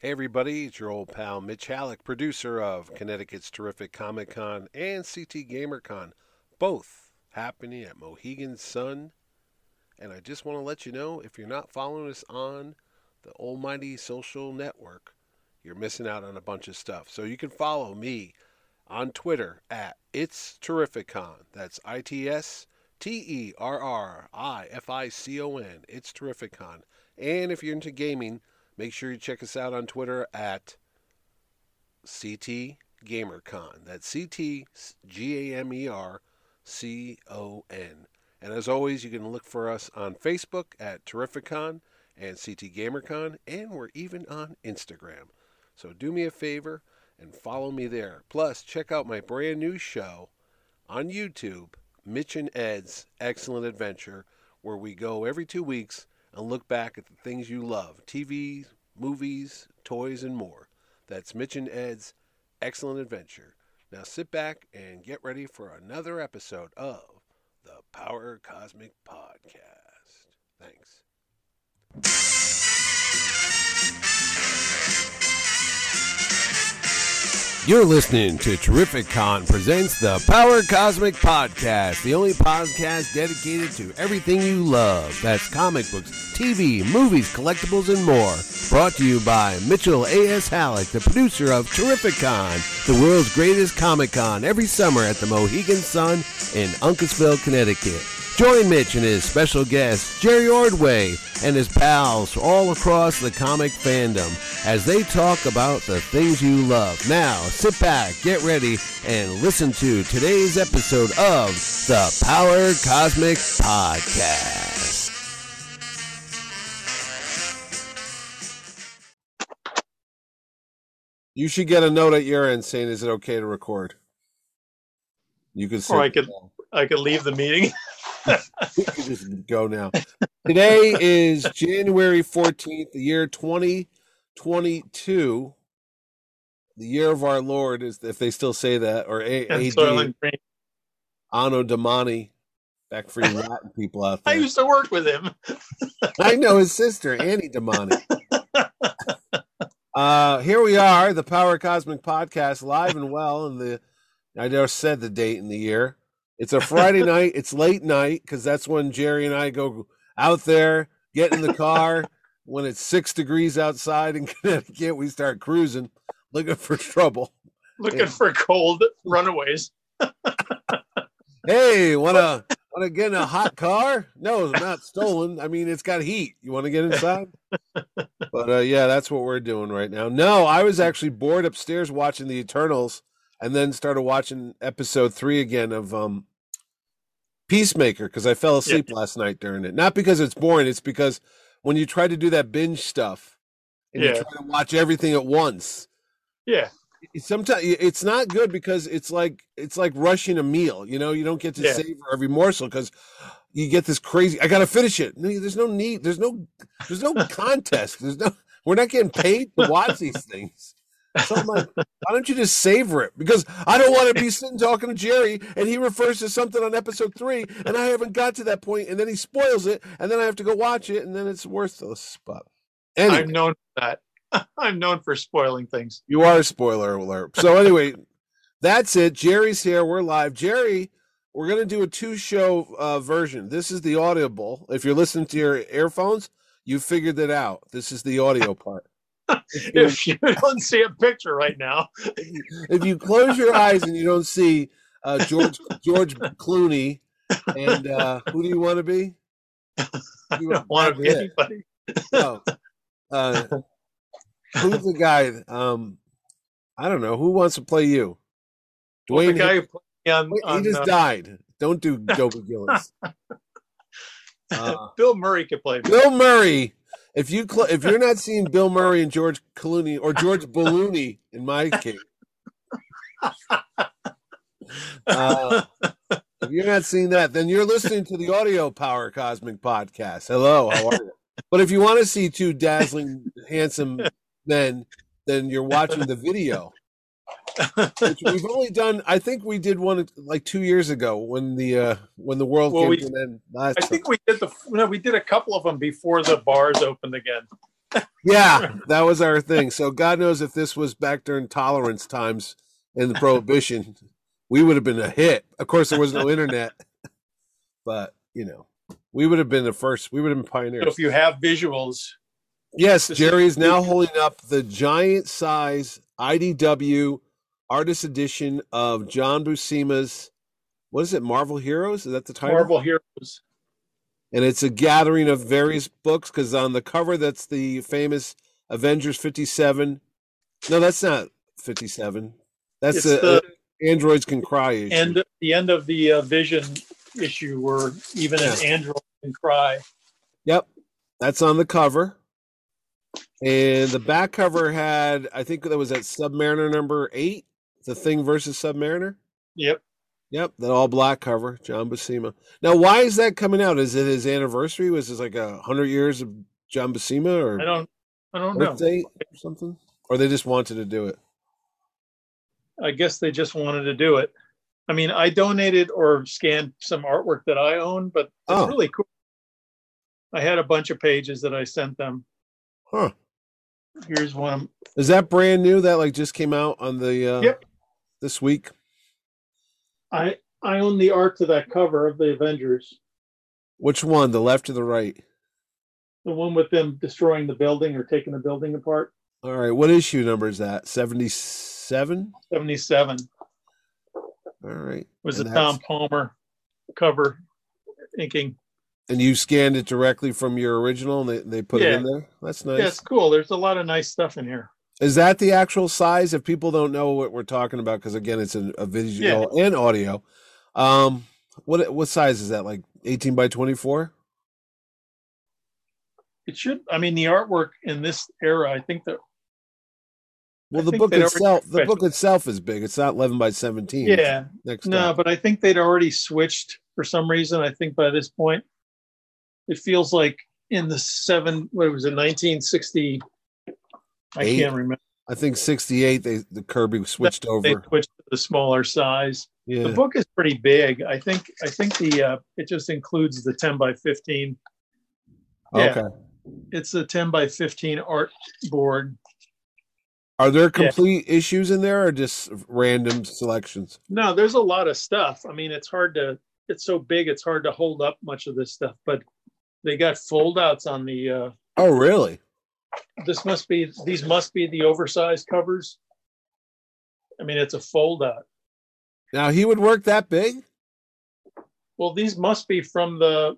Hey everybody, it's your old pal Mitch Hallock, producer of Connecticut's terrific Comic Con and CT GamerCon, both happening at Mohegan Sun. And I just want to let you know if you're not following us on the almighty social network, you're missing out on a bunch of stuff. So you can follow me on Twitter at It's Terrificon. That's I T S T E R R I F I C O N. It's Terrificon. And if you're into gaming, Make sure you check us out on Twitter at CT GamerCon. That's C T G A M E R C O N. And as always, you can look for us on Facebook at Terrificon and CT GamerCon, and we're even on Instagram. So do me a favor and follow me there. Plus, check out my brand new show on YouTube, Mitch and Ed's Excellent Adventure, where we go every two weeks and look back at the things you love TV, movies, toys, and more. That's Mitch and Ed's Excellent Adventure. Now sit back and get ready for another episode of the Power Cosmic Podcast. Thanks. You're listening to Terrificon presents the Power Cosmic Podcast, the only podcast dedicated to everything you love. That's comic books, TV, movies, collectibles, and more. Brought to you by Mitchell A.S. Hallock, the producer of Terrificon, the world's greatest Comic Con, every summer at the Mohegan Sun in Uncasville, Connecticut. Join Mitch and his special guest, Jerry Ordway, and his pals all across the comic fandom as they talk about the things you love. Now, sit back, get ready, and listen to today's episode of the Power Cosmic Podcast. You should get a note at your end saying, "Is it okay to record?" You could. Or I could. I could leave the meeting. we can just go now. Today is January 14th, the year 2022. The year of our Lord is if they still say that, or A- AD. Anno Domini. Back for you Latin people out there. I used to work with him. I know his sister, Annie Domani. uh, here we are, the Power Cosmic Podcast, live and well. And the I just said the date and the year. It's a Friday night. It's late night because that's when Jerry and I go out there, get in the car. when it's six degrees outside in Connecticut, we start cruising, looking for trouble, looking for cold runaways. hey, wanna wanna get in a hot car? No, it's not stolen. I mean, it's got heat. You want to get inside? but uh, yeah, that's what we're doing right now. No, I was actually bored upstairs watching the Eternals and then started watching episode three again of um Peacemaker because I fell asleep yeah. last night during it. Not because it's boring, it's because when you try to do that binge stuff and yeah. you try to watch everything at once. Yeah. Sometimes it's not good because it's like it's like rushing a meal. You know, you don't get to yeah. savor every morsel because you get this crazy. I got to finish it. There's no need. There's no. There's no contest. There's no. We're not getting paid to watch these things. So I'm like, why don't you just savor it? Because I don't want to be sitting talking to Jerry and he refers to something on episode three and I haven't got to that point and then he spoils it and then I have to go watch it and then it's worthless. But anyway, I'm known for that. I'm known for spoiling things. You are a spoiler alert. So anyway, that's it. Jerry's here. We're live. Jerry, we're gonna do a two show uh, version. This is the audible. If you're listening to your earphones, you figured it out. This is the audio part if you don't see a picture right now. if you close your eyes and you don't see uh, George George Clooney, and uh, who do you want to be? You don't want to be anybody. No. Uh, who's the guy? Um, I don't know. Who wants to play you? Dwayne. The guy who on, Wait, on, he just uh, died. Don't do Dobie Gillis. Uh, Bill Murray could play. Me. Bill Murray if you cl- if you're not seeing Bill Murray and George Clooney or George Ballooney in my case, uh, if you're not seeing that, then you're listening to the Audio Power Cosmic Podcast. Hello, how are you? But if you want to see two dazzling, handsome men, then you're watching the video. We've only done. I think we did one like two years ago when the uh when the world well, came we, to an end. Last I think we did the no, we did a couple of them before the bars opened again. Yeah, that was our thing. So God knows if this was back during tolerance times and the prohibition, we would have been a hit. Of course, there was no internet, but you know, we would have been the first. We would have been pioneers. So if you have visuals, Yes, Jerry is now holding up the giant size IDW artist edition of John Buscema's what is it, Marvel Heroes? Is that the title? Marvel Heroes. And it's a gathering of various books because on the cover that's the famous Avengers 57. No, that's not 57. That's It's the, the Androids Can Cry issue. end, the end of the uh, Vision issue, where even an android can cry. Yep, that's on the cover. And the back cover had, I think that was at Submariner number eight, the Thing versus Submariner. Yep. Yep, that all black cover, John Buscema. Now, why is that coming out? Is it his anniversary? Was this like a hundred years of John Buscema or I don't. I don't know. or something? Or they just wanted to do it? I guess they just wanted to do it. I mean, I donated or scanned some artwork that I own, but it's Oh. really cool. I had a bunch of pages that I sent them. Huh? Here's one. Is that brand new? That like just came out on the uh, Yep. This week? I I own the art to that cover of the Avengers, Which one? The left or the right? the one with them destroying the building or taking the building apart. All right. What issue number is that? Seventy seven. Seventy-seven All right. was And a Tom Palmer cover inking. And you scanned it directly from your original, and they, they put it in there. That's nice. Yeah, it's cool. There's a lot of nice stuff in here. Is that the actual size? If people don't know what we're talking about, because again, it's a, a visual and audio. Um, what what size is that? Like eighteen by twenty four? It should. I mean, the artwork in this era, I think that Well, I the book itself, the book itself is big. It's not eleven by seventeen. yeah, Next no, up. but I think they'd already switched for some reason. I think by this point, it feels like in the seven. What was it? 1960. I Eight? can't remember. I think sixty eight. They the Kirby switched They over. switched to the smaller size. Yeah. The book is pretty big. I think. I think the uh, it just includes the 10 by 15. yeah. Okay. It's a 10 by 15 art board. Are there complete issues in there, or just random selections? No, there's a lot of stuff. I mean, it's hard to. It's so big, it's hard to hold up much of this stuff. But they got foldouts on the. Uh, Oh, really? This must be. These must be the oversized covers. I mean, it's a fold out. Now he would work that big? Well, these must be from the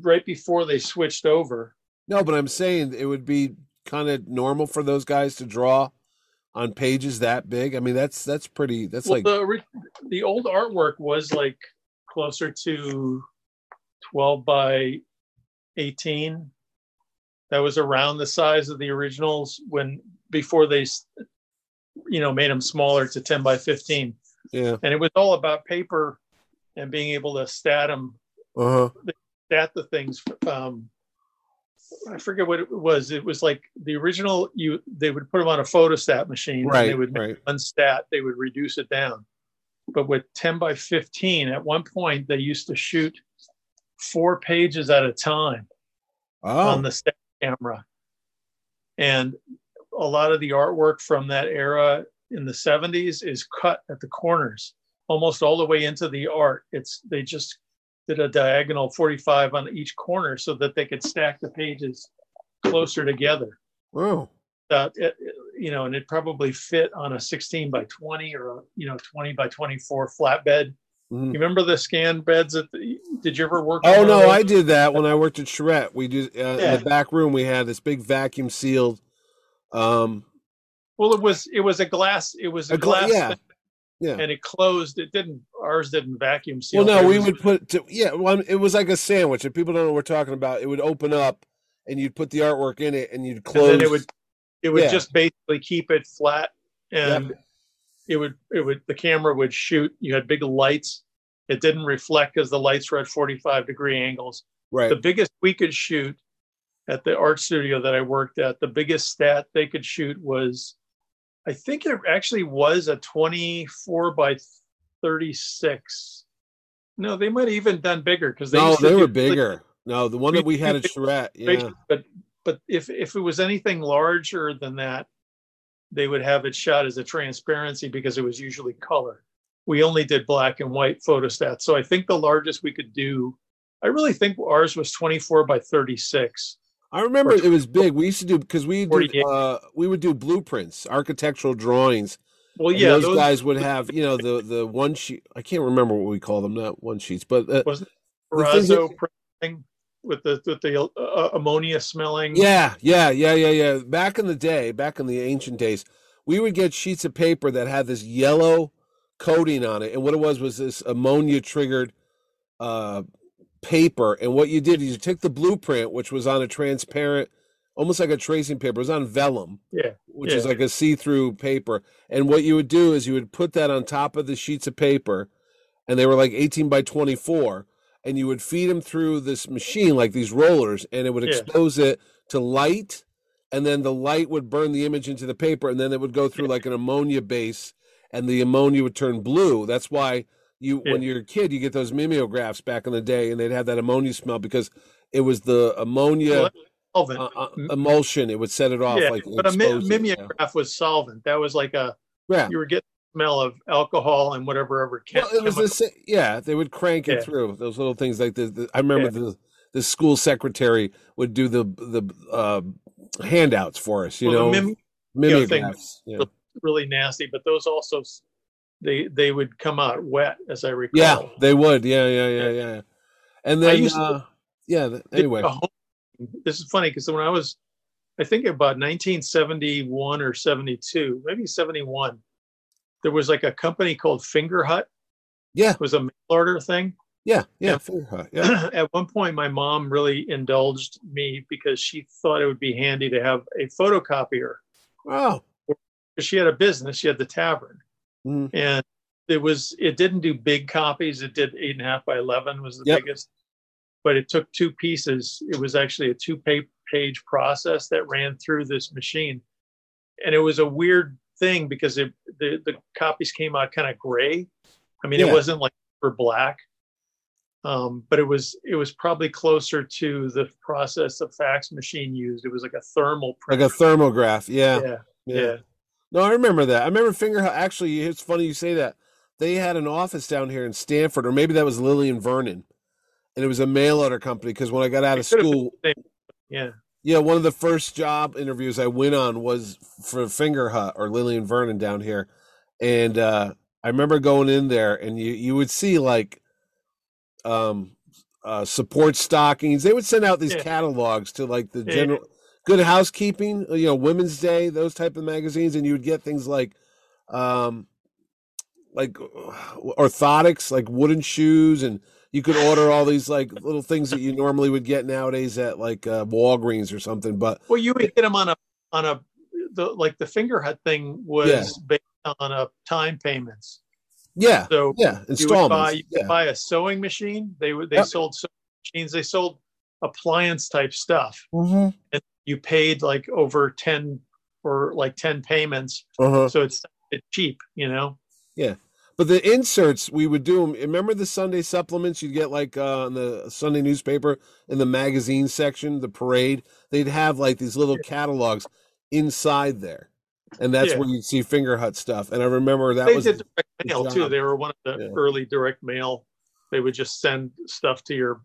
right before they switched over. No, but I'm saying it would be kind of normal for those guys to draw on pages that big. I mean, that's that's pretty. That's well, like the the old artwork was like closer to twelve by eighteen. That was around the size of the originals when before they, you know, made them smaller to ten by fifteen. yeah. And it was all about paper and being able to stat them, Uh huh. stat the things. Um, I forget what it was. It was like the original. You they would put them on a photostat machine. and they would make Right. one stat, they would reduce it down. But with 10 by 15, at one point, they used to shoot four pages at a time on Oh. the stat camera. And a lot of the artwork from that era in the 70s is cut at the corners, almost all the way into the art. It's they just did a diagonal 45 on each corner so that they could stack the pages closer together Oh. uh, it, it- you know, and it probably fit on a 16 by 20 or a, you know 20 by 24 flatbed. Mhm. You remember the scan beds? At the, did you ever work? Oh on one of no? I did that when I worked at Charette. We did uh, in the back room. We had this big vacuum sealed. Um. Well, it was it was a glass. It was a, A gla- glass, yeah. thing, Yeah. and it closed. It didn't. Ours didn't vacuum seal. Well, no, we would put to, yeah. Well, it was like a sandwich. If people don't know what we're talking about, it would open up, and you'd put the artwork in it, and you'd and close. then it would it would Yeah. just basically keep it flat, and it would it would the camera would shoot. You had big lights. It didn't reflect because the lights were at 45 degree angles. right. the biggest we could shoot at the art studio that I worked at, the biggest stat they could shoot was, I think it actually was a 24 by 36. No, they might have even done bigger because they no, they were bigger. No, the one that we had at Charette. Yeah. but but if if it was anything larger than that, they would have it shot as a transparency because it was usually color. We only did black and white photostats. So I think the largest we could do, I really think ours was 24 by 36. I remember it was big. We used to do because we did, uh, we would do blueprints, architectural drawings. Well, yeah, those, those, guys would have you know the the one sheet. I can't remember what we call them, not one sheets, but uh, was the thing printing with the with the uh, ammonia smelling. Yeah, yeah, yeah, yeah, yeah. Back in the day, back in the ancient days, we would get sheets of paper that had this yellow coating on it, and what it was was this ammonia triggered uh, paper. And what you did is you took the blueprint, which was on a transparent, almost like a tracing paper, it was on vellum, yeah, which is like a see-through paper. And what you would do is you would put that on top of the sheets of paper, and they were like 18 by 24, and you would feed them through this machine, like these rollers, and it would Yeah. expose it to light, and then the light would burn the image into the paper, and then it would go through like an ammonia base, and the ammonia would turn blue. That's why you, when you're a kid, you get those mimeographs back in the day, and they'd have that ammonia smell because it was the ammonia Well, solvent. uh, uh, emulsion. It would set it off. yeah, like but a mi- expose it, yeah. mimeograph was solvent. That was like a Yeah. you were getting the smell of alcohol and whatever ever Well, it was the chemical- yeah. They would crank it Yeah. through those little things like the. the I remember the the school secretary would do the the uh, handouts for us. You Well, know, mim- mimeographs. Yeah. really nasty, but those also they they would come out wet, as I recall. yeah, they would. Yeah, yeah, yeah, yeah. And then used to- uh, yeah. Anyway, home- this is funny because when I was, I think about 1971 or 72, maybe 71, there was like a company called Fingerhut. yeah, It was a mail order thing. yeah, yeah. Yeah. Fingerhut, Yeah, At one point, my mom really indulged me because she thought it would be handy to have a photocopier. wow. She had a business, she had the tavern, Mhm. and it was it didn't do big copies. It did eight and a half by eleven was the Yep. biggest, but it took two pieces. It was actually a two pa- page process that ran through this machine, and it was a weird thing because it the the copies came out kind of gray. I mean, Yeah. it wasn't like for black. Um, but it was it was probably closer to the process the fax machine used. It was like a thermal Like a thermograph. Yeah, yeah, yeah. yeah. No, I remember that. I remember Finger Actually, it's funny you say that. They had an office down here in Stamford, or maybe that was Lillian Vernon, and it was a mail order company. Because when I got out of It been school. Yeah. Yeah, one of the first job interviews I went on was for Fingerhut or Lillian Vernon down here, and uh, I remember going in there, and you you would see like, um, uh, support stockings. They would send out these Yeah. catalogs to like the Yeah. general Good Housekeeping, you know, Women's Day, those type of magazines, and you would get things like, um, like orthotics, like wooden shoes, and you could order all these like little things that you normally would get nowadays at like uh, Walgreens or something. But Well, you would get them on a on a the like the Fingerhut thing was Yeah. based on a time payments. yeah, So yeah, you would buy you could Yeah, buy a sewing machine. They would they Yep. sold sewing machines. They sold appliance type stuff. Mhm. You paid like over ten or like ten payments, uh-huh. so it's it's cheap. You know. But the inserts we would do them. Remember the Sunday supplements you'd get like uh, in the Sunday newspaper in the magazine section, the parade. They'd have like these little catalogs inside there, and that's Yeah. where you'd see Fingerhut stuff. And I remember that they was did direct the mail too. They were one of the Yeah. early direct mail. They would just send stuff to your,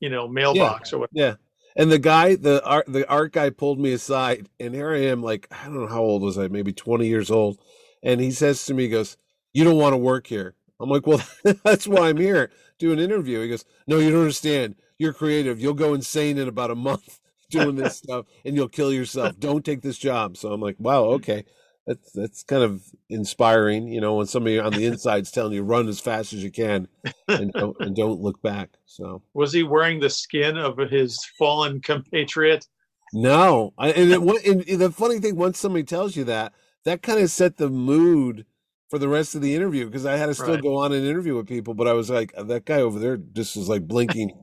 you know, mailbox or whatever. Yeah. And the guy, the art, the art guy pulled me aside, and here I am, like I don't know how old was I, maybe twenty years old, and he says to me, he "Goes, you don't want to work here." I'm like, "Well, that's why I'm here, do an interview." He goes, "No, you don't understand. You're creative. You'll go insane in about a month doing this stuff, and you'll kill yourself. Don't take this job." So I'm like, "Wow, okay." That's that's kind of inspiring, you know, when somebody on the inside's telling you run as fast as you can and don't, and don't look back. So Was he wearing the skin of his fallen compatriot? No, I, and, it, and the funny thing, once somebody tells you that, that kind of set the mood for the rest of the interview because I had to still Right. go on and interview with people, but I was like, that guy over there just was like blinking,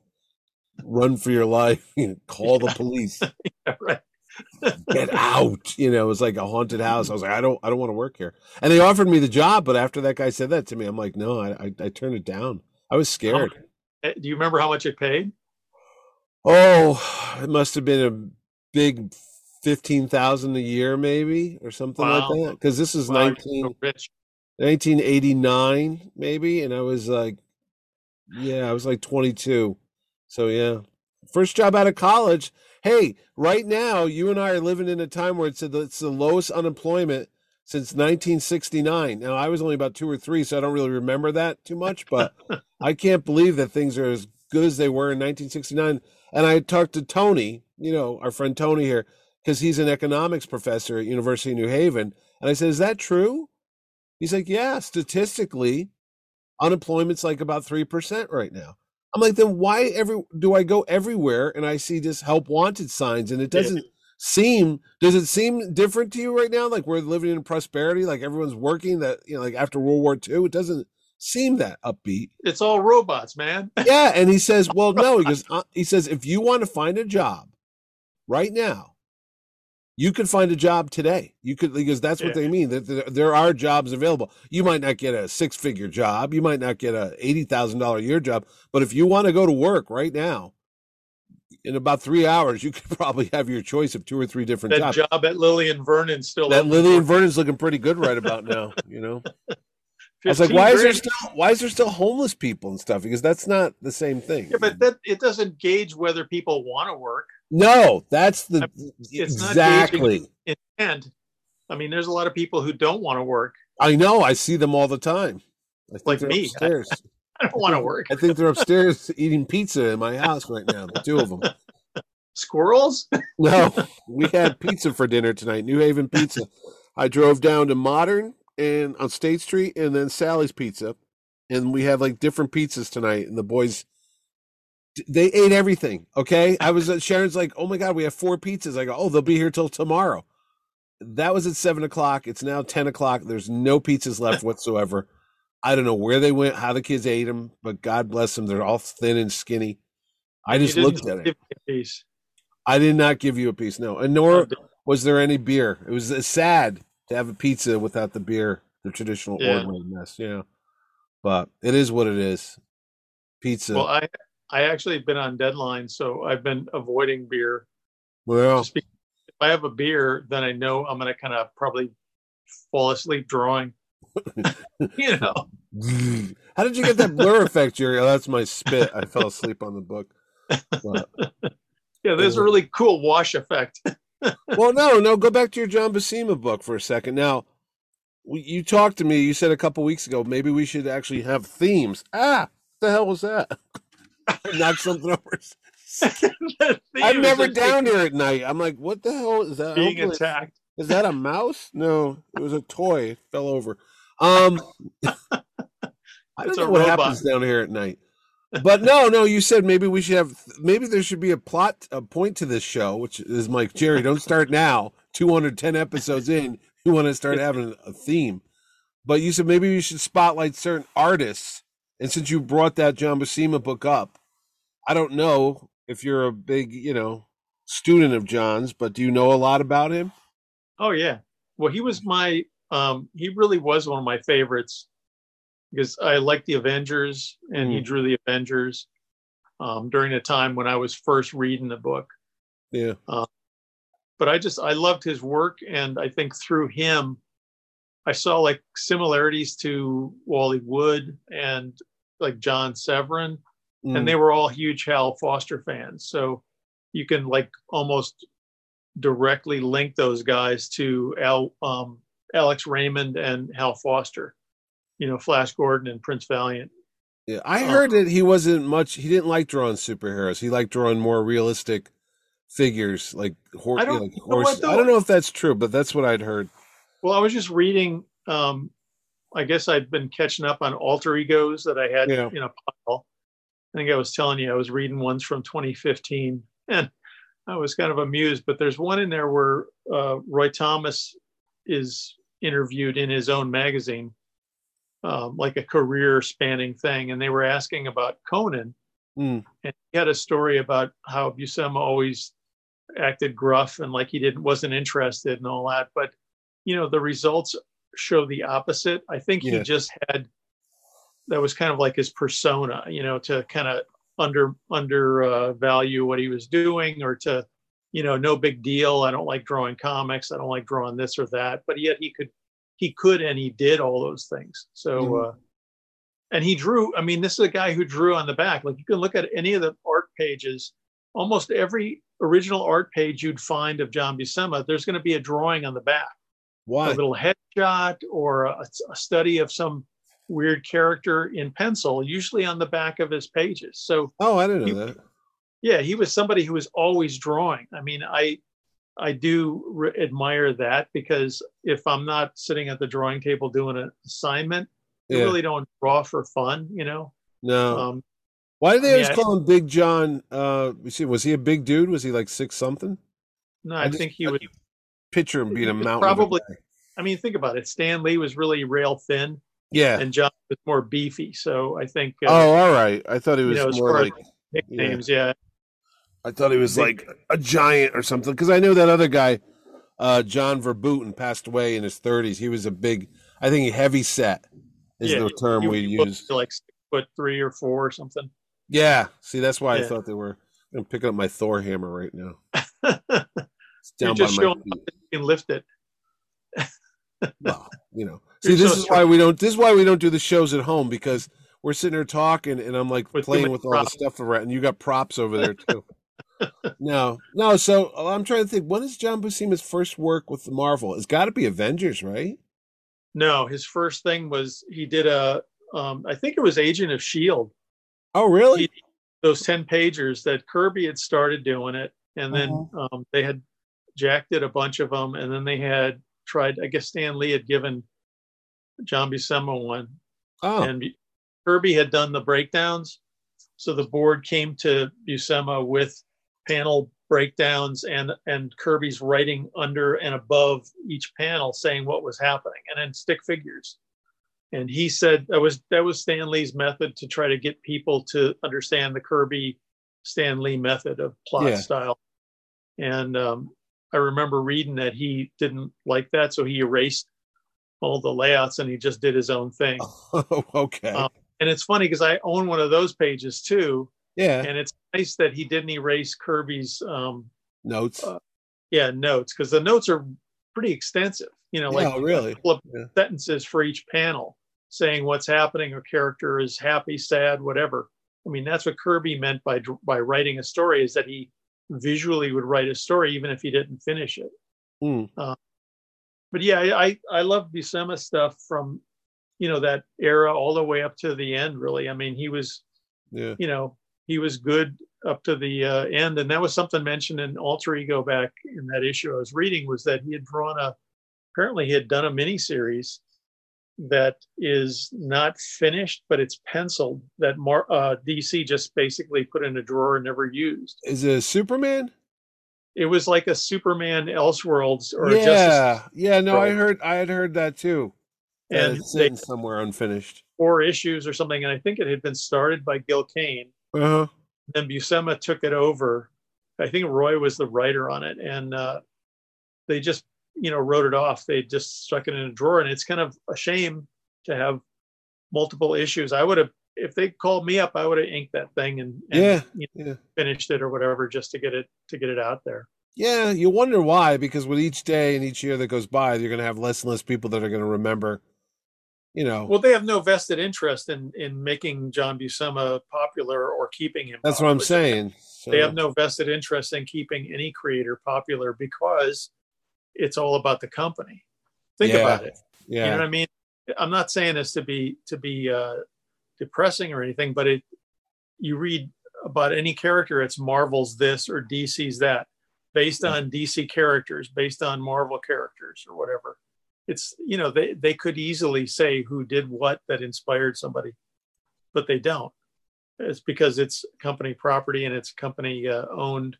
run for your life, call the police, right. get out. You know, it was like a haunted house. I was like, I don't, I don't want to work here. And they offered me the job, but after that guy said that to me, I'm like, no, I, I, I turned it down. I was scared. Eh, Do you remember how much it paid? Oh, it must have been a big fifteen thousand a year, maybe or something Wow. like that. Because this is Wow, 19, so rich. 1989, maybe, and I was like, yeah, I was like twenty two. So yeah, first job out of college. Hey, right now you and I are living in a time where it's the, it's the lowest unemployment since 1969. Now I was only about two or three, so I don't really remember that too much, but I can't believe that things are as good as they were in 1969. And I talked to Tony, you know, our friend Tony here, because he's an economics professor at University of New Haven, and I said, "Is that true?" He's like, "Yeah, statistically, unemployment's like about three percent right now." I'm like, then why every do I go everywhere and I see just help wanted signs and it doesn't seem does it seem different to you right now? Like we're living in prosperity, like everyone's working that you know, like after World War II, it doesn't seem that upbeat. It's all robots, man. Yeah, and he says, well, no, he goes, uh, he says, if you want to find a job right now, you could find a job today. You could because that's what Yeah. they mean that there, are jobs available. You might not get a six figure job, you might not get a eighty thousand dollar a year job, but if you want to go to work right now, in about three hours, you could probably have your choice of two or three different That jobs. job at Lillian Vernon still That Lillian Vernon's looking pretty good right about now. You know, I was like, 15 why is there still why is there still homeless people and stuff? Because that's not the same thing. Yeah, but that it doesn't gauge whether people want to work. No, that's the It's not exactly. And I mean, there's a lot of people who don't want to work. I know. I see them all the time. I think Like me. upstairs. I don't want to work. I think they're upstairs eating pizza in my house right now. The two of them. Squirrels? No, we had pizza for dinner tonight. New Haven Pizza. I drove down to Modern and on State Street, and then Sally's Pizza, and we had like different pizzas tonight. And the boys, they ate everything. Okay, I was at Sharon's like, oh my god, we have four pizzas. I go, oh, they'll be here till tomorrow. That was at seven o'clock. It's now ten o'clock. There's no pizzas left whatsoever. I don't know where they went, how the kids ate them, but God bless them. They're all thin and skinny. I just looked at it. give me a piece. I did not give you a piece, no, and nor was there any beer. It was uh, sad to have a pizza without the beer, the traditional Yeah. ordinary mess. Yeah, but it is what it is. Pizza. Well, I I actually have been on deadline, so I've been avoiding beer. Well, if I have a beer, then I know I'm going to kind of probably fall asleep drawing. you know, how did you get that blur effect, Jerry? Oh, that's my spit. I fell asleep on the book. But- yeah, there's a really cool wash effect. well, no, no. Go back to your John Buscema book for a second. Now, you talked to me. You said a couple weeks ago maybe we should actually have themes. Ah, what the hell was that? Knock something over. I'm never down here at night. I'm like, what the hell is that? being Hopefully- attacked. Is that a mouse? No, it was a toy. It fell over. Um, I don't know what robot. happens down here at night. But no, no, you said maybe we should have, maybe there should be a plot, a point to this show, which is Mike, Jerry, don't start now. 210 episodes in, you want to start having a theme. But you said maybe you should spotlight certain artists. And since you brought that John Buscema book up, I don't know if you're a big, you know, student of John's, but do you know a lot about him? Oh yeah. Well, he was my um he really was one of my favorites because I liked the Avengers and he Mm. drew the Avengers um during a time when I was first reading the book. Yeah. But I just I loved his work and I think through him I saw like similarities to Wally Wood and like John Severin Mm. and they were all huge Hal Foster fans. So you can like almost directly link those guys to Al, um, Alex Raymond and Hal Foster, you know, Flash Gordon and Prince Valiant. Yeah, I Oh. heard that he wasn't much. He didn't like drawing superheroes. He liked drawing more realistic figures, like, hor- I don't like know. I don't know if that's true, but that's what I'd heard. Well, I was just reading. Um, I guess I'd been catching up on alter egos that I had Yeah. in a pile. I think I was telling you I was reading ones from 2015, and I was kind of amused. But there's one in there where uh, Roy Thomas is interviewed in his own magazine, um, like a career-spanning thing, and they were asking about Conan, Mm. and he had a story about how Buscema always acted gruff and like he didn't wasn't interested and all that. But you know, the results show the opposite. I think he just had that was kind of like his persona, you know, to kind of under under uh, value what he was doing or to you know, no big deal. I don't like drawing comics. I don't like drawing this or that. But yet he could, he could, and he did all those things. So, Mhm. uh, and he drew. I mean, this is a guy who drew on the back. Like you can look at any of the art pages. Almost every original art page you'd find of John Buscema, there's going to be a drawing on the back, Why? a little headshot or a, a study of some weird character in pencil, usually on the back of his pages. So Oh, I didn't know that. yeah he was somebody who was always drawing i mean i i do re- admire that because if i'm not sitting at the drawing table doing an assignment Yeah. i really don't draw for fun you know No. um Why do they always yeah. call him Big John? Uh, see, was he a big dude? Was he like six something? no I i just- think he I would Picture him being a mountain. probably- i mean think about it stan lee was really rail thin Yeah. and john was more beefy so i think uh, oh, all right. I thought he you was know, more like. nicknames yeah. I thought he was like a giant or something. Because I know that other guy, uh, John Verpoorten, passed away in his thirties. He was a big. I think heavy set is Yeah, the term He we was use. like six foot three or four or something Yeah. See, that's why I thought they were. I'm picking up my Thor hammer right now. It's down just by my showing feet. Can lift it well, you know. You're See, this so is why we don't. This is why we don't do the shows at home because we're sitting there talking, and I'm like With playing with all props. the stuff around, and you got props over there too. no, no. So uh, I'm trying to think. When is John Buscema's first work with Marvel? It's got to be Avengers, right? No, his first thing was he did a, um, I think it was Agent of Shield. Oh, really? He- Those ten pagers that Kirby had started doing it, and then Uh-huh. um, they had Jack did a bunch of them, and then they had tried. I guess Stan Lee had given John Buscema one, oh, and Kirby had done the breakdowns. So the board came to Buscema with panel breakdowns and and Kirby's writing under and above each panel saying what was happening, and then stick figures. And he said that was that was Stan Lee's method to try to get people to understand the Kirby Stan Lee method of plot Yeah. style. And um, I remember reading that he didn't like that, so he erased all the layouts and he just did his own thing. okay. Um, And it's funny because I own one of those pages too, yeah. and it's nice that he didn't erase Kirby's um, Notes. uh, yeah notes because the notes are pretty extensive. You know, like yeah, really. Yeah. sentences for each panel saying what's happening a character is happy, sad, whatever. I mean, that's what Kirby meant by by writing a story is that he visually would write a story even if he didn't finish it. Mm. But yeah, I I, I love Buscema stuff from you know that era all the way up to the end. Really, I mean, he was Yeah. you know he was good up to the uh, end, and that was something mentioned in Alter Ego back in that issue I was reading was that he had drawn a apparently he had done a mini series that is not finished, but it's penciled that Mar- uh, DC just basically put in a drawer and never used. Is it a Superman? It was like a Superman Elseworlds or a Justice, yeah. Yeah. No, I heard. I had heard that too. that and it's they somewhere unfinished. four issues or something, and I think it had been started by Gil Kane. Uh huh. Then Buscema took it over. I think Roy was the writer on it, and uh, they just you know wrote it off. They just stuck it in a drawer, and it's kind of a shame to have multiple issues. I would have, if they called me up, I would have inked that thing and, and Yeah. you know, Yeah. finished it or whatever just to get it to get it out there. Yeah, you wonder why, because with each day and each year that goes by, you're going to have less and less people that are going to remember, you know. Well, they have no vested interest in in making John Buscema popular or keeping him. that's what I'm saying. So, They have no vested interest in keeping any creator popular because it's all about the company. Think Yeah. about it. yeah. You know what I mean? I'm not saying this to be to be uh, depressing or anything, but it you read about any character, it's Marvel's this or DC's that, based on DC characters, based on Marvel characters or whatever. It's you know they they could easily say who did what that inspired somebody, but they don't. It's because it's company property and it's company uh, owned,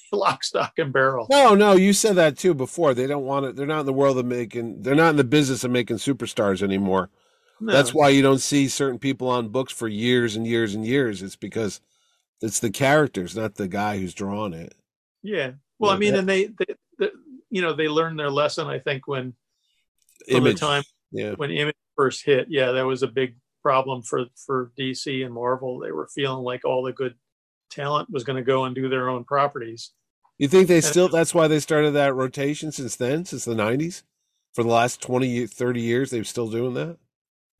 lock, stock, and barrel. No, no, you said that too before. They don't want it. They're not in the world of making. They're not in the business of making superstars anymore. No, That's why you don't see certain people on books for years and years and years. It's because it's the characters, not the guy who's drawn it. Yeah. Well, I mean, that- and they, they, they, you know, they learned their lesson. I think when from Image. the time Yeah. when Image first hit, yeah, that was a big problem for for DC and Marvel. They were feeling like all the good talent was going to go and do their own properties, You think they still? That's why they started that rotation since then, since the '90s. For the last 20, 30 years, they're still doing that.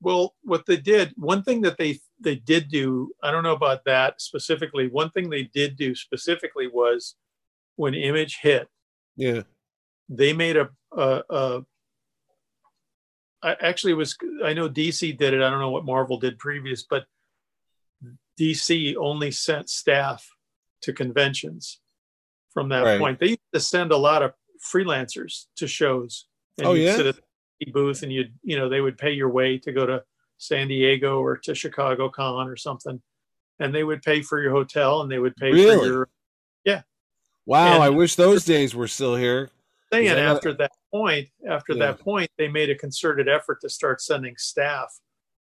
Well, what they did, one thing that they they did do, I don't know about that specifically. One thing they did do specifically was when Image hit, Yeah. they made a, a, a I actually it was I know DC did it. I don't know what Marvel did previous, but DC only sent staff to conventions from that Right. point. They used to send a lot of freelancers to shows. And Oh, you'd yeah? sit at the booth and you'd you know they would pay your way to go to San Diego or to Chicago Con or something, and they would pay for your hotel and they would pay Really? for your Yeah. Wow. And- I wish those days were still here. And after that point, after Yeah. that point, they made a concerted effort to start sending staff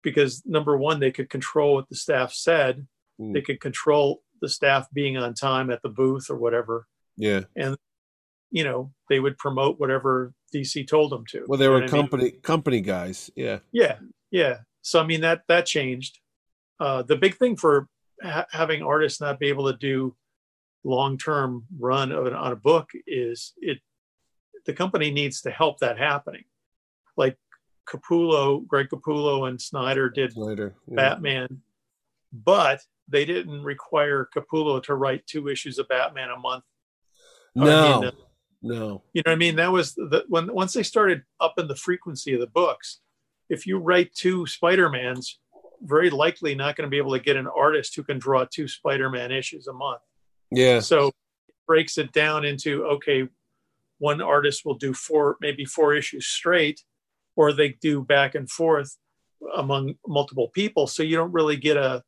because number one, they could control what the staff said. Mm. They could control the staff being on time at the booth or whatever. Yeah. And you know, they would promote whatever DC told them to. Well, they were what I mean? company company guys. Yeah. Yeah, yeah. So I mean that that changed. Uh, the big thing for ha- having artists not be able to do long term run of an, on a book is it. The company needs to help that happening. Like Capullo, Greg Capullo, and Snyder did Later. Yeah. Batman, but they didn't require Capullo to write two issues of Batman a month. I No. mean, uh, no. You know what I mean? That was the when once they started upping the frequency of the books. If you write two Spider-Mans, very likely not going to be able to get an artist who can draw two Spider-Man issues a month. Yeah. So it breaks it down into okay, one artist will do four, maybe four issues straight, or they do back and forth among multiple people. So you don't really get a,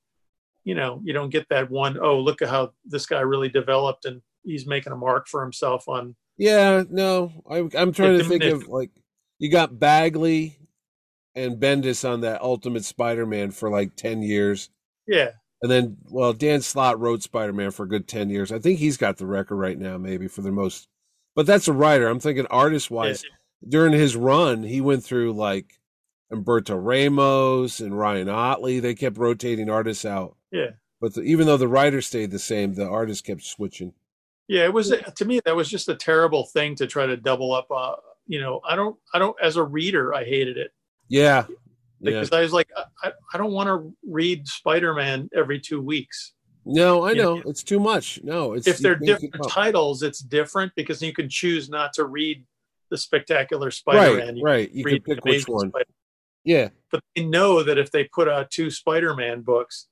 you know, you don't get that one, oh, look at how this guy really developed and he's making a mark for himself on Yeah. No. I, I'm trying to think of like you got Bagley and Bendis on that Ultimate Spider-Man for like ten years. yeah. And then, well, Dan Slott wrote Spider Man for a good 10 years. I think he's got the record right now, maybe for the most. But that's a writer. I'm thinking artist wise. During his run, he went through like Humberto Ramos and Ryan Ottley. They kept rotating artists out. Yeah. But the, even though the writer stayed the same, the artist kept switching. Yeah, it was to me that was just a terrible thing to try to double up. Uh, you know, I don't, I don't. As a reader, I hated it Yeah. Yeah. because I was like, I, I don't want to read Spider-Man every two weeks. No, I Yeah. know. It's too much. No, it's If they're different titles, it's different because you can choose not to read the Spectacular Spider-Man. Right, You right. You can pick which one. Spider- Yeah. but they know that if they put out two Spider-Man books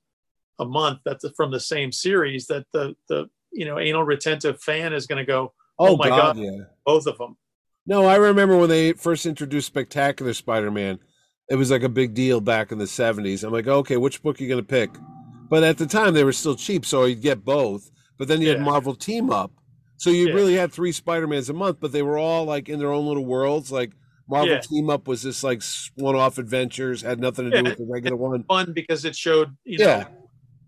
a month, that's from the same series, that the the you know anal retentive fan is going to go Oh, Oh my God, God. yeah. both of them. No, I remember when they first introduced Spectacular Spider-Man. It was like a big deal back in the '70s. I'm like, okay, which book are you going to pick? But at the time, they were still cheap, so you'd get both. But then you had Marvel Team Up, so you Yeah. really had three Spider-Mans a month. But they were all like in their own little worlds. Like Marvel Yeah. Team Up was just like one-off adventures, had nothing to Yeah. do with the regular one. fun because it showed you Yeah. know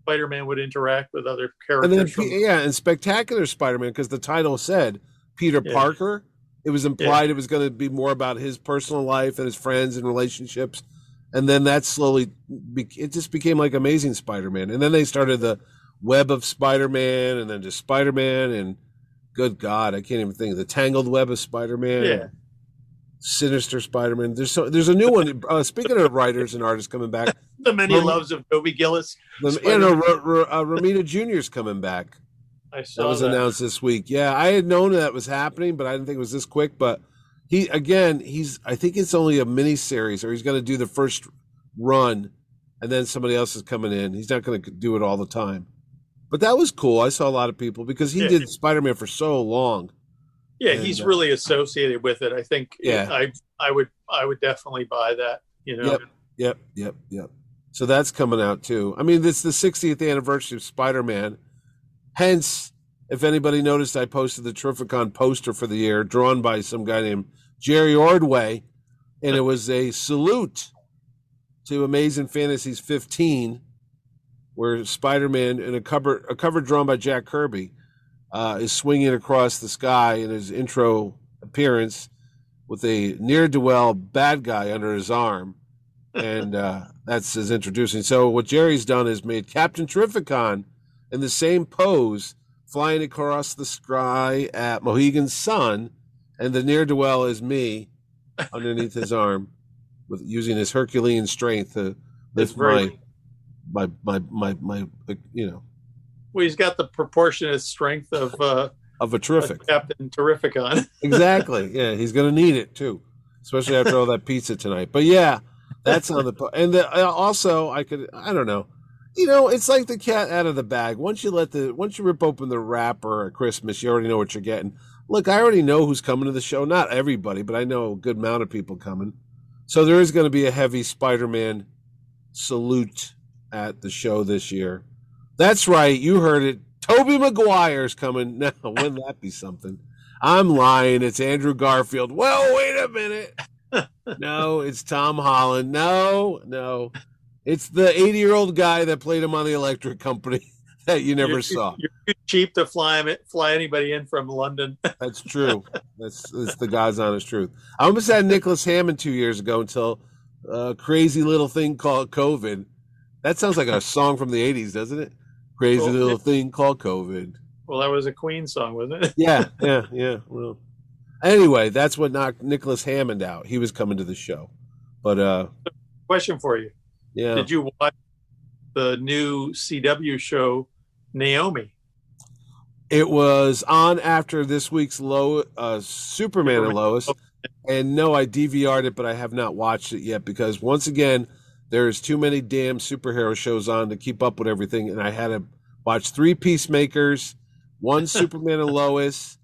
Spider-Man would interact with other characters. And then, from, yeah, and Spectacular Spider-Man because the title said Peter Yeah. Parker. It was implied it was going to be more about his personal life and his friends and relationships, and then that slowly be- it just became like Amazing Spider-Man, and then they started the Web of Spider-Man, and then just Spider-Man, and good God, I can't even think of the Tangled Web of Spider-Man. Yeah. Sinister Spider-Man. There's so there's a new one. Uh, speaking of writers and artists coming back, the many Rom- loves of Dobie Gillis. the, you know, R- R- uh, Romita Jr.'s coming back. I saw That was that. announced this week. Yeah, I had known that was happening, but I didn't think it was this quick. But he again, he's I think it's only a mini series, or he's going to do the first run, and then somebody else is coming in. He's not going to do it all the time. But that was cool. I saw a lot of people because he Yeah. did Spider Man for so long. Yeah, And, he's uh, really associated with it. I think. Yeah. I I would I would definitely buy that. You know. Yep. Yep, yep, yep. So that's coming out too. I mean, it's the 60th anniversary of Spider Man. Hence, if anybody noticed, I posted the Terrificon poster for the year, drawn by some guy named Jerry Ordway, and it was a salute to Amazing Fantasies 15, where Spider Man, in a cover, a cover drawn by Jack Kirby, uh, is swinging across the sky in his intro appearance with a near do well bad guy under his arm and uh, that's his introducing. So what Jerry's done is made Captain Terrificon in the same pose flying across the sky at Mohegan Sun, and the near dwell is me underneath his arm, with using his Herculean strength to lift my, my my my my you know. Well, he's got the proportionate strength of uh, of a terrific a Captain Terrificon. exactly. Yeah, he's going to need it too, especially after all that pizza tonight. But yeah, that's on the and the, uh, also I could I don't know. You know, it's like the cat out of the bag. Once you let the once you rip open the wrapper at Christmas, you already know what you're getting. Look, I already know who's coming to the show. Not everybody, but I know a good amount of people coming. So there is going to be a heavy Spider-Man salute at the show this year. That's right, you heard it. Tobey Maguire's coming. Now, wouldn't that be something? I'm lying. It's Andrew Garfield. Well, wait a minute. no, it's Tom Holland. No, no. It's the 80 year old guy that played him on the electric company that you never you're, saw. You're too cheap to fly him, fly anybody in from London. That's true. That's, that's the God's honest truth. I almost had Nicholas Hammond two years ago until a crazy little thing called COVID. That sounds like a song from the 80s, doesn't it? Crazy well, little thing called COVID. Well, that was a Queen song, wasn't it? yeah, yeah, yeah. Well, anyway, that's what knocked Nicholas Hammond out. He was coming to the show. But uh question for you. Yeah. Did you watch the new CW show Naomi? It was on after this week's low uh, Superman, Superman and Lois. And no, I DVR'd it, but I have not watched it yet because once again, there's too many damn superhero shows on to keep up with everything, and I had to watch three Peacemakers, one Superman and Lois,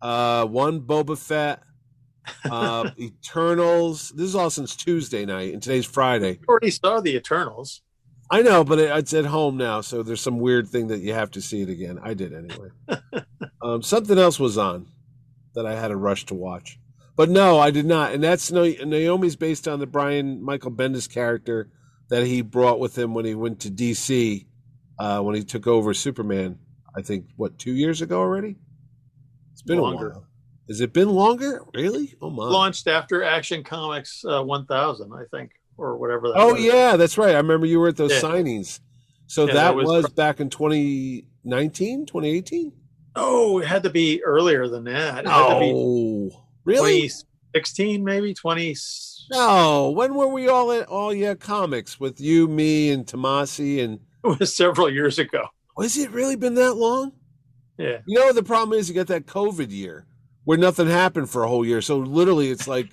uh, one Boba Fett, uh, Eternals. This is all since Tuesday night, and today's Friday. You already saw the Eternals. I know, but it's at home now, so there's some weird thing that you have to see it again. I did anyway. um, something else was on that I had a rush to watch. But no, I did not. And that's Naomi's based on the Brian Michael Bendis character that he brought with him when he went to DC uh, when he took over Superman. I think what two years ago already. It's been longer. a while. Has it been longer? Really? Oh my! Launched after Action Comics uh, 1000, I think, or whatever. oh was. yeah, that's right. I remember you were at those yeah. signings. So yeah, that, was, was back in 2019, 2018. Oh, it had to be earlier than that. It oh. Really? 2016, maybe 20. No, when were we all at all yeah comics with you, me, and Tomasi and it was several years ago. Was it really been that long? Yeah. You know the problem is you got that COVID year where nothing happened for a whole year. So literally it's like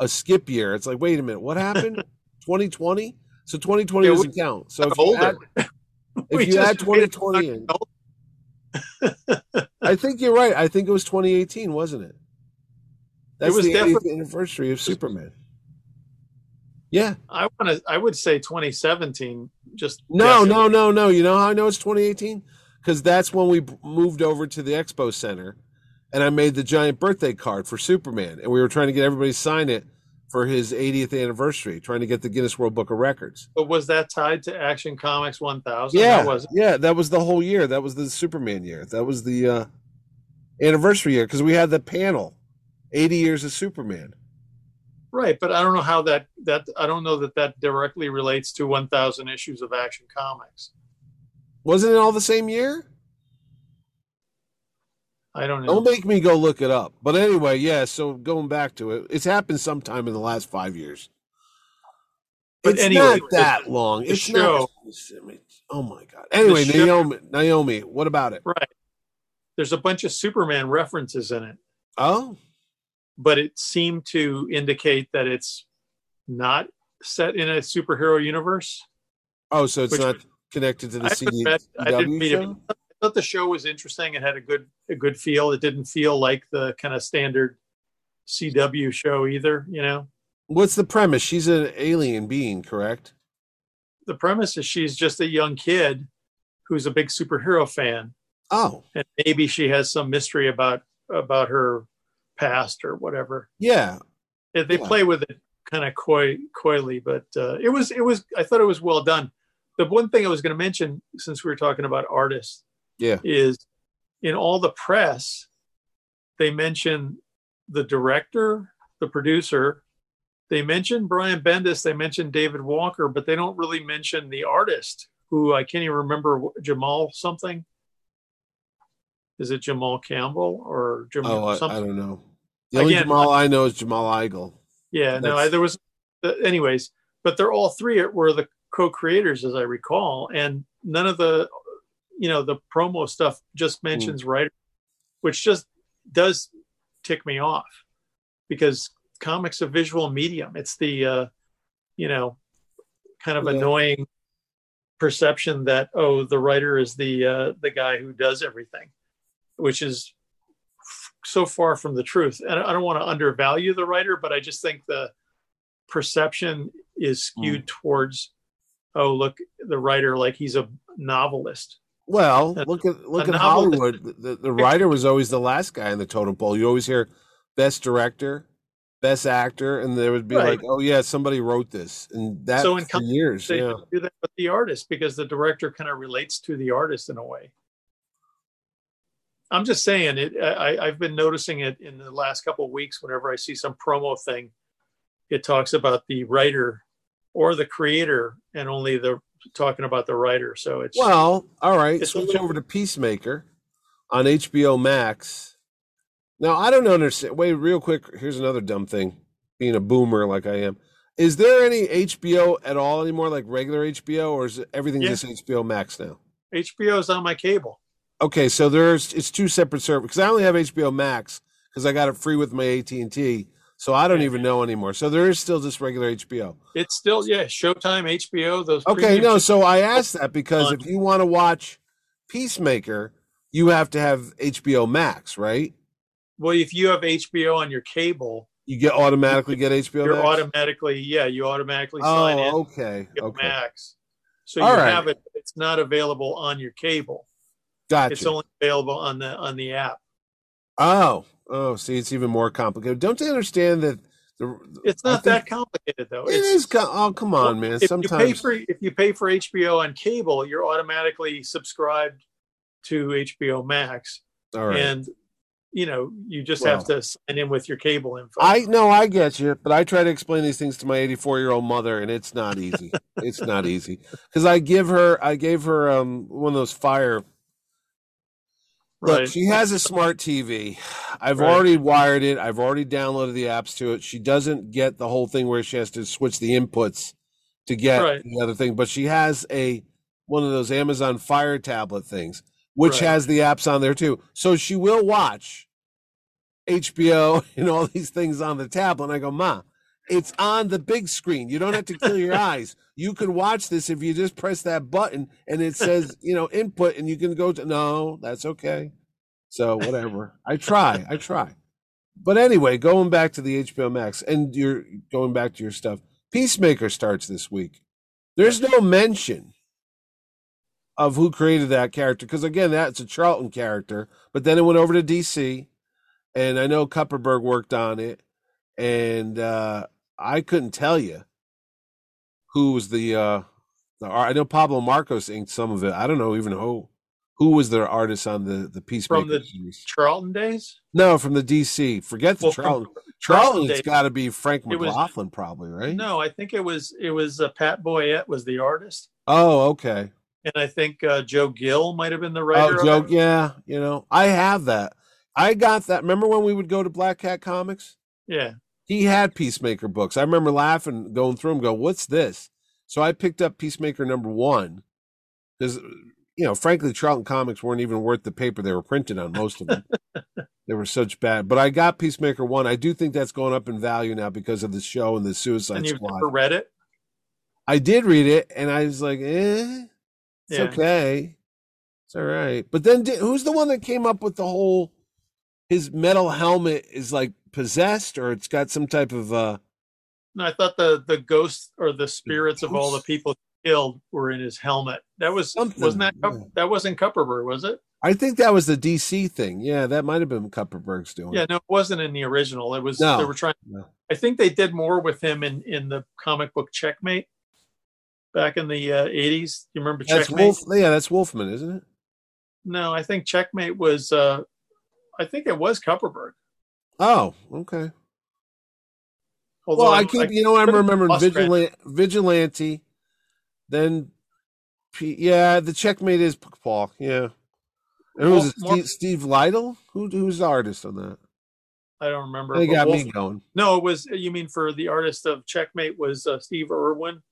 a skip year. It's like, wait a minute, what happened? 2020? So 2020 yeah, doesn't count. So if you add, if you add 2020 in, I think you're right. I think it was 2018, wasn't it? That's it was the definitely anniversary of Superman. Yeah, I want to. I would say 2017. Just no, guessing. no, no, no. You know how I know it's 2018? Because that's when we moved over to the Expo Center, and I made the giant birthday card for Superman, and we were trying to get everybody to sign it for his 80th anniversary, trying to get the Guinness World Book of Records. But was that tied to Action Comics 1000? Yeah, was yeah, that was the whole year. That was the Superman year. That was the uh, anniversary year because we had the panel 80 years of Superman. Right, but I don't know how that that I don't know that that directly relates to 1000 issues of Action Comics. Wasn't it all the same year? I don't know. Don't make me go look it up. But anyway, yeah, so going back to it, it's happened sometime in the last 5 years. But it's anyway, not that the, long. The it's show, not. Oh my god. Anyway, Naomi, Naomi, what about it? Right. There's a bunch of Superman references in it. Oh but it seemed to indicate that it's not set in a superhero universe. Oh, so it's not connected to the I CD, I, didn't show? I thought the show was interesting. It had a good a good feel. It didn't feel like the kind of standard CW show either. You know. What's the premise? She's an alien being, correct? The premise is she's just a young kid who's a big superhero fan. Oh. And maybe she has some mystery about about her past or whatever. Yeah, they, yeah. play with it kind of coy, coyly, but uh, it was it was I thought it was well done. The one thing I was going to mention, since we were talking about artists, yeah, is in all the press they mention the director, the producer. They mention Brian Bendis, they mention David Walker, but they don't really mention the artist, who I can't even remember Jamal something. is it Jamal Campbell or Jamal? Oh, I, something? I don't know. The only Again, Jamal I know is Jamal Igle. Yeah, no, I, there was, uh, anyways, but they're all three were the co-creators, as I recall, and none of the, you know, the promo stuff just mentions writer, which just does tick me off because comics a visual medium. It's the, uh, you know, kind of Yeah. annoying perception that oh, the writer is the uh, the guy who does everything, which is so far from the truth. And I don't want to undervalue the writer, but I just think the perception is hmm. skewed towards, oh, look, the writer like he's a novelist. Well, A- look at look at novel- Hollywood. The, the, writer was always the last guy in the totem pole. You always hear best director, best actor, and there would be Right. like, oh yeah, somebody wrote this, and that So in years. They Yeah. do that with the artist because the director kind of relates to the artist in a way. I'm just saying it. I, I've been noticing it in the last couple of weeks. Whenever I see some promo thing, it talks about the writer or the creator, and only the talking about the writer. So it's Well, all right. Switch little- over to Peacemaker on HBO Max. Now, I don't understand. Wait, real quick. Here's another dumb thing. Being a boomer like I am, is there any HBO at all anymore, like regular HBO, or is everything Yeah. just HBO Max now? HBO is on my cable. Okay, so there's it's two separate servers because I only have HBO Max because I got it free with my AT and T, so I don't Yeah. even know anymore. So there is still just regular HBO. It's still yeah, Showtime, HBO. Those Okay, no, so I asked that because if you want to watch Peacemaker, you have to have HBO Max, right? well, if you have HBO on your cable, You get automatically get HBO you're Max. automatically yeah, you automatically sign oh, in. oh, okay, HBO okay, Max. So All you right. have it. It's not available on your cable. Gotcha. It's only available on the on the app. oh, oh, see, it's even more complicated. Don't they understand that the It's not that complicated though. it it's, is? co- Oh, come on, man. If you pay for if you pay for HBO on cable, you're automatically subscribed to HBO Max, all right. and you know you just Well. have to sign in with your cable info. I know I get you, but I try to explain these things to my 84 year old mother, and it's not easy. it's not easy because I give her, I gave her um one of those fire. Look, she has a smart TV. I've Right. already wired it. I've already downloaded the apps to it. She doesn't get the whole thing where she has to switch the inputs to get Right. the other thing, but she has a one of those Amazon Fire tablet things, which Right. has the apps on there too. So she will watch HBO and all these things on the tablet. And I go, Ma, it's on the big screen. You don't have to kill your eyes. You can watch this if you just press that button and it says, you know, input and you can go to no, that's okay. So whatever. I try. I try. But anyway, going back to the HBO Max and you're going back to your stuff. Peacemaker starts this week. There's no mention of who created that character because again, that's a Charlton character. But then it went over to DC, and I know Kupperberg worked on it, and uh, I couldn't tell you who was the uh, the. I know Pablo Marcos inked some of it. I don't know even who who was the artist on the the piece From the- series. Charlton days. No, from the DC. Forget the Well, Charlton. Charlton, has got to be Frank it was- McLaughlin, probably, right? No, I think it was it was uh, Pat Boyette was the artist, Oh, okay. and I think uh, Joe Gill might have been the Oh, writer. of Joe, yeah, you know, I have that. I got that. Remember when we would go to Black Cat Comics? yeah, He had Peacemaker books. I remember laughing, going through them, go, "What's this?" So I picked up Peacemaker number one because, you know, frankly, Charlton Comics weren't even worth the paper they were printed on. Most of them, they were such bad. But I got Peacemaker one. I do think that's going up in value now because of the show and the Suicide and you've Squad. never read it. I did read it, and I was like, "Eh, it's Yeah. okay, it's all right." But then, who's the one that came up with the whole? His metal helmet is like possessed, or it's got some type of uh. No, I thought the the ghosts or the spirits of all the people killed were in his helmet. That was Something, wasn't that yeah. that wasn't Kupperberg, was it? I think that was the DC thing. Yeah, that might have been Kupperberg's doing. Yeah, no, it wasn't in the original. It was No. they were trying. No. I think they did more with him in in the comic book Checkmate back in the uh, 80s. You remember that's Checkmate? Wolf. Yeah, that's Wolfman, isn't it? No, I think Checkmate was. uh I think it was Kupperberg. Oh, okay. Although Well, I keep, you know, I'm remembering. Vigilante, Vigilante, then, P, yeah, the checkmate is Paul. Yeah, And who was? Steve, Steve Lytle? Who who's the artist on that? I don't remember. They got Wolf- me going. No, it was you mean for the artist of Checkmate was uh, Steve Erwin.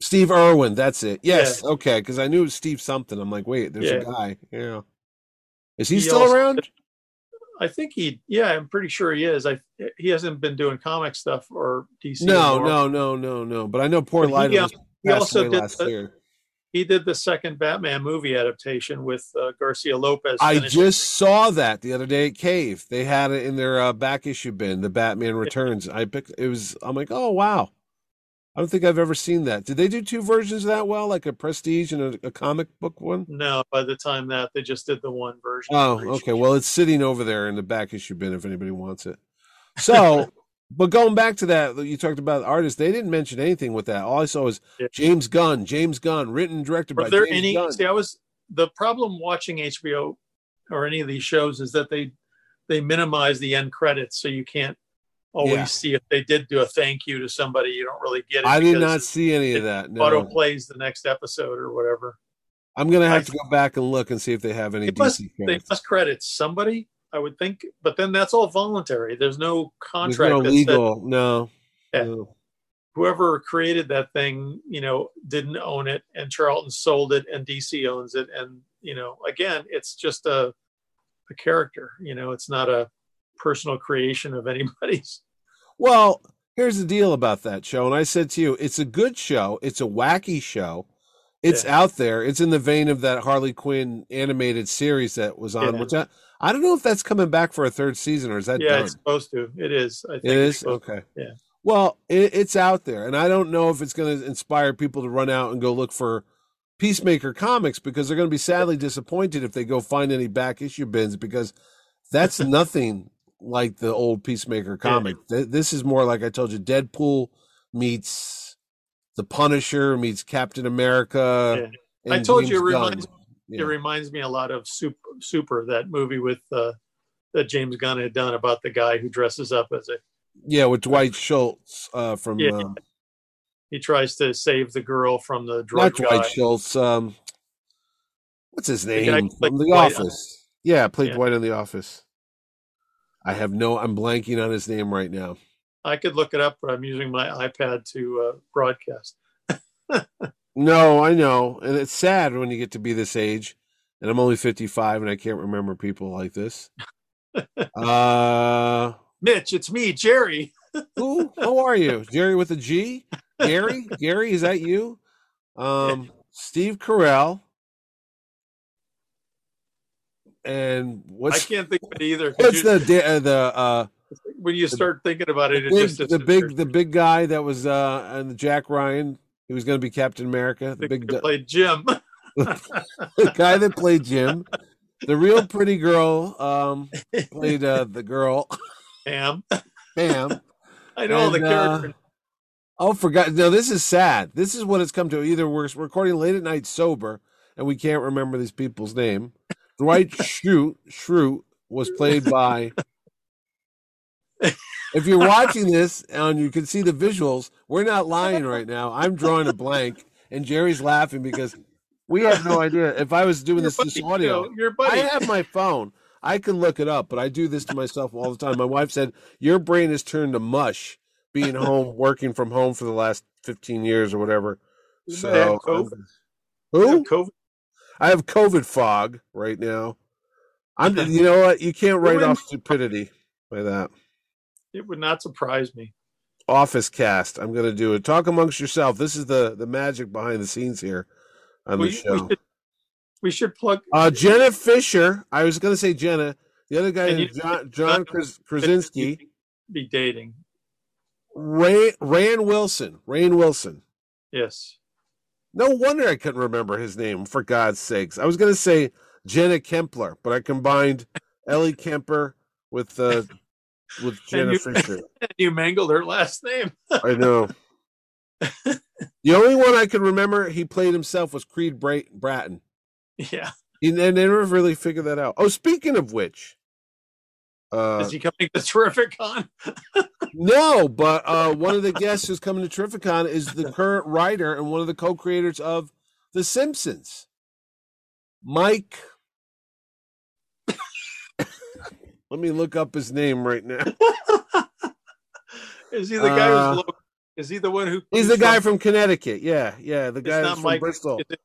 Steve Erwin, that's it. Yes, okay, because I knew it was Steve something. I'm like, wait, there's a guy. Yeah. Is he, He still also- around? I think he, yeah, I'm pretty sure he is. I he hasn't been doing comic stuff or DC. No, anymore. no, no, no, no. But I know poor But he, uh, he also did last the- year. He did the second Batman movie adaptation with uh, Garcia Lopez. I finishing- just saw that the other day at Cave. They had it in their uh, back issue bin, the Batman Returns. I picked it was I'm like, "Oh, wow." I don't think I've ever seen that. Did they do two versions of that well, like a prestige and a, a comic book one? no. By the time that they just did the one version. Oh, okay. Well, it's sitting over there in the back issue bin if anybody wants it. So, but going back to that, you talked about artists. They didn't mention anything with that. All I saw was Yeah. James Gunn. James Gunn, written directed Are by there James any? Gunn. See, I was the problem watching HBO or any of these shows is that they they minimize the end credits, so you can't always Yeah. see if they did do a thank you to somebody. You don't really get it. I did not see any of that. No. Auto plays the next episode or whatever. I'm gonna have I- to go back and look and see if they have any must- DC They credits. must credit somebody, I would think, but then that's all voluntary. There's no There's contract no that said legal. No. Yeah. no. whoever created that thing, you know, didn't own it, and Charlton sold it, and DC owns it, and you know, again, it's just a a character. You know, it's not a personal creation of anybody's. Well, here's the deal about that show, and I said to you, it's a good show. It's a wacky show. It's Yeah. out there. It's in the vein of that Harley Quinn animated series that was on, Yeah. which I, I don't know if that's coming back for a third season or is that yeah, done? it's supposed to. It is. I think it is. okay. yeah. Well, it, it's out there, and I don't know if it's going to inspire people to run out and go look for Peacemaker comics because they're going to be sadly disappointed if they go find any back issue bins because that's nothing like the old Peacemaker comic. Th- This is more like I told you, Deadpool meets the Punisher meets Captain America. I and told you it reminds- Yeah. It reminds me a lot of Super, Super that movie with uh, that James Gunn had done about the guy who dresses up as a yeah, with Dwight Schultz uh, from Yeah. um, he tries to save the girl from the not drug Dwight guy. Schultz. Um, what's his name played from The Dwight on- Office? Yeah, played Yeah. Dwight in The Office. I have no. I'm blanking on his name right now. I could look it up, but I'm using my iPad to uh, broadcast. No, I know, and it's sad when you get to be this age, and I'm only 55 and I can't remember people like this. uh, Mitch, it's me, Jerry. who? How are you, Jerry with a G? Gary? Gary, is that you? Um, Steve Carell. And what's I can't think of it either. what's the the uh when you start thinking about it, it big, just the big the big guy that was uh and Jack Ryan? He was going to be Captain America. The big the played Jim. the guy that played Jim. The real pretty girl um played uh the girl Pam. Pam. I know all the And, uh. Oh, forgot. No, this is sad. This is what it's come to. Either we're recording late at night sober and we can't remember these people's name. Dwight Schrute, Schrute was played by. If you're watching this and you can see the visuals, we're not lying right now. I'm drawing a blank, and Jerry's laughing because we have no idea. If I was doing Your this, this audio, you know, your I have my phone. I can look it up, but I do this to myself all the time. My wife said, Your brain has turned to mush being home, working from home for the last 15 years or whatever. So, COVID? who? COVID. I have COVID fog right now. I'm, you know what? You can't write off stupidity by that. It would not surprise me. Office cast. I'm going to do it. Talk amongst yourself. This is the the magic behind the scenes here on the We, we show. should, we should plug. Uh, Jenna Fischer. I was going to say Jenna. The other guy is John, John Kras- Krasinski. Be dating. Ray, Rainn Wilson. Rainn Wilson. Yes. No wonder I couldn't remember his name, for God's sakes. I was going to say Jenna Kempler, but I combined Ellie Kemper with uh, with Jenna you- Fischer. You mangled her last name. I know. the only one I could remember he played himself was Creed Bra- Bratton. Yeah. And they never really figured that out. Oh, speaking of which, uh, Is he coming to Terrificon? no, but uh, one of the guests who's coming to Terrificon is the current writer and one of the co-creators of The Simpsons, Mike. Let me look up his name right now. is he the guy Uh, who's local? Is he the one who? He's the guy from, from Connecticut. Yeah, yeah, the guy from Mike Bristol. Is it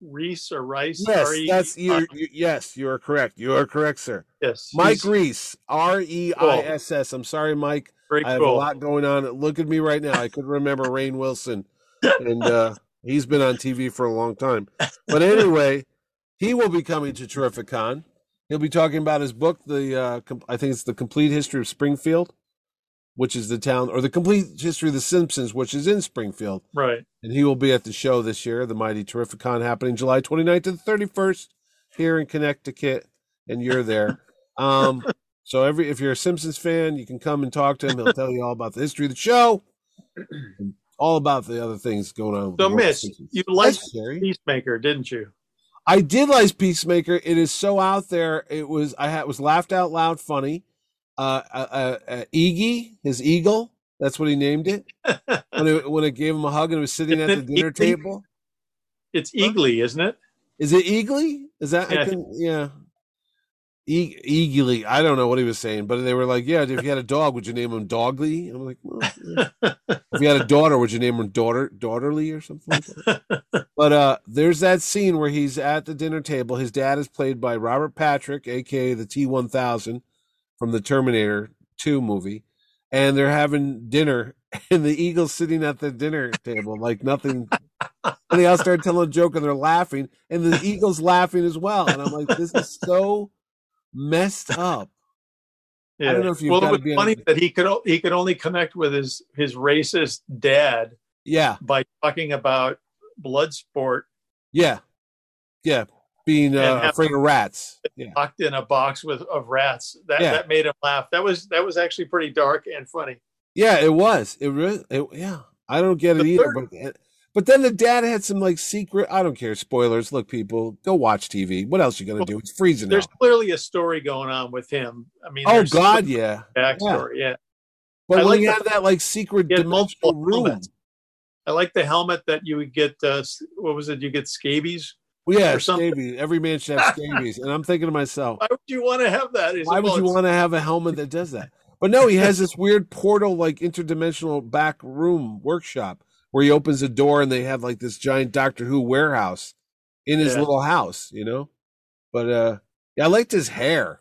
Reese or Rice? Yes, R-E? that's you, you. Yes, you are correct. You are correct, sir. yes, Mike Reiss, R E I S S. I'm sorry, Mike. Very I have a lot going on. Look at me right now. I could remember Rainn Wilson, and uh, he's been on TV for a long time. But anyway, he will be coming to Terrificon. He'll be talking about his book, the uh, I think it's the Complete History of Springfield, which is the town, or the Complete History of the Simpsons, which is in Springfield. Right. And he will be at the show this year, the Mighty Terrificon, happening July 29th to the 31st here in Connecticut, and you're there. Um, so every if you're a Simpsons fan, you can come and talk to him. He'll tell you all about the history of the show, and all about the other things going on. with So, the world of Mitch, Simpsons. you liked Peacemaker, didn't you? I did like Peacemaker. It is so out there. It was I had was laughed out loud funny. Uh, uh, uh, uh Iggy, his eagle. That's what he named it. When it when it gave him a hug and was sitting at the Isn't dinner Iggy? table. It's Eagly, isn't it? Is it Eagly? Is that Yeah, I can, yeah. E- Eagly. I don't know what he was saying, but they were like, "Yeah, if you had a dog, would you name him Dogly?" I'm like, well, yeah. "If you had a daughter, would you name her Daughter Daughterly or something?" Like that? but uh, there's that scene where he's at the dinner table. His dad is played by Robert Patrick, aka the T1000 from the Terminator 2 movie, and they're having dinner, and the Eagle's sitting at the dinner table like nothing. And they all start telling a joke, and they're laughing, and the Eagle's laughing as well. And I'm like, this is so messed up. Yeah. don't know if you've well, it was on- funny that he could he could only connect with his his racist dad Yeah, by talking about blood sport yeah, yeah. Being uh, have- afraid of rats. Yeah, locked in a box with of rats. That Yeah. that made him laugh. That was that was actually pretty dark and funny. yeah. It was. It really. It, yeah. I don't get it The either. third- But but then the dad had some like secret. I don't care. Spoilers. Look, people, go watch TV. What else you gonna Well, do? It's freezing There's out. clearly a story going on with him. I mean, Oh God, yeah. backstory. Yeah. But I when like he the- had that like secret multiple room. helmets. I like the helmet that you would get. Uh, what was it? You get scabies. Well, yeah, scabies. Every man should have scabies. and I'm thinking to myself, Why would you want to have that? Why would you want to have a helmet that does that? But no, he has this weird portal, like interdimensional back room workshop where he opens a door and they have like this giant Doctor Who warehouse in his Yeah. little house, you know? But uh yeah, I liked his hair.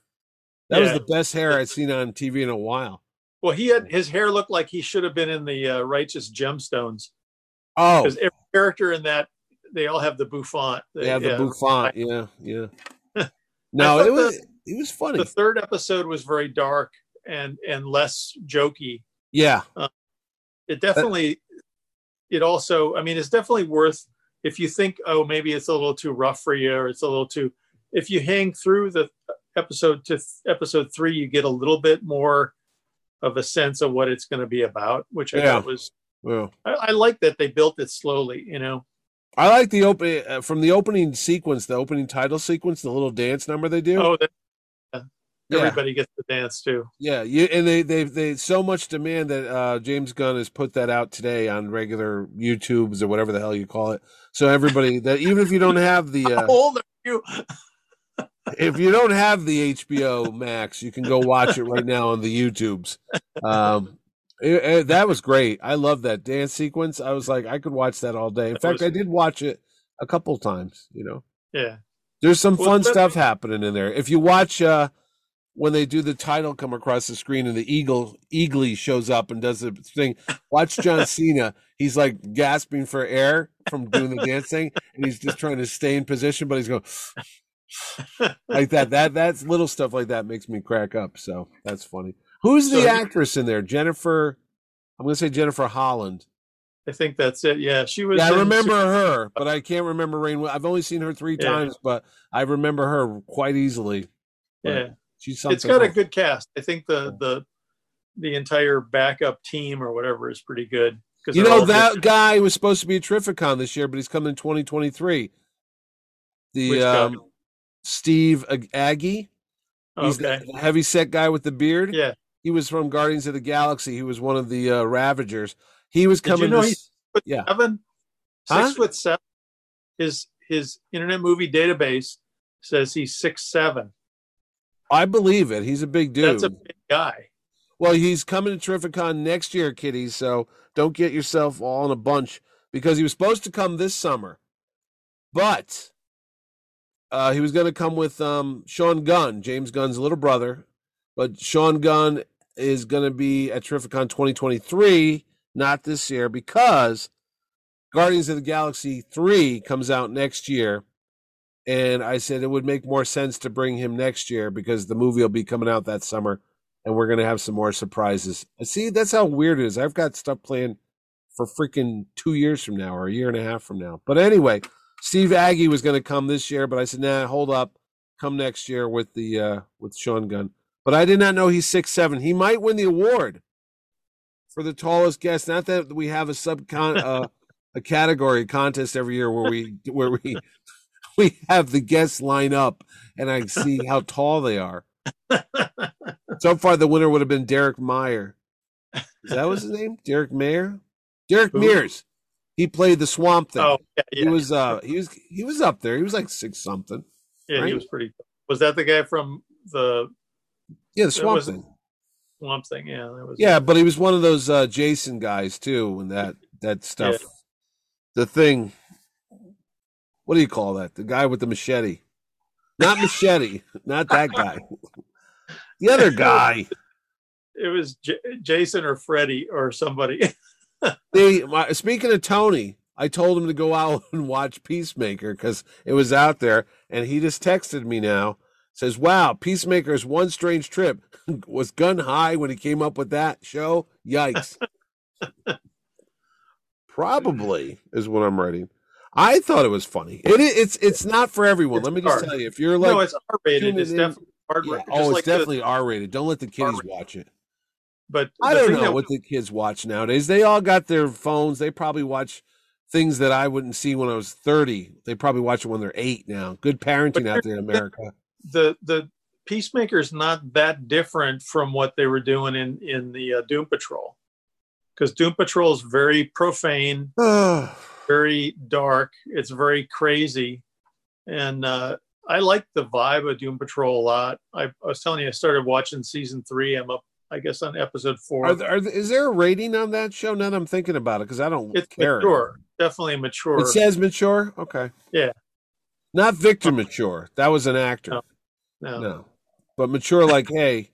That was the best hair I'd seen on TV in a while. Well, he had his hair looked like he should have been in the uh, Righteous Gemstones Oh, because every character in that they all have the bouffant. they have the yeah. bouffant. Yeah, yeah. No, it was the- it was funny. The third episode was very dark and and less jokey. yeah. Uh, it definitely. It also, I mean, it's definitely worth if you think, oh, maybe it's a little too rough for you, or it's a little too. If you hang through the episode to episode three, you get a little bit more of a sense of what it's going to be about, which I Yeah. thought was. Well, I, I like that they built it slowly. You know. I like the open uh, from the opening sequence, the opening title sequence, the little dance number they do. Oh, that yeah. everybody gets to dance too. Yeah, you and they they they so much demand that uh James Gunn has put that out today on regular YouTubes or whatever the hell you call it. So everybody that even if you don't have the How uh, old are you? if you don't have the HBO Max, you can go watch it right now on the YouTubes. Um it- it- that was great. I love that dance sequence. I was like I could watch that all day. In That fact, was- I did watch it a couple times, you know. Yeah. There's some Well, fun that- stuff happening in there. If you watch uh when they do the title come across the screen and the eagle eagly shows up and does the thing, watch John Cena. He's like gasping for air from doing the dance thing, and he's just trying to stay in position, but he's going like that. That that's little stuff like that makes me crack up. So that's funny. Who's the So- actress in there? Jennifer. I'm gonna say Jennifer Holland. I think that's it. Yeah, she was. Yeah, I remember her, but I can't remember Rainn. I've only seen her three Yeah. times, but I remember her quite easily. Yeah, she's something. it's got a good cast. I think the the the entire backup team or whatever is pretty good. You know that different. guy was supposed to be at Terrificon this year, but he's coming in 2023. The um, Steve Ag- Agee. He's Okay. the heavy set guy with the beard. Yeah. He was from Guardians of the Galaxy. He was one of the uh, Ravagers. He was Did you coming. know to, he's- yeah. Seven, Huh? six foot seven. His his Internet Movie Database says he's six seven. I believe it. He's a big dude. That's a big guy. Well, he's coming to Terrificon next year, kiddies. So don't get yourself all in a bunch because he was supposed to come this summer, but uh, he was going to come with um, Sean Gunn, James Gunn's little brother. But Sean Gunn is going to be at Terrificon 2023, not this year, because Guardians of the Galaxy 3 comes out next year. And I said it would make more sense to bring him next year because the movie will be coming out that summer and we're going to have some more surprises. See, that's how weird it is. I've got stuff planned for freaking two years from now or a year and a half from now. But anyway, Steve Agee was going to come this year, but I said, nah, hold up. Come next year with the uh, with Sean Gunn. But I did not know he's six seven. He might win the award for the tallest guest. Not that we have a sub uh, a category contest every year where we where we we have the guests line up and I see how tall they are. so far, the winner would have been Derek Meyer. Is that was his name? Derek Mayer? Derek Who? Mears. He played the Swamp Thing. Oh, yeah, yeah. He was uh he was he was up there. He was like six something. Yeah, right? he was pretty. Was that the guy from the? Yeah, the Swamp Thing. Swamp Thing. Yeah, that was. Yeah, but he was one of those uh Jason guys too, and that that stuff. Yeah. The thing. What do you call that? The guy with the machete. Not machete. not that guy. The other guy. It was J- Jason or Freddy or somebody. the my, speaking of Tony, I told him to go out and watch Peacemaker because it was out there, and he just texted me now. Says, "Wow, Peacemaker's one strange trip was Gunn high when he came up with that show. Yikes!" Probably is what I'm writing. I thought it was funny. It, it's it's not for everyone. It's Let me just tell you, if you're like, no, it's R rated. It's definitely hard. Yeah. Oh, it's like definitely R rated. Don't let the kids R-rated. watch it. But I don't know what the kids watch nowadays. They all got their phones. They probably watch things that I wouldn't see when I was 30. They probably watch it when they're eight now. Good parenting out there in America. The the Peacemaker is not that different from what they were doing in in the uh, Doom Patrol, because Doom Patrol is very profane, very dark. It's very crazy, and uh, I like the vibe of Doom Patrol a lot. I, I, was telling you, I started watching season three. I'm up, I guess, on episode four. Are there, are there, is there a rating on that show? Now that I'm thinking about it, because I don't it's care. Mature, definitely mature. It says mature. Okay. Yeah. Not Victor Mature. That was an actor. No. No. no. But mature, like, hey,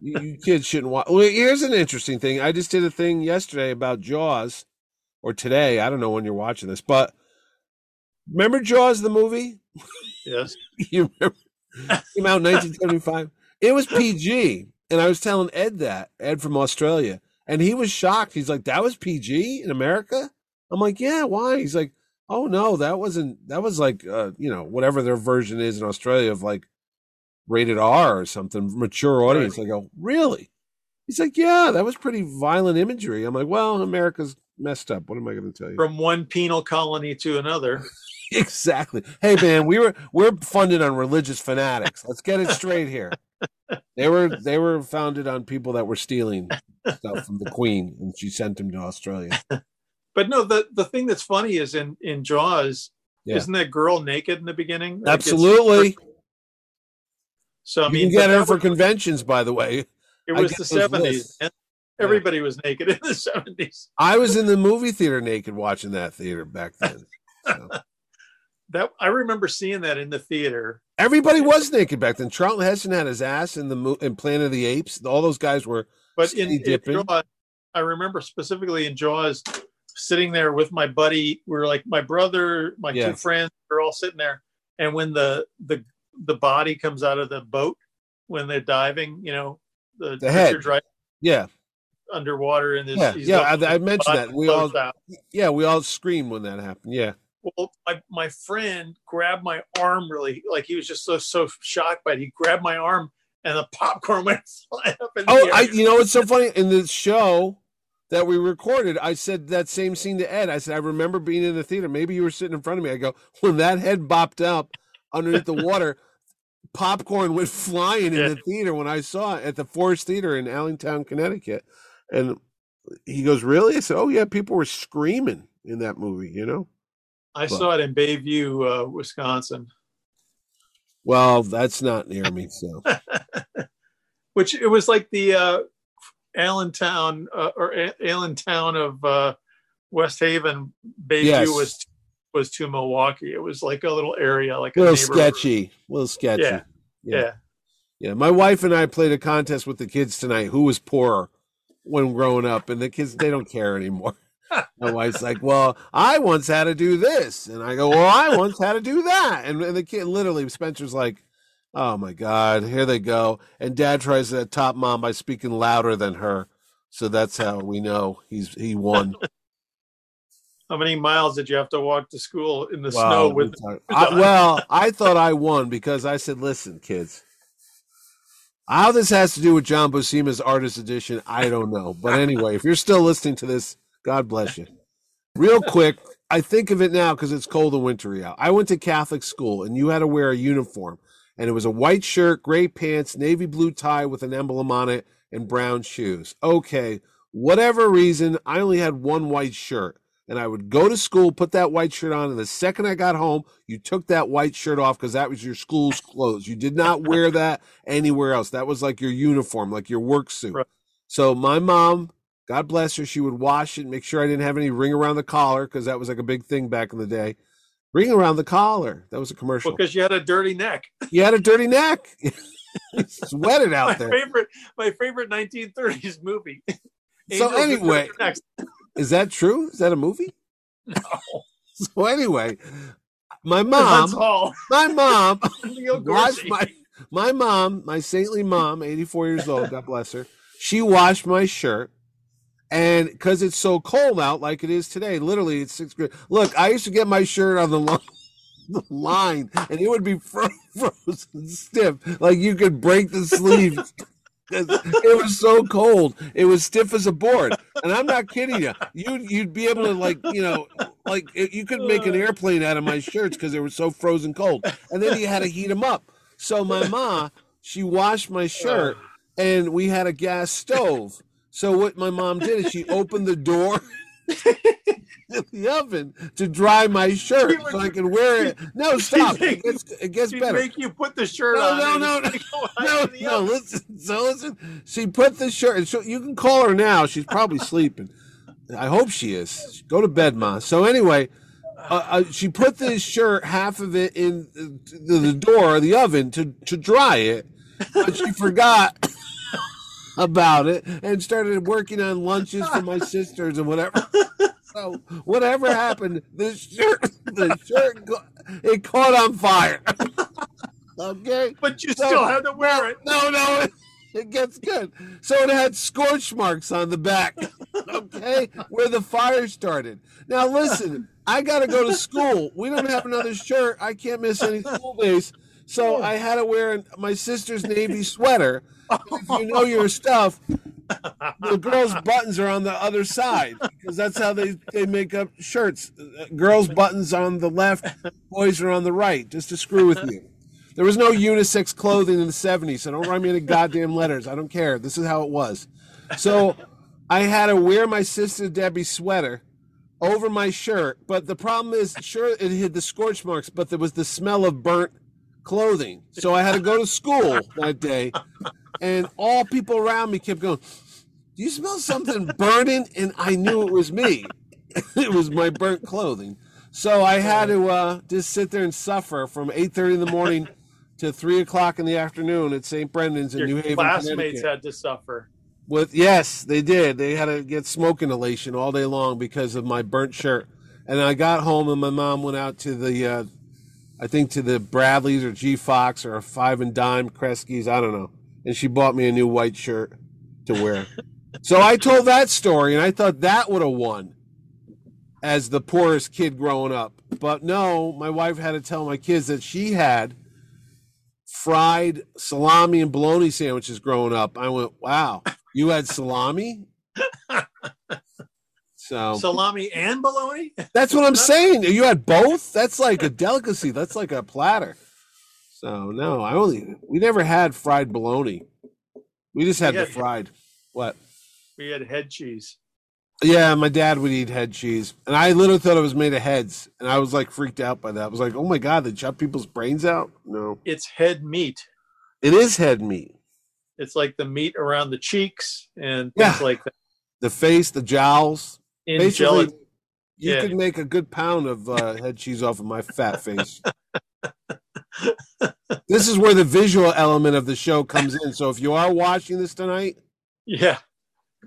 you, you kids shouldn't watch. Well, here's an interesting thing. I just did a thing yesterday about Jaws, or today. I don't know when you're watching this, but remember Jaws the movie? Yes. you remember? Came out in 1975. It was PG. And I was telling Ed that, Ed from Australia. And he was shocked. He's like, that was PG in America? I'm like, yeah, why? He's like, oh no, that wasn't, that was like, uh, you know, whatever their version is in Australia of like rated R or something, mature audience. Right. I go, really? He's like, yeah, that was pretty violent imagery. I'm like, well, America's messed up. What am I going to tell you? From one penal colony to another. exactly. Hey man, we were we're funded on religious fanatics. Let's get it straight here. They were they were founded on people that were stealing stuff from the Queen, and she sent them to Australia. But no, the the thing that's funny is in in Jaws, yeah. isn't that girl naked in the beginning? Absolutely. So I mean, you can get her for was, conventions, by the way. It was the seventies. Everybody yeah. was naked in the seventies. I was in the movie theater naked watching that theater back then. So that I remember seeing that in the theater. Everybody was naked back then. Charlton Heston had his ass in the in Planet of the Apes. All those guys were. But in, in Jaws, I remember specifically in Jaws, sitting there with my buddy. We are like my brother, my yeah. two friends. We're all sitting there, and when the the the body comes out of the boat when they're diving, you know, the, the head, right? Yeah, underwater and yeah, yeah. I, I mentioned that we all, out. yeah, we all screamed when that happened. Yeah well, my, my friend grabbed my arm really, like he was just so so shocked by it. He grabbed my arm and the popcorn went flying up in oh, I, you know, it's so funny in the show that we recorded. I said that same scene to Ed. I said I remember being in the theater. Maybe you were sitting in front of me. I go when that head bopped up underneath the water. popcorn went flying in the theater when I saw it at the Forest Theater in Allingtown, Connecticut. And he goes, Really? I said, Oh, yeah, people were screaming in that movie, you know? I but, saw it in Bayview, uh, Wisconsin. Well, that's not near me, so which it was like the uh, Allingtown uh, or A- Allingtown of uh, West Haven. Bayview Yes. was was to Milwaukee. It was like a little area, like a little sketchy. A little sketchy. Yeah. Yeah. Yeah. Yeah, my wife and I played a contest with the kids tonight. Who was poorer when growing up? And the kids, they don't care anymore. My wife's like, "Well, I once had to do this," and I go, "Well, I once had to do that." And, and the kid, literally, Spencer's like, "Oh my god, here they go!" And Dad tries to top mom by speaking louder than her, so that's how we know he's he won. How many miles did you have to walk to school in the Wow, snow with? I- well, I thought I won because I said, "Listen, kids." How this has to do with John Buscema's Artist Edition, I don't know. But anyway, if you're still listening to this, God bless you. Real quick, I think of it now because it's cold and wintry out. I went to Catholic school and you had to wear a uniform, and it was a white shirt, gray pants, navy blue tie with an emblem on it, and brown shoes. Okay, whatever reason, I only had one white shirt. And I would go to school, put that white shirt on, and the second I got home, you took that white shirt off because that was your school's clothes. You did not wear that anywhere else. That was like your uniform, like your work suit. Right. So my mom, God bless her, she would wash it, make sure I didn't have any ring around the collar because that was like a big thing back in the day. Ring around the collar. That was a commercial. Because you had a dirty neck. You had a dirty neck. Sweated My out there. favorite, my favorite 1930s movie. So Angels anyway-. Is that true? Is that a movie? No. So anyway, my mom, my mom washed my my mom, my saintly mom, 84 years old, God bless her. She washed my shirt. And because it's so cold out, like it is today, literally it's six grade. Look, I used to get my shirt on the line, the line and it would be frozen stiff. Like you could break the sleeves. It was so cold. It was stiff as a board. And I'm not kidding you. You'd, you'd be able to, like, you know, like you could make an uh. airplane out of my shirts because they were so frozen cold. And then you had to heat them up. So my ma, she washed my shirt uh. and we had a gas stove. So what my mom did is she opened the door in the oven to dry my shirt so I can wear it. No, stop. It gets, it gets She'd better. make you put the shirt No, on. no, no, No, the no, listen. So listen. She put the shirt. and So you can call her now. She's probably sleeping. I hope she is. Go to bed, ma. So anyway, uh, uh, she put this shirt, half of it, in the, the door of the oven to to dry it, but she forgot about it and started working on lunches for my sisters and whatever. So whatever happened, the shirt, the shirt, it caught on fire. Okay. But you So- still had to wear it. No, no, it, it gets good. So it had scorch marks on the back, okay, where the fire started. Now listen, I got to go to school. We don't have another shirt. I can't miss any school days. So I had to wear my sister's navy sweater. If you know your stuff, the girls' buttons are on the other side because that's how they, they make up shirts. Girls' buttons on the left, boys are on the right, just to screw with you. There was no unisex clothing in the 70s, so don't write me any goddamn letters. I don't care. This is how it was. So I had to wear my sister Debbie's sweater over my shirt, but the problem is, sure, it hid the scorch marks, but there was the smell of burnt clothing. So I had to go to school that day, and all people around me kept going, Do you smell something burning? And I knew it was me. it was my burnt clothing. So I had to uh, just sit there and suffer from 8.30 in the morning to 3 o'clock in the afternoon at St. Brendan's in Your New Haven, classmates had to suffer. With yes, they did. They had to get smoke inhalation all day long because of my burnt shirt. And I got home and my mom went out to the, uh, I think to the Bradlees or G Fox or Five and Dime Kresge's, I don't know. And she bought me a new white shirt to wear. so I told that story and I thought that would have won as the poorest kid growing up. But no, my wife had to tell my kids that she had fried salami and bologna sandwiches growing up. I went, wow, you had salami? So Salami and bologna? that's what I'm saying. You had both? That's like a delicacy. That's like a platter. So no, I only we never had fried bologna. We just had Yeah. the fried. What? We had head cheese. Yeah, my dad would eat head cheese, and I literally thought it was made of heads, and I was like freaked out by that. I was like, "Oh my god, they chop people's brains out?" No, It's head meat. it is head meat. It's like the meat around the cheeks and Yeah. things like that. The face, the jowls. In Basically, gelatin. you Yeah. could make a good pound of uh, head cheese off of my fat face. this is where the visual element of the show comes in. So if you are watching this tonight, Yeah.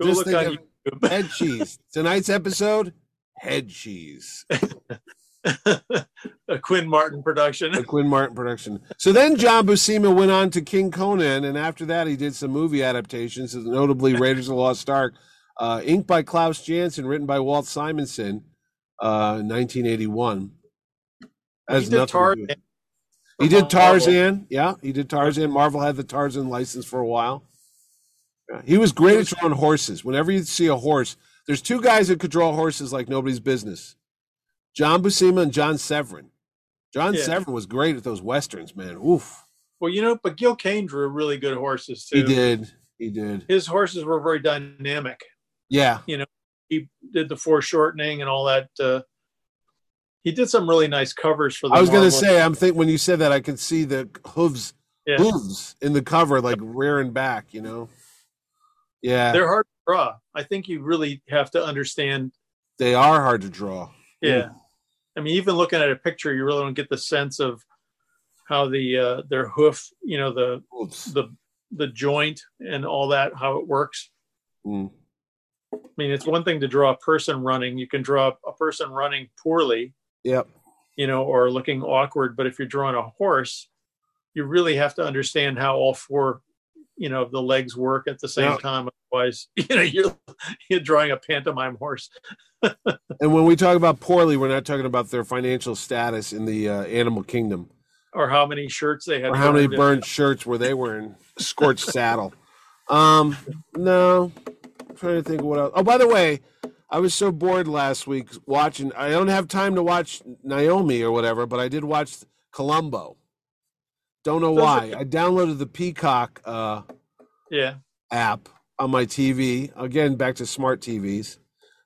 Go Just look think on of- YouTube. head cheese. Tonight's episode, head cheese. a Quinn Martin production. a Quinn Martin production. So then John Buscema went on to King Conan, and after that he did some movie adaptations, notably Raiders of the Lost Ark, uh, inked by Klaus Janson, written by Walt Simonson, uh, 1981. As He did nothing Tarzan. He did. Tarzan. Yeah, he did Tarzan. Marvel had the Tarzan license for a while. Yeah, He was great at drawing horses. Whenever you see a horse, there's two guys that could draw horses like nobody's business. John Buscema and John Severin. John Yeah. Severin was great at those westerns, man. Oof. Well, you know, but Gil Kane drew really good horses too. He did. He did. His horses were very dynamic. Yeah. You know, he did the foreshortening and all that. Uh, he did some really nice covers for the. I was gonna say, I'm think when you said that, I could see the hooves, Yeah. hooves in the cover, like rearing back. You know. Yeah, they're hard to draw. I think you really have to understand. they are hard to draw. Yeah, I mean, even looking at a picture, you really don't get the sense of how the uh, their hoof, you know, the Hooves. the the joint and all that, how it works. Mm. I mean, it's one thing to draw a person running. You can draw a person running poorly, Yep. you know, or looking awkward. But if you're drawing a horse, you really have to understand how all four, you know, the legs work at the same Yeah. time. Otherwise, you know, you're you're drawing a pantomime horse. And when we talk about poorly, we're not talking about their financial status in the uh, animal kingdom, Or how many shirts they had. or how many burned. burned shirts were they wearing, scorched saddle. Um, no, I'm trying to think of what else. Oh, by the way, I was so bored last week watching. I don't have time to watch Naomi or whatever, but I did watch Columbo. Don't know why. I downloaded the Peacock uh, Yeah. app on my TV. Again, back to smart TVs.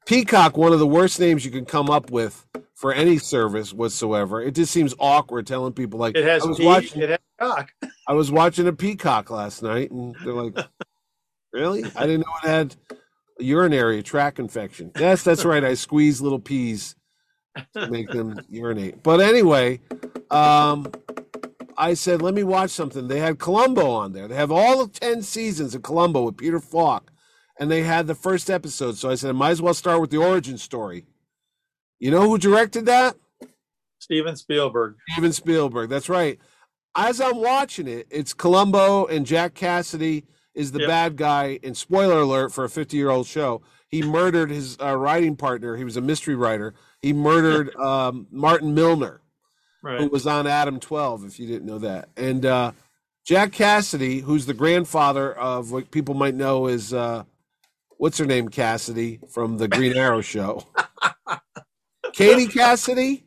Peacock, one of the worst names you can come up with for any service whatsoever. It just seems awkward telling people like It has I was pea- watching it has cock. I was watching a peacock last night and they're like, Really? I didn't know it had urinary tract infection. Yes, that's right. I squeeze little peas to make them urinate. But anyway, um I said, let me watch something. They had Columbo on there. They have all 10 seasons of Columbo with Peter Falk. And they had the first episode. So I said, I might as well start with the origin story. You know who directed that? Steven Spielberg. Steven Spielberg. That's right. As I'm watching it, it's Columbo and Jack Cassidy is the Yep. bad guy. And spoiler alert for a 50 year old show, he murdered his uh, writing partner. He was a mystery writer. He murdered um, Martin Milner, who was on Adam 12, if you didn't know that. And uh, Jack Cassidy, who's the grandfather of what people might know as uh, what's her name, Cassidy from the Green Arrow show. Katie Cassidy,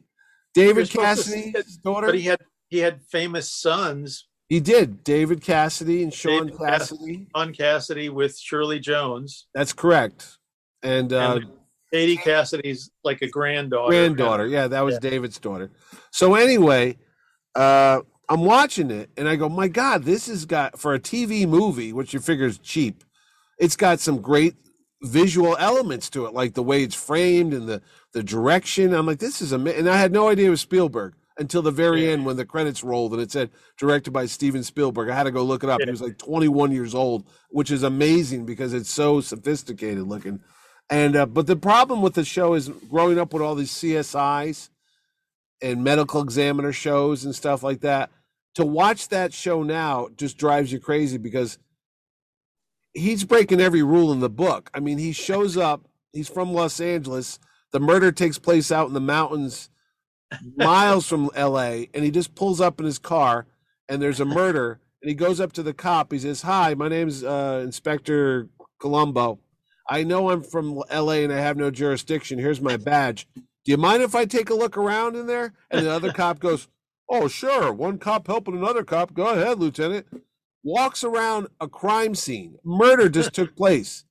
David You're supposed to say Cassidy's daughter. But he had he had famous sons, He did. David Cassidy and Sean David Cassidy. on Cassidy with Shirley Jones. That's correct. And uh, And Katie Cassidy's like a granddaughter. granddaughter. Yeah, that was Yeah. David's daughter. So anyway, uh, I'm watching it and I go, my God, this has got for a TV movie, which you figure is cheap. It's got some great visual elements to it, like the way it's framed and the the direction. I'm like, this is amazing. And I had no idea it was Spielberg until the very Yeah. end when the credits rolled and it said directed by Steven Spielberg. I had to go look it up. He was like 21 years old, which is amazing because it's so sophisticated looking. And uh, but the problem with the show is growing up with all these CSIs and medical examiner shows and stuff like that. To watch that show now just drives you crazy because he's breaking every rule in the book. I mean, he shows up, he's from Los Angeles. The murder takes place out in the mountains miles from LA, and he just pulls up in his car and there's a murder. And he goes up to the cop. He says, Hi, my name's uh, Inspector Columbo. I know I'm from LA and I have no jurisdiction. Here's my badge. Do you mind if I take a look around in there? And the other cop goes, Oh, sure. One cop helping another cop. Go ahead, Lieutenant. Walks around a crime scene. Murder just took place.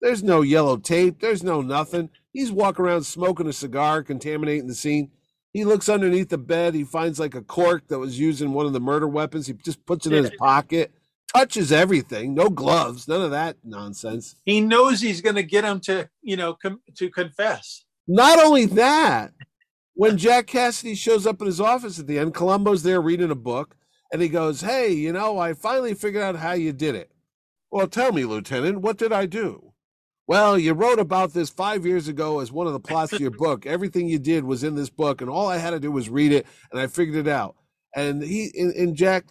There's no yellow tape. There's no nothing. He's walking around smoking a cigar, contaminating the scene. He looks underneath the bed. He finds like a cork that was used in one of the murder weapons. He just puts it in his pocket, touches everything. No gloves, none of that nonsense. He knows he's going to get him to, you know, com- to confess. Not only that, when Jack Cassidy shows up in his office at the end, Columbo's there reading a book, and he goes, Hey, you know, I finally figured out how you did it. Well, tell me, Lieutenant, what did I do? Well, you wrote about this five years ago as one of the plots of your book. Everything you did was in this book, and all I had to do was read it, and I figured it out. And he and, and Jack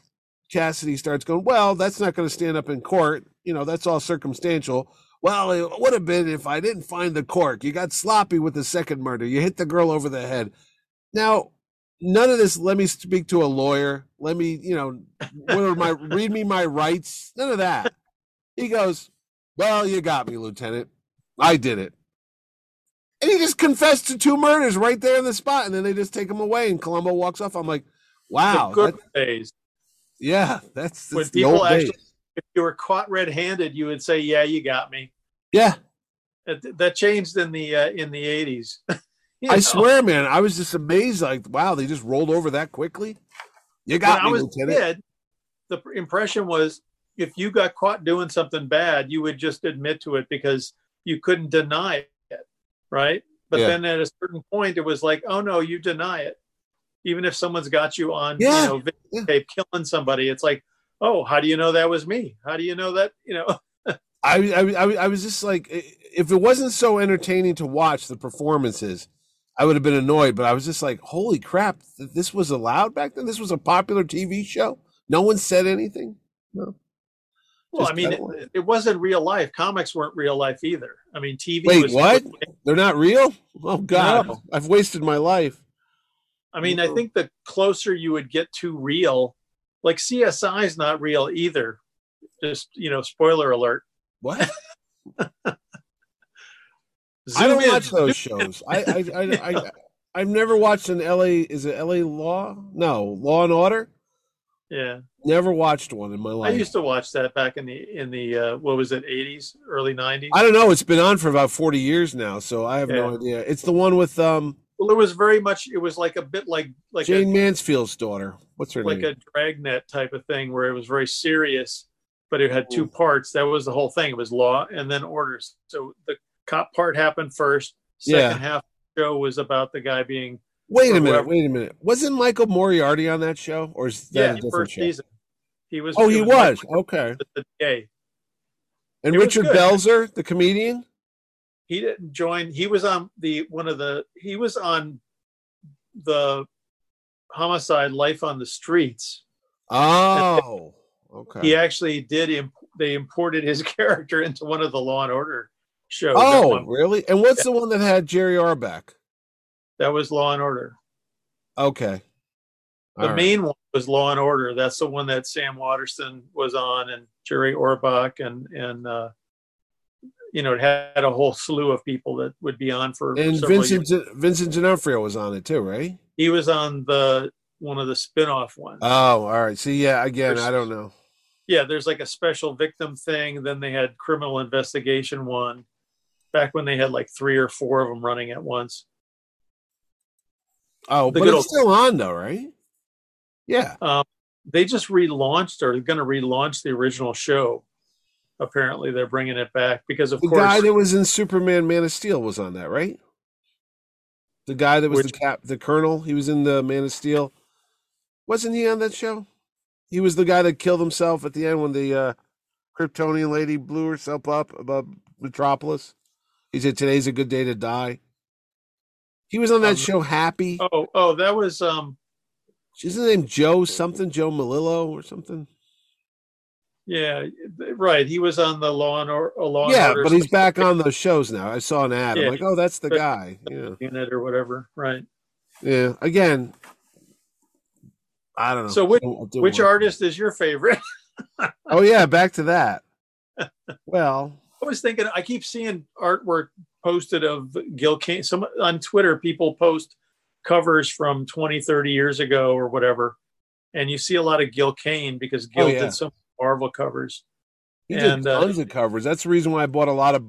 Cassidy starts going, Well, that's not going to stand up in court. You know, that's all circumstantial. Well, it would have been if I didn't find the cork. You got sloppy with the second murder. You hit the girl over the head. Now, none of this. Let me speak to a lawyer. Let me, you know, what are my read me my rights. None of that. He goes, "Well, you got me, Lieutenant. I did it." And he just confessed to two murders right there in the spot, and then they just take him away, and Columbo walks off. I'm like, "Wow, the good that, days." Yeah, that's, that's when people actually. Days if you were caught red-handed, you would say, "Yeah, you got me." Yeah, that, that changed in the uh, in the eighties. I swear, man, I was just amazed. Like, wow, they just rolled over that quickly. You got when me, I was Lieutenant. Kid, the impression was if you got caught doing something bad, you would just admit to it because you couldn't deny it, right? But yeah. then at a certain point, it was like, oh no, you deny it. Even if someone's got you on, yeah. you know, videotape yeah. killing somebody, it's like, oh, how do you know that was me? How do you know that? You know. I, I I was just like, if it wasn't so entertaining to watch the performances, I would have been annoyed. But I was just like, holy crap, this was allowed back then. This was a popular TV show. No one said anything. No. Well, I mean, it, it, wasn't real life. Comics weren't real life either. I mean, TV. Wait, what? They're not real? Oh God, no. I've wasted my life. I mean, I think the closer you would get to real, like CSI is not real either. Just you know, spoiler alert. What? I don't in. watch those shows. I, I, I, I, I've never watched an LA. Is it LA Law? No, Law and Order. Yeah. Never watched one in my life. I used to watch that back in the in the uh, what was it, eighties, early nineties. I don't know. It's been on for about forty years now, so I have yeah. no idea. It's the one with um. Well, it was very much. It was like a bit like like Jayne a, Mansfield's daughter. What's her like name? Like a dragnet type of thing, where it was very serious but it had two parts. That was the whole thing. It was law and then orders. So the cop part happened first. Second yeah. half show was about the guy being. Wait a minute. Whoever. Wait a minute. Wasn't Michael Moriarty on that show, or is that yeah, a different first show? season? He was. Oh, he was. was. Okay. The, the And it Richard Belzer, the comedian. He didn't join. He was on the one of the. He was on the homicide life on the streets. Oh. Okay. He actually did. Imp- they imported his character into one of the Law and Order shows. Oh, really? And what's yeah. the one that had Jerry Orbach? That was Law and Order. Okay. All the right. main one was Law and Order. That's the one that Sam Waterston was on, and Jerry Orbach, and and uh, you know, it had a whole slew of people that would be on for. And Vincent years. Vincent D'Onofrio was on it too, right? He was on the one of the spin-off ones. Oh, all right. See, yeah, again, There's, I don't know yeah, there's like a special victim thing. Then they had criminal investigation one back when they had like three or four of them running at once. Oh, the but it's old, still on though, right? Yeah. Um, they just relaunched or going to relaunch the original show. Apparently, they're bringing it back because of course the course, guy that was in Superman Man of Steel was on that, right? The guy that was which, the cap, the colonel. He was in the Man of Steel. Wasn't he on that show? He was the guy that killed himself at the end when the uh, Kryptonian lady blew herself up above Metropolis. He said, "Today's a good day to die." He was on that um, show, Happy. Oh, oh, that was um. She's name Joe something, Joe Melillo or something. Yeah, right. He was on the Law and or, a Law Yeah, Order but he's back on those shows now. I saw an ad. Yeah, I'm like, oh, that's the guy. Yeah, unit or whatever. Right. Yeah. Again, I don't know. So which, which artist is your favorite? oh yeah, back to that. Well, I was thinking. I keep seeing artwork posted of Gil Kane. Some on Twitter, people post covers from 20, 30 years ago or whatever, and you see a lot of Gil Kane because Gil oh, yeah. did some Marvel covers. He and, did tons uh, of covers. That's the reason why I bought a lot of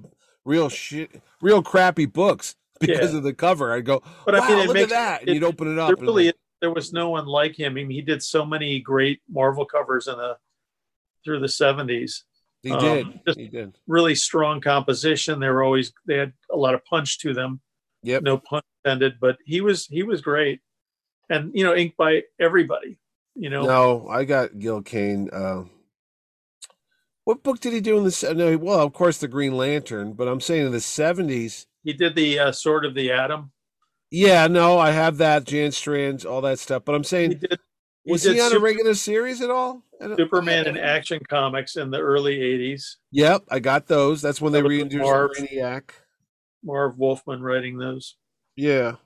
real shit, real crappy books because Yeah. of the cover. I'd go, But wow, I mean, it look makes at that, and it- you'd open it up. there really like, there was no one like him. I mean, he did so many great Marvel covers in the through the seventies. He um, did, he did. Really strong composition. They were always they had a lot of punch to them. Yep. No pun intended, but he was he was great, and you know, inked by everybody. You know, No, I got Gil Kane. Uh, what book did he do in the? No, well, of course, the Green Lantern. But I'm saying in the seventies. he did the uh, Sword of the Atom. Yeah, no, I have that Jan Strands, all that stuff. But I'm He saying, did. He was did he on Sup- a regular series at all? Superman in Action Comics in the early '80s. Yep, I got those. That's when they That was reintroduced Marv. Brainiac. Marv Wolfman writing those. Yeah,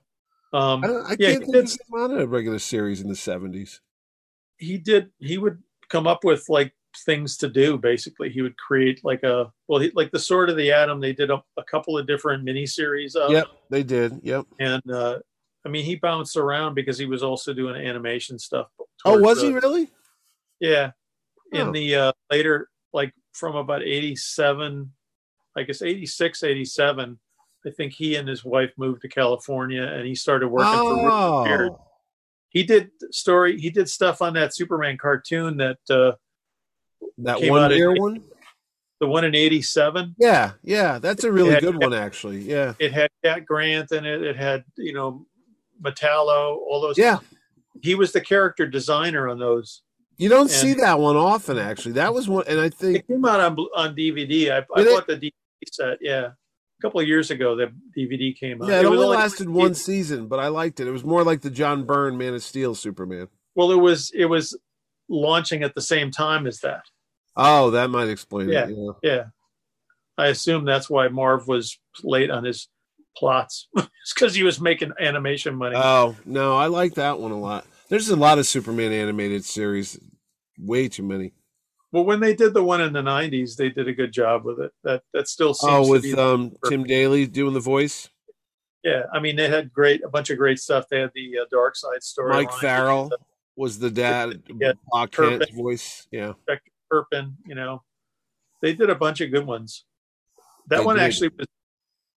Um, I, I Yeah, can't he think did- of on a regular series in the seventies. he did he would come up with like things to do basically he would create like a well he, like the sword of the atom they did a, a couple of different miniseries of Yep, they did. Yep. and uh i mean he bounced around because he was also doing animation stuff Oh, was the- he really? yeah in Oh. the uh later like from about 87 i guess 86 87 i think he and his wife moved to california and he started working for Richard Beard. Oh, he did story he did stuff on that superman cartoon that uh that one in- year one. the one in 87 Yeah, yeah, that's a really Yeah, good one, actually. Yeah, it had Cat Grant in it. It had, you know, Metallo, all those. yeah. He was the character designer on those. You don't And- see that one often, actually. That was one, and I think It came out on on DVD. I, I Did it? bought the DVD set. Yeah, a couple of years ago, the DVD came out. yeah, it, was only lasted it- one season, but I liked it. It was more like the John Byrne Man of Steel Superman. Well, it was it was launching at the same time as that. Oh, that might explain Yeah. it. Yeah. Yeah, I assume that's why Marv was late on his plots. it's because he was making animation money. Oh no, I like that one a lot. There's a lot of Superman animated series, way too many. well, when they did the one in the '90s, they did a good job with it. That that still seems Oh, to with um, Tim Daly doing the voice, Yeah, I mean they had great a bunch of great stuff. They had the uh, Darkseid story. Mike Farrell was the dad, Yeah, Kent's voice. Yeah, Turpin, you know, they did a bunch of good ones. That They one did. actually was.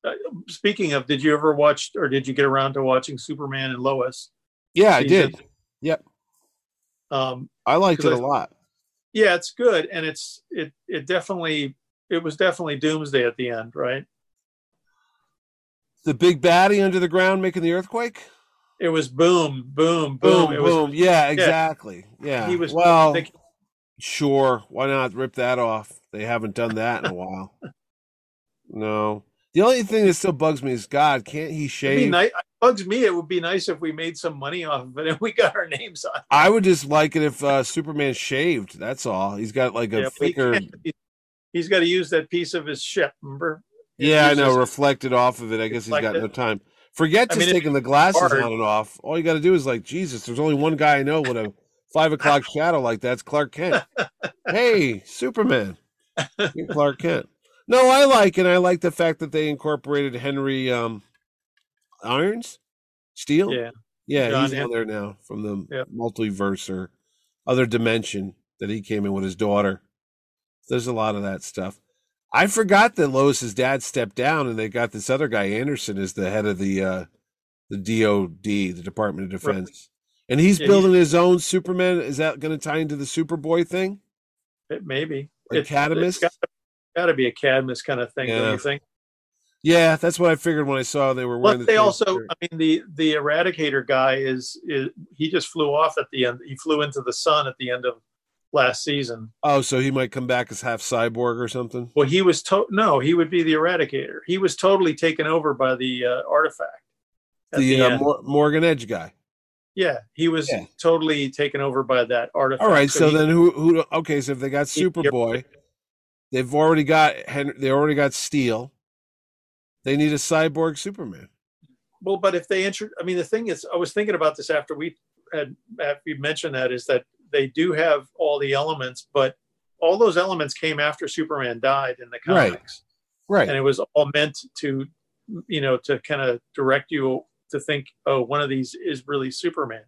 Uh, speaking of, did you ever watch or did you get around to watching Superman and Lois? yeah, I did. Yep, Um, I liked it Because a I- lot. yeah, it's good, and it's it it definitely it was definitely Doomsday at the end, right? The big baddie under the ground making the earthquake. It was boom, boom, boom. Boom, boom. was yeah, exactly. Yeah. he was well. they- Sure, why not rip that off? They haven't done that in a while. No. The only thing that still bugs me is God, can't he shave? nice. Bugs me. It would be nice if we made some money off of it and we got our names on. it. I would just like it if uh, Superman shaved. That's all. He's got like a Yeah, thicker. He's got to use that piece of his ship. Remember? He Yeah, I know. Reflected off of it. I guess he's got no time. Forget I mean, taking the glasses hard. on and off. All you got to do is like, Jesus, there's only one guy I know with a five o'clock shadow like that's Clark Kent. hey, Superman. Clark Kent. No, I like and I like the fact that they incorporated Henry um, Irons, Steel. Yeah. Yeah, John he's Hen- on there now from the Yep. multiverse or other dimension that he came in with his daughter. There's a lot of that stuff. I forgot that Lois's dad stepped down and they got this other guy Anderson as the head of the uh the DOD, the Department of Right. Defense. And he's Yeah, building his own Superman. Is that going to tie into the Superboy thing? It, maybe. Or It- Cadmus? It's got to be a Cadmus kind of thing, Yeah. don't you think? Yeah, that's what I figured when I saw they were wearing But the they also, shirt. I mean, the the Eradicator guy is, is he just flew off at the end. He flew into the sun at the end of last season. Oh, so he might come back as half cyborg or something. Well, he was to- no, he would be the Eradicator. He was totally taken over by the uh, artifact. The, the uh. Mor- Morgan Edge guy. yeah, he was Yeah. totally taken over by that artifact. All right, so he- then who who? Okay, so if they got Superboy, they've already got. They already got Steel. They need a cyborg Superman. Well, but if they enter, I mean, the thing is, I was thinking about this after we had after we mentioned that is that they do have all the elements, but all those elements came after Superman died in the Right. comics, Right. and it was all meant to, you know, to kind of direct you to think, oh, one of these is really Superman.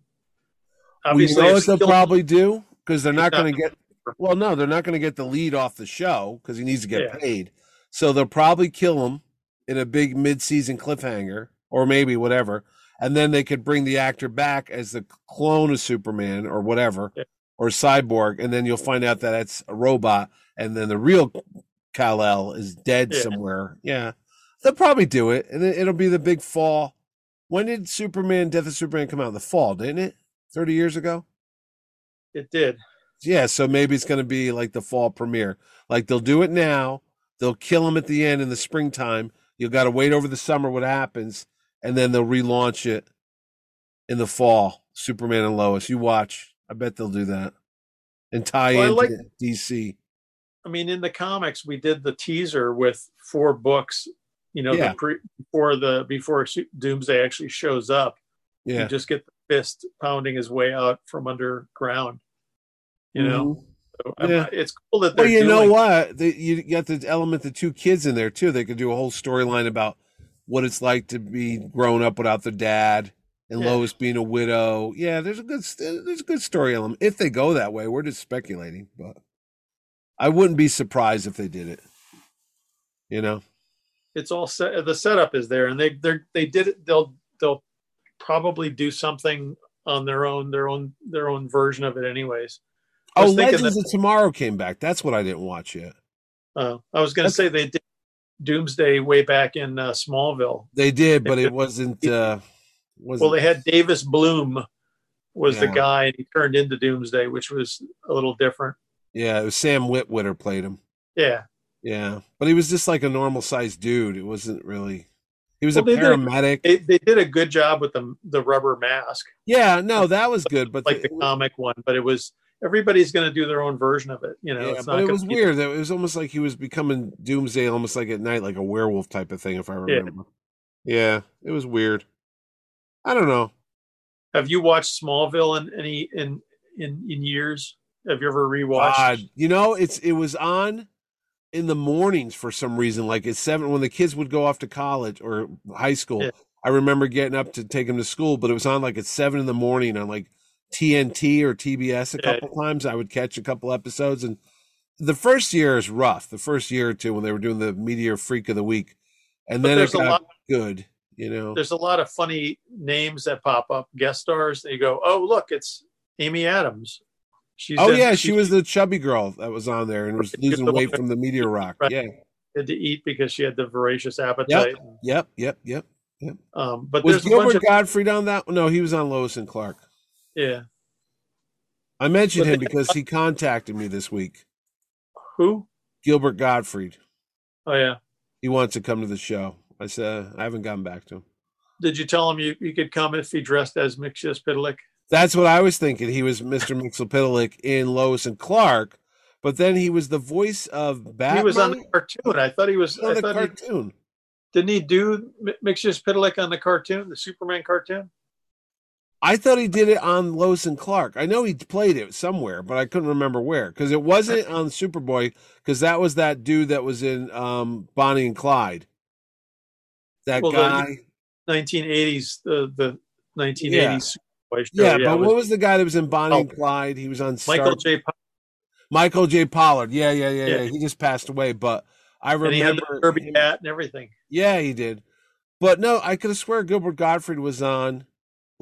we know what they'll probably do because they're not not going to get. Well, no, they're not going to get the lead off the show because he needs to get Yeah. paid. So they'll probably kill him in a big mid-season cliffhanger, or maybe whatever, and then they could bring the actor back as the clone of Superman or whatever, Yeah. or Cyborg, and then you'll find out that it's a robot, and then the real Kal El is dead Yeah. somewhere. Yeah, they'll probably do it, and it- it'll be the big fall. When did Superman, Death of Superman come out? In the fall, didn't it? Thirty years ago. It did. Yeah, so maybe it's going to be like the fall premiere. Like they'll do it now, they'll kill him at the end in the springtime. You got to wait over the summer what happens, and then they'll relaunch it in the fall. Superman and Lois. You watch. I bet they'll do that and tie Well, I into like- DC. I mean, in the comics, we did the teaser with four books. You know, Yeah. the pre, before the before Doomsday actually shows up, Yeah, you just get the fist pounding his way out from underground. You know, Mhm. So Yeah. it's cool that they're Well, you know what? They, you got the element the two kids in there too. They could do a whole storyline about what it's like to be grown up without their dad, and Yeah. Lois being a widow. Yeah, there's a good there's a good story element if they go that way. We're just speculating, but I wouldn't be surprised if they did it. You know, It's all set. The setup is there, and they they they did it. They'll they'll probably do something on their own their own their own version of it, anyways. Oh, Legends of Tomorrow came back. That's what I didn't watch yet. Uh, I was going to say they did Doomsday way back in uh, Smallville. They did, but it wasn't. uh wasn't Well, they had Davis Bloom was the guy, and he turned into Doomsday, which was a little different. yeah, it was Sam Witwer played him. Yeah, Yeah, but he was just like a normal sized dude. It wasn't really. He was Well, a they did- paramedic. they, they did a good job with the the rubber mask, yeah, no, that was good. But like the comic one. But it was everybody's going to do their own version of it. You know, yeah, but it was weird. That it was almost like he was becoming Doomsday, almost like at night, like a werewolf type of thing. If I remember. Yeah, it was weird. I don't know. Have you watched Smallville in any in in in years? Have you ever rewatched? God, you know, it's it was on in the mornings for some reason. Like at seven, when the kids would go off to college or high school, Yeah. I remember getting up to take them to school. But it was on like at seven in the morning on like TNT or TBS a Yeah. couple times. I would catch a couple episodes, and the first year is rough. The first year or two when they were doing the Meteor Freak of the Week, and But then it there's a got lot- good. You know, There's a lot of funny names that pop up, guest stars. They go, "Oh, look, it's Amy Adams." She's oh in- yeah, she was the chubby girl that was on there and was losing weight from the meteor rock. Right. Yeah, had to eat because she had the voracious appetite. yep, yep, yep. Yep. Um, but Was a Gilbert of Gottfried on that? No, he was on Lois and Clark. Yeah. I mentioned him because he contacted me this week. Who? Gilbert Gottfried. Oh yeah. He wants to come to the show. I said I haven't gotten back to him. Did you tell him you, you could come if he dressed as Mxyzptlk? That's what I was thinking. He was Mr. Mxyzptlk in Lois and Clark, but then he was the voice of Batman. He was on the cartoon. I thought he was. on I the thought he, cartoon. didn't he do Mi- Mxyzptlk on the cartoon, the Superman cartoon? I thought he did it on Lois and Clark. I know he played it somewhere, but I couldn't remember where because it wasn't on Superboy because that was that dude that was in um, Bonnie and Clyde. That Well, the- guy. 1980s, the the 1980s Superboy show. yeah, it but was what was the guy that was in Bonnie Oh. and Clyde? He was on Star- Michael J. Pollard, Michael J. Pollard. Yeah, yeah, yeah, yeah, Yeah. He just passed away, but I and he had remember. the him- hat and everything. Yeah, he did. But no, I could have swear Gilbert Gottfried was on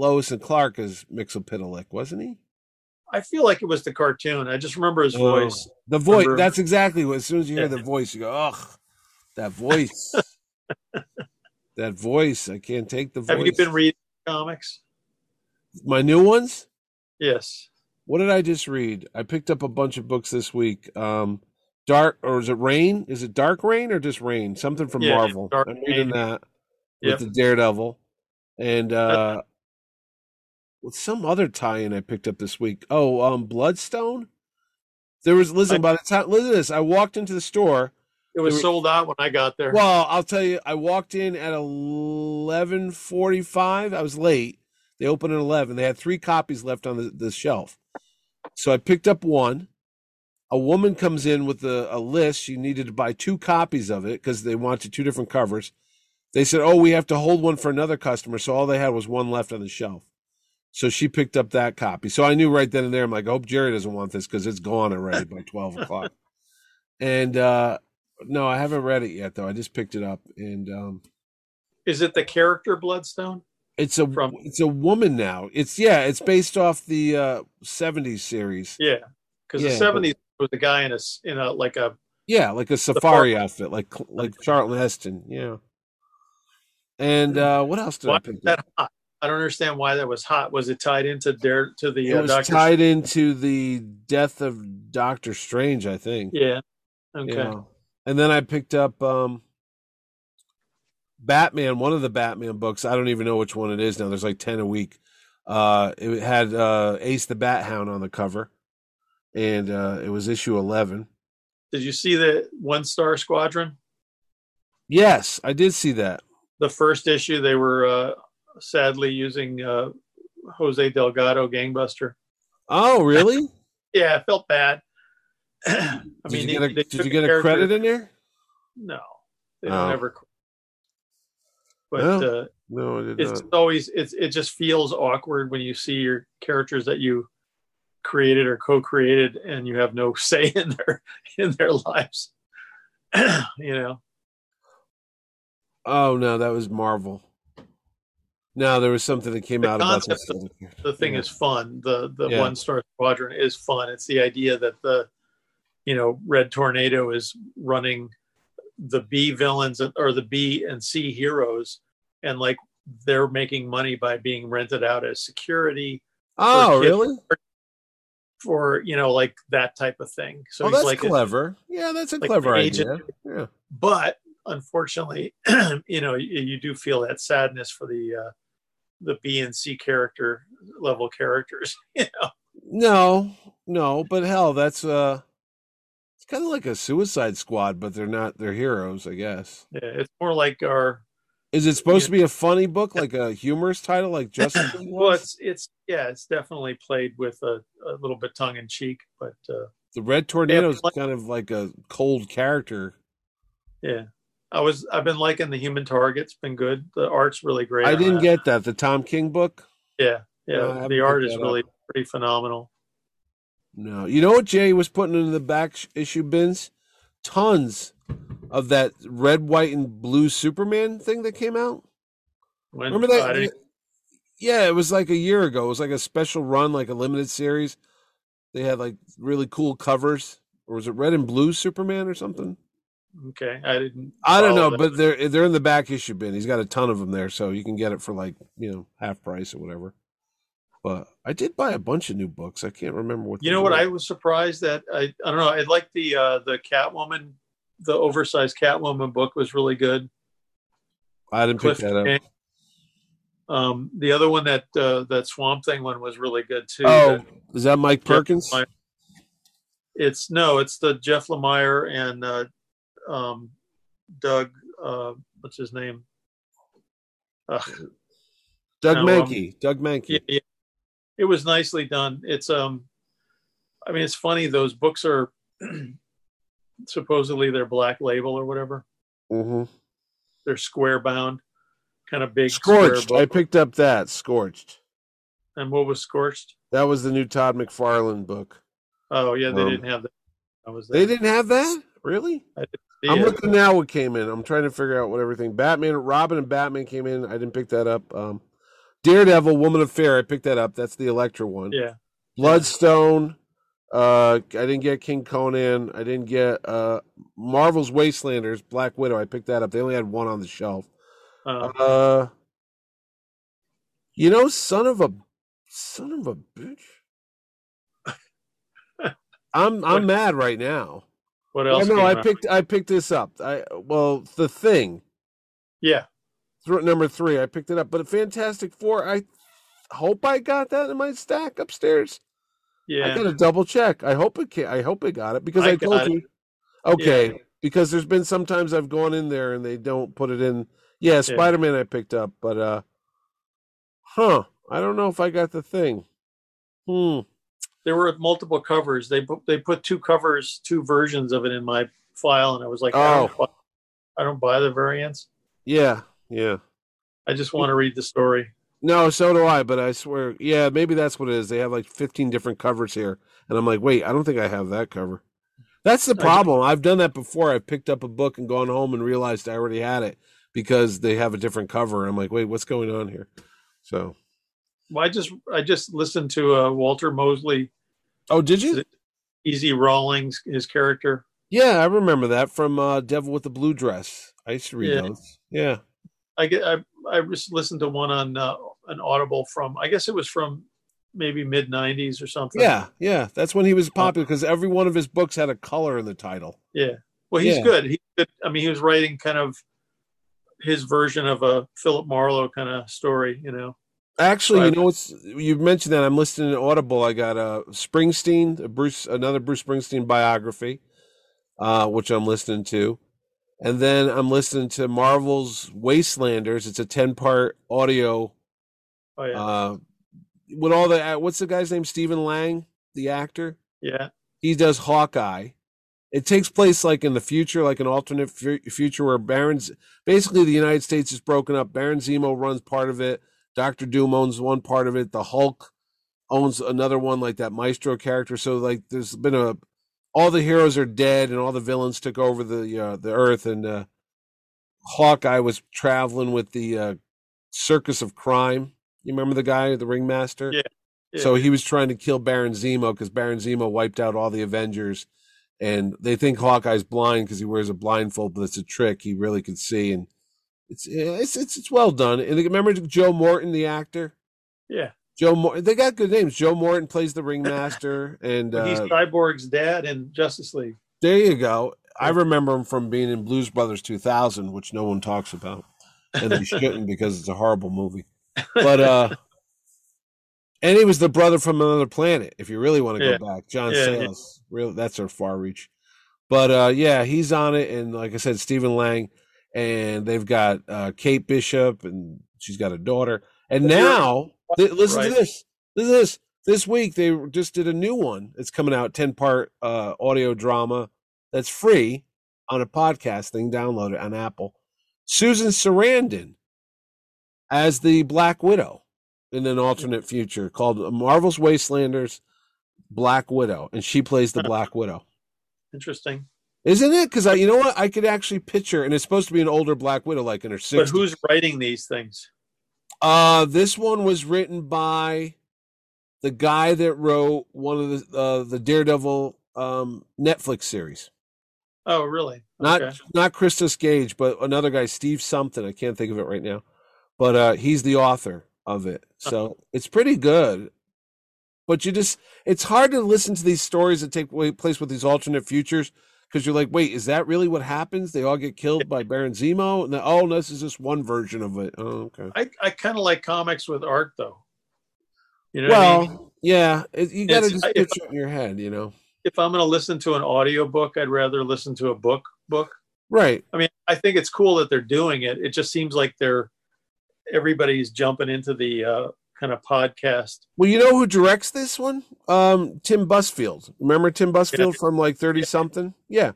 Lois and Clark as Mxyzptlk, wasn't he? I feel like it was the cartoon. I just remember his Oh. voice. The voice. Remember- That's exactly what. As soon as you hear Yeah. the voice, you go, "Ugh, that voice." that voice. I can't take the voice. Have you been reading comics? My new ones. Yes. What did I just read? I picked up a bunch of books this week. Um, Dark or is it Reign? Is it Dark Reign or just Reign? Something from Yeah, Marvel. Dark I'm reading Reign. that with Yep. the Daredevil, and uh, with some other tie-in I picked up this week. Oh, um, Bloodstone. There was listen. I- by the time listen to this, I walked into the store. It was were- sold out when I got there. Well, I'll tell you, I walked in at eleven forty-five. I was late. They opened at eleven. They had three copies left on the, the shelf, so I picked up one. A woman comes in with a, a list. She needed to buy two copies of it because they wanted two different covers. They said, "Oh, we have to hold one for another customer." So all they had was one left on the shelf. So she picked up that copy. So I knew right then and there. I'm like, I hope Jerry doesn't want this because it's gone already by twelve o'clock. And uh, no, I haven't read it yet though. I just picked it up, and um, Is it the character Bloodstone? it's a From- it's a woman now. It's yeah, it's based off the uh, '70s series. Yeah, because Yeah, the seventies was a guy in a s- in a like a Yeah, like a safari outfit, like like Charlton Heston. Yeah. And uh, what else did why I pick up? that hot? I don't understand why that was hot. Was it tied into Dare to the It uh, was Doctor? tied into the death of Doctor Strange, I think. Yeah. Okay. Yeah. And then I picked up um Batman, one of the Batman books. I don't even know which one it is now. There's like 10 a week. Uh it had uh Ace the Bat Hound on the cover. And uh it was issue 11. Did you see the One Star Squadron? Yes, I did see that. The first issue, they were uh, sadly using uh, Jose Delgado Gangbuster. Oh, really? Yeah, I felt bad. I did mean, you get a, they did you get a character- credit in there? No, they Oh. don't. But No. uh, No, it's not. always it's it just feels awkward when you see your characters that you created or co-created and you have no say in their in their lives. you know, Oh no, that was Marvel. No, there was something that came The out about concept this. the thing Yeah. is fun. The the Yeah. one star squadron is fun. It's the idea that the you know Red Tornado is running the B villains or the B and C heroes, and like they're making money by being rented out as security Oh, kids. really? for you know like that type of thing. So oh, he's that's like, clever. Yeah, that's a like clever an idea. agent. Yeah. but unfortunately, you know, you, you do feel that sadness for the uh, the B and C character level characters. You know, No, no, but hell, that's uh, it's kind of like a Suicide Squad, but they're not. They're heroes, I guess. yeah, it's more like our Is it supposed Yeah. to be a funny book, like a humorous title, like Justice well, it's it's yeah, it's definitely played with a, a little bit tongue in cheek, but uh, The Red Tornado is like- kind of like a cold character. yeah. I was I've been liking the Human Target's been good. The art's really great. I didn't that. get that. The Tom King book. yeah yeah. haven't the art is really up. pretty phenomenal. No, you know what Jay was putting in the back issue bins? Tons of that red, white, and blue Superman thing that came out. When Remember that? Didn't- yeah, it was like a year ago. It was like a special run, like a limited series. They had like really cool covers, or was it red and blue Superman or something? Okay, I didn't. I don't know, that. but they're they're in the back issue bin. He's got a ton of them there, so you can get it for like you know half price or whatever. But I did buy a bunch of new books. I can't remember what. You know what? were. I was surprised that I I don't know. I like the uh the Catwoman, the oversized Catwoman book was really good. I didn't pick Cliff that up. Um, the other one that uh, that Swamp Thing one was really good too. Oh, That- is that Mike Perkins? It's no, it's the Jeff Lemire and uh, um, Doug. Uh, what's his name? Ugh. Doug No, um, Mahnke. Doug Mahnke. yeah, yeah. It was nicely done. It's um, I mean, it's funny. Those books are supposedly they're black label or whatever. Mm-hmm. They're square bound, kind of big. Scorched. I picked up that. Scorched. And what was scorched? That was the new Todd McFarlane book. Oh yeah, they Um, didn't have that. I was They didn't have that? Really? I didn't see I'm looking now what came in. I'm trying to figure out what everything. Batman, Robin and Batman came in. I didn't pick that up. Um, Daredevil, Woman of Fear, I picked that up. That's the Elektra one. Yeah, Bloodstone. Uh, I didn't get King Conan. I didn't get uh, Marvel's Wastelanders, Black Widow. I picked that up. They only had one on the shelf. uh, Uh, you know, son of a son of a bitch. I'm I'm mad right now. What else? no, I out? picked I picked this up. I well, the thing, Yeah, th- number three. I picked it up, but Fantastic Four. I hope I got that in my stack upstairs. Yeah. I gotta double check. I hope it can. I hope I got it because I, I told it. you. Okay, Yeah. because there's been sometimes I've gone in there and they don't put it in. Yeah, Spider Man I picked up, but uh, huh? I don't know if I got the thing. Hmm. There were multiple covers. They put they put two covers, two versions of it in my file, and I was like, I, don't Oh. buy, I don't buy the variants. Yeah. Yeah. I just want to read the story. No, so do I. But I swear, yeah, maybe that's what it is. They have like 15 different covers here, and I'm like, wait, I don't think I have that cover. That's the problem. I've done that before. I've picked up a book and gone home and realized I already had it because they have a different cover. I'm like, wait, what's going on here? So, Well, I just I just listened to uh, Walter Mosley, oh, did you? Easy Rawlins, his character. Yeah, I remember that from uh, Devil with the Blue Dress. I used to read Yeah. those. Yeah. I get I I just listened to one on uh, an Audible from I guess it was from maybe mid '90s or something. Yeah, yeah. That's when he was popular because every one of his books had a color in the title. Yeah. Well, he's Yeah. good. He's good. I mean, he was writing kind of his version of a Philip Marlowe kind of story, you know. Actually, you know what's you mentioned that I'm listening to Audible. I got a Springsteen, a Bruce, another Bruce Springsteen biography, uh, which I'm listening to, and then I'm listening to Marvel's Wastelanders. It's a ten part audio Oh yeah. uh, with all the uh, what's the guy's name? Stephen Lang, the actor. yeah. He does Hawkeye. It takes place like in the future, like an alternate fu- future where Baron's basically the United States is broken up. Baron Zemo runs part of it. Doctor Doom owns one part of it. The Hulk owns another one, like that Maestro character. So like, there's been a all the heroes are dead and all the villains took over the uh, the Earth, and uh, Hawkeye was traveling with the uh, Circus of Crime. You remember the guy, the ringmaster? Yeah. Yeah. So he was trying to kill Baron Zemo because Baron Zemo wiped out all the Avengers, and they think Hawkeye's blind because he wears a blindfold, but it's a trick. He really could see, and it's yeah, it's it's, it's well done. And remember Joe Morton, the actor. yeah. Joe Morton. They got good names. Joe Morton plays the ringmaster, and But he's uh, Cyborg's dad in Justice League. there you go. I remember him from being in Blues Brothers 2000, which no one talks about, and they shouldn't because it's a horrible movie. But uh, and he was the brother from another planet. If you really want to Yeah. go back, John Yeah, yeah. Sayles. Real, that's our far reach. But uh, yeah, he's on it, and like I said, Stephen Lang, and they've got uh, Kate Bishop, and she's got a daughter. And now, th- listen Right. to this. Listen to this. This week they just did a new one. It's coming out, ten part uh, audio drama that's free on a podcast thing. Download it on Apple. Susan Sarandon as the Black Widow in an alternate future called Marvel's Wastelanders Black Widow, and she plays the Black Widow. Interesting. Isn't it? Because I, you know what, I could actually picture, and it's supposed to be an older Black Widow, like in her sixties. But who's writing these things? Uh, this one was written by the guy that wrote one of the uh, the Daredevil um, Netflix series. Oh, really? Not Okay. not Christos Gage, but another guy, Steve something. I can't think of it right now, but uh, he's the author of it. So it's pretty good. But you just it's hard to listen to these stories that take place with these alternate futures because you're like, wait, is that really what happens? They all get killed by Baron Zemo, and then, oh, no, this is just one version of it. Oh, okay. I, I kind of like comics with art, though. You know what I Well, mean? yeah, it, you got to just if- picture it in your head, you know. If I'm going to listen to an audio book, I'd rather listen to a book book. Right. I mean, I think it's cool that they're doing it. It just seems like they're everybody's jumping into the uh, kind of podcast. Well, you know who directs this one? Um, Tim Busfield. Remember Tim Busfield from like thirty something? Yeah,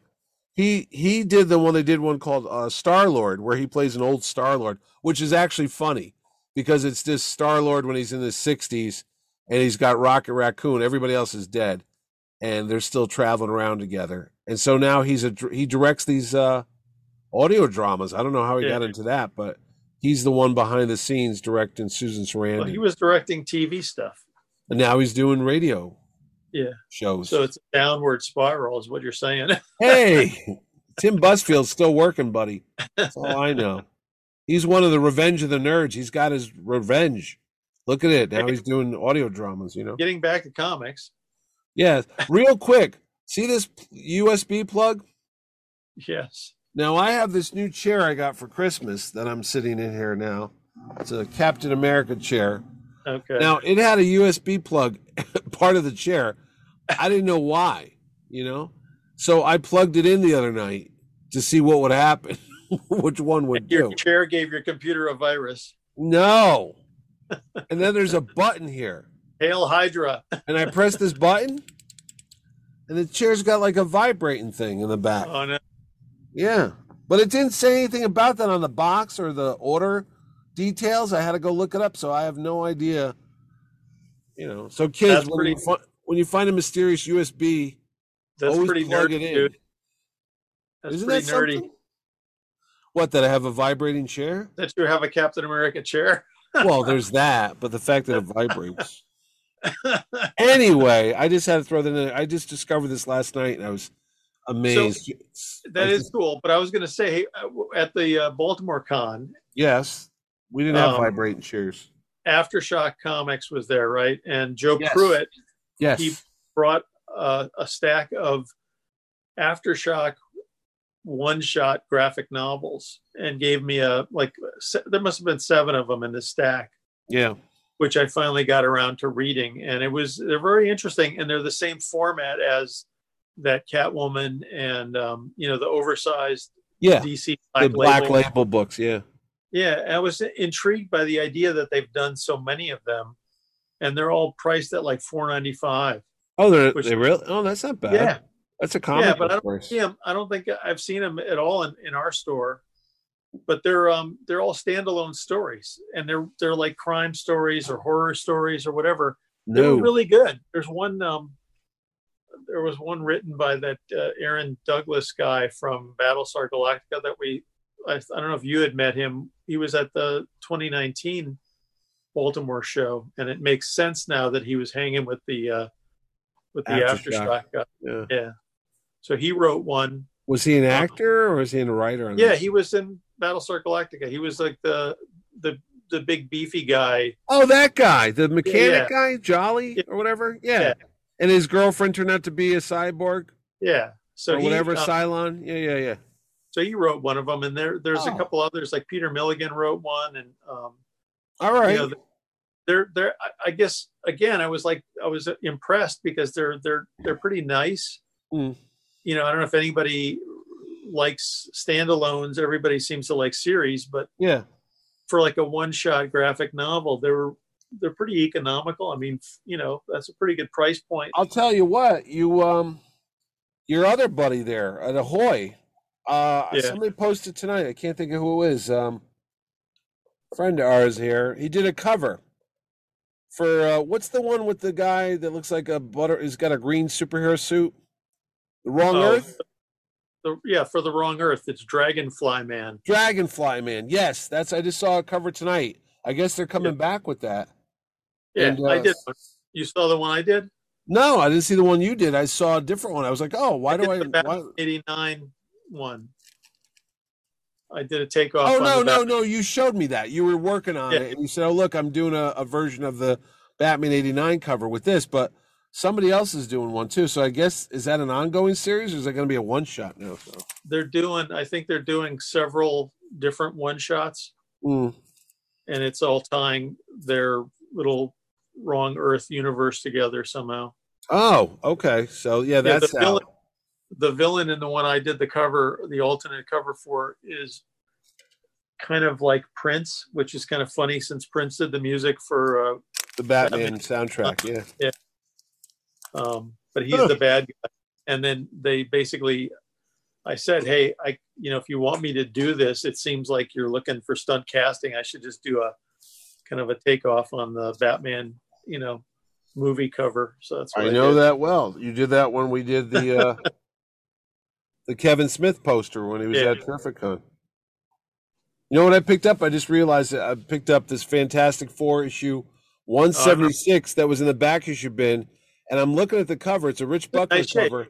he he did the one. They did one called uh, Star Lord, where he plays an old Star Lord, which is actually funny because it's this Star Lord when he's in his sixties and he's got Rocket Raccoon. Everybody else is dead, and they're still traveling around together. And so now he's a he directs these uh, audio dramas. I don't know how he Yeah. got into that, but he's the one behind the scenes directing Susan Sarandon. Well, he was directing TV stuff, And now he's doing radio Yeah. shows. so it's a downward spiral, is what you're saying. hey, Tim Busfield's still working, buddy. That's all I know. He's one of the Revenge of the Nerds. He's got his revenge. Look at it. Now he's doing audio dramas, you know? Getting back to comics, Yeah. Real quick. See this USB plug? yes. Now I have this new chair I got for Christmas that I'm sitting in here now. It's a Captain America chair. Okay. Now it had a USB plug part of the chair. I didn't know why, you know. So I plugged it in the other night to see what would happen, which one would your do. chair gave your computer a virus. No. And then there's a button here, Hail Hydra. and I press this button, and the chair's got like a vibrating thing in the back. Oh no. Yeah, but it didn't say anything about that on the box or the order details. I had to go look it up, so I have no idea. You know, so kids, when you, pretty- fi- when you find a mysterious USB That's Always pretty plug nerdy, it in. dude. That's Isn't pretty that nerdy. something? What? That I have a vibrating chair? That you have a Captain America chair. Well, there's that, but the fact that it vibrates. anyway, I just had to throw that in. I just discovered this last night, and I was amazed. That I is just- cool. But I was going to say uh, at the uh, Baltimore Con, yes. We didn't have Um, vibrating chairs. Aftershock Comics was there, right? And Joe Yes. Pruett Yes. he brought uh, a stack of Aftershock one-shot graphic novels and gave me a like. Se- there must have been seven of them in the stack. yeah. which I finally got around to reading, and it was they're very interesting, and they're the same format as that Catwoman and um, you know the oversized Yeah. DC The Black, black Label. label books. Yeah. Yeah, I was intrigued by the idea that they've done so many of them, and they're all priced at like four ninety five. Oh, they're, Which- they really? Oh, that's not bad. Yeah, That's a comic yeah, but I don't see see 'em- I don't think I've seen them at all in, in our store. But they're um they're all standalone stories, and they're they're like crime stories or horror stories or whatever. they No. were really good. There's one. Um, there was one written by that uh, Aaron Douglas guy from Battlestar Galactica that we. I, I don't know if you had met him. He was at the 2019 Baltimore show, and it makes sense now that he was hanging with the uh, with the Aftershock. aftershock guy. yeah. Yeah. So he wrote one. Was he an actor or was he a writer? On Yeah, this? he was in Battlestar Galactica. He was like the the the big beefy guy. Oh, that guy, the mechanic Yeah. guy, Jolly Yeah. or whatever. Yeah. Yeah. And his girlfriend turned out to be a cyborg Yeah. So or he, whatever, uh, Cylon. Yeah, yeah, yeah. So he wrote one of them, and there there's Oh. a couple others like Peter Milligan wrote one, and um, All right. you know, they're they're I- I guess again I was like I was impressed because they're they're they're pretty nice. Mm. You know, I don't know if anybody likes standalones. Everybody seems to like series, but yeah. for like a one shot graphic novel, they're they're pretty economical. I mean, you know, that's a pretty good price point. I'll tell you what, you um your other buddy there at Ahoy, uh Yeah. somebody posted tonight. I can't think of who it is. Um friend of ours here. He did a cover for uh what's the one with the guy that looks like a butter he's got a green superhero suit? The Wrong Oh, Earth? The, yeah, for the wrong Earth, it's Dragonfly Man. Dragonfly Man. Yes, that's I just saw a cover tonight. I guess they're coming back with that. Yeah, And, I uh, did. You saw the one I did? No, I didn't see the one you did. I saw a different one. I was like, oh, why do I? Why? 89 one. I did a takeoff. Oh no, no, no! You showed me that you were working on Yeah. it, and you said, "Oh, look, I'm doing a, a version of the Batman '89 cover with this," but somebody else is doing one too. So I guess is that an ongoing series, or is that going to be a one shot now? So, They're doing. I think they're doing several different one shots, Mm. and it's all tying their little wrong Earth universe together somehow. Oh, okay. So yeah, Yeah, the villain- The villain in the one I did the cover, the alternate cover for, is kind of like Prince, which is kind of funny since Prince did the music for uh, the Batman soundtrack. Yeah. um, but he's Huh. the bad guy. And then they basically, I said, hey, I, you know, if you want me to do this, it seems like you're looking for stunt casting. I should just do a kind of a takeoff on the Batman, you know, movie cover. So that's I I, know did. that well. You did that when we did the uh the Kevin Smith poster when he was Yeah. at Terrificon. You know what I picked up? I just realized that I picked up this Fantastic Four issue 176 that was in the back issue bin, and I'm looking at the cover. It's a Rich Buckler Nice shape. cover.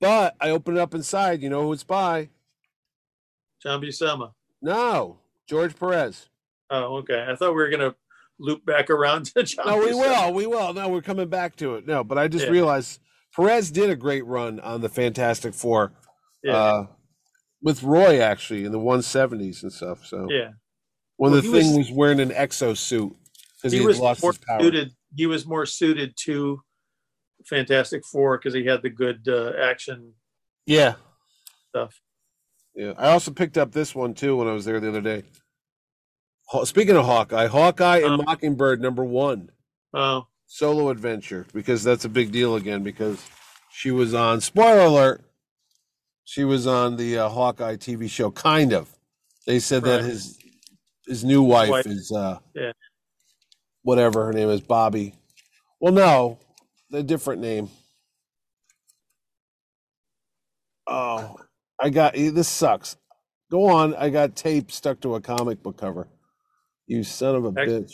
But I open it up inside. You know who it's by? John Buscema. No, George Perez. Oh, okay. I thought we were gonna loop back around to John. No, we will. We will. No, we're coming back to it. No, but I just Yeah. realized Perez did a great run on the Fantastic Four. Yeah, uh, with Roy actually in the 170s and stuff. So yeah. when Well, the he thing was- was, wearing an exosuit because he, He was lost more his power. suited. He was more suited to Fantastic Four because he had the good uh, action Yeah, stuff. yeah. I also picked up this one too when I was there the other day. Speaking of Hawkeye, Hawkeye and Um, Mockingbird number one Oh, solo adventure because that's a big deal again because she was on. Spoiler alert. She was on the uh, Hawkeye TV show, kind of. They said that his his new wife, Wife. is uh, Yeah. whatever her name is, Bobby. Well, no, a different name. Oh, I got this sucks. Go on. I got tape stuck to a comic book cover. You son of a bitch.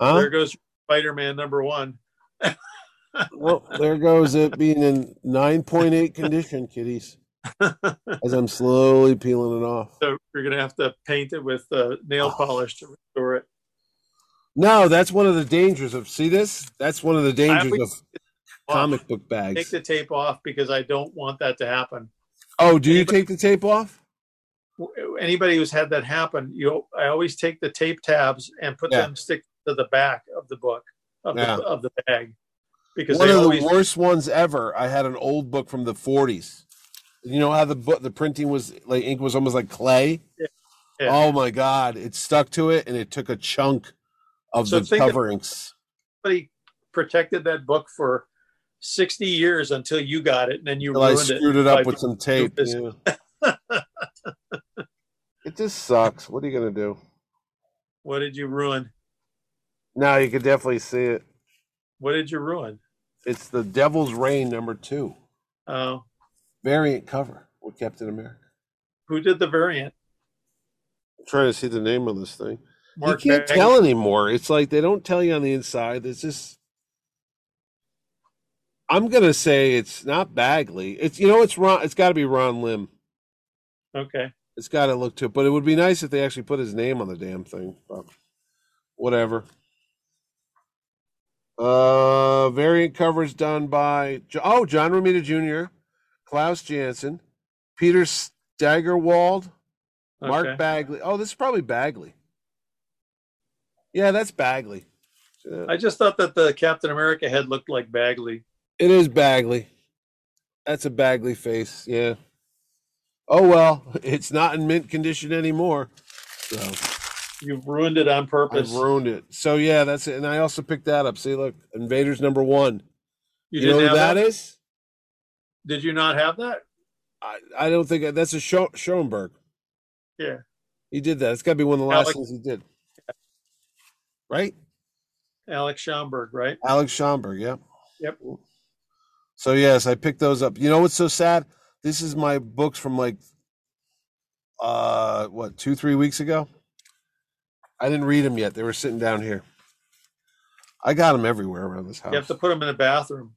Huh? There goes Spider-Man number one. well, there goes it being in 9.8 condition, kiddies. As I'm slowly peeling it off. So you're gonna have to paint it with uh, nail Oh. polish to restore it. No, that's one of the dangers of see this? That's one of the dangers of comic book bags. Take the tape off because I don't want that to happen. Oh, do you take the tape off? Anybody who's had that happen, you I always take the tape tabs and put Yeah. them stick to the back of the book of Yeah. the of the bag because One of always the worst ones ever. I had an old book from the 40s. You know how the book, the printing was like ink was almost like clay. Yeah. Oh my god! It stuck to it, and it took a chunk of So the coverings. somebody protected that book for 60 years until you got it and then you Till I ruined it. screwed it, up with some tape. yeah. it just sucks. What are you gonna do? What did you ruin? Now you can definitely see it. What did you ruin? It's the Devil's Reign number two Oh, variant cover with Captain America. who did the variant? I'm trying to see the name of this thing. Mark you can't Bagley? tell anymore. It's like they don't tell you on the inside. It's just. I'm gonna say it's not Bagley. It's you know it's Ron. It's got to be Ron Lim. Okay. It's got to look to it, but it would be nice if they actually put his name on the damn thing. But whatever. Uh, variant covers done by oh John Romita Jr., Klaus Janson, Peter Staggerwald, Mark Okay. Bagley. Oh, this is probably Bagley. Yeah, that's Bagley. Yeah. I just thought that the Captain America head looked like Bagley. It is Bagley. That's a Bagley face. Yeah. Oh well, it's not in mint condition anymore. So You've ruined it on purpose. I've ruined it. So yeah, that's it. And I also picked that up. See, look, Invaders number one. you You, know who have that is? Did you not have that? I, I don't think that's a Scho- Schoenberg. Yeah. He did that. It's got to be one of the last Alex- things he did. Right? Alex Schomburg, right? Alex Schomburg. yeah. Yep. So yes, I picked those up. You know what's so sad? This is my books from like, uh, what two three weeks ago. I didn't read them yet. They were sitting down here. I got them everywhere around this house. You have to put them in a bathroom.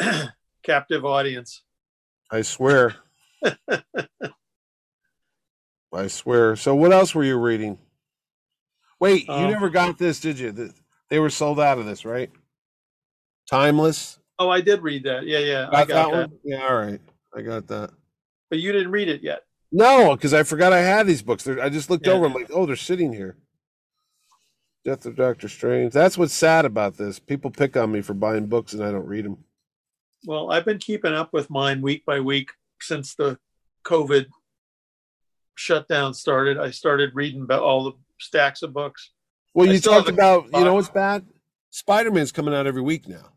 Captive audience. I swear. I swear. So what else were you reading? Wait, you Um, never got this, did you? They were sold out of this, right? Timeless. Oh, I did read that. Yeah, yeah. Got I got that. one? Yeah, all right. I got that. But you didn't read it yet. No, because I forgot I had these books. They're, I just looked Yeah. over. I'm like, oh, they're sitting here. Death of Doctor Strange. That's what's sad about this. People pick on me for buying books and I don't read them. Well, I've been keeping up with mine week by week since the COVID shutdown started. I started reading about all the stacks of books. Well, you talked about, you know what's bad? Spider Man's coming out every week now.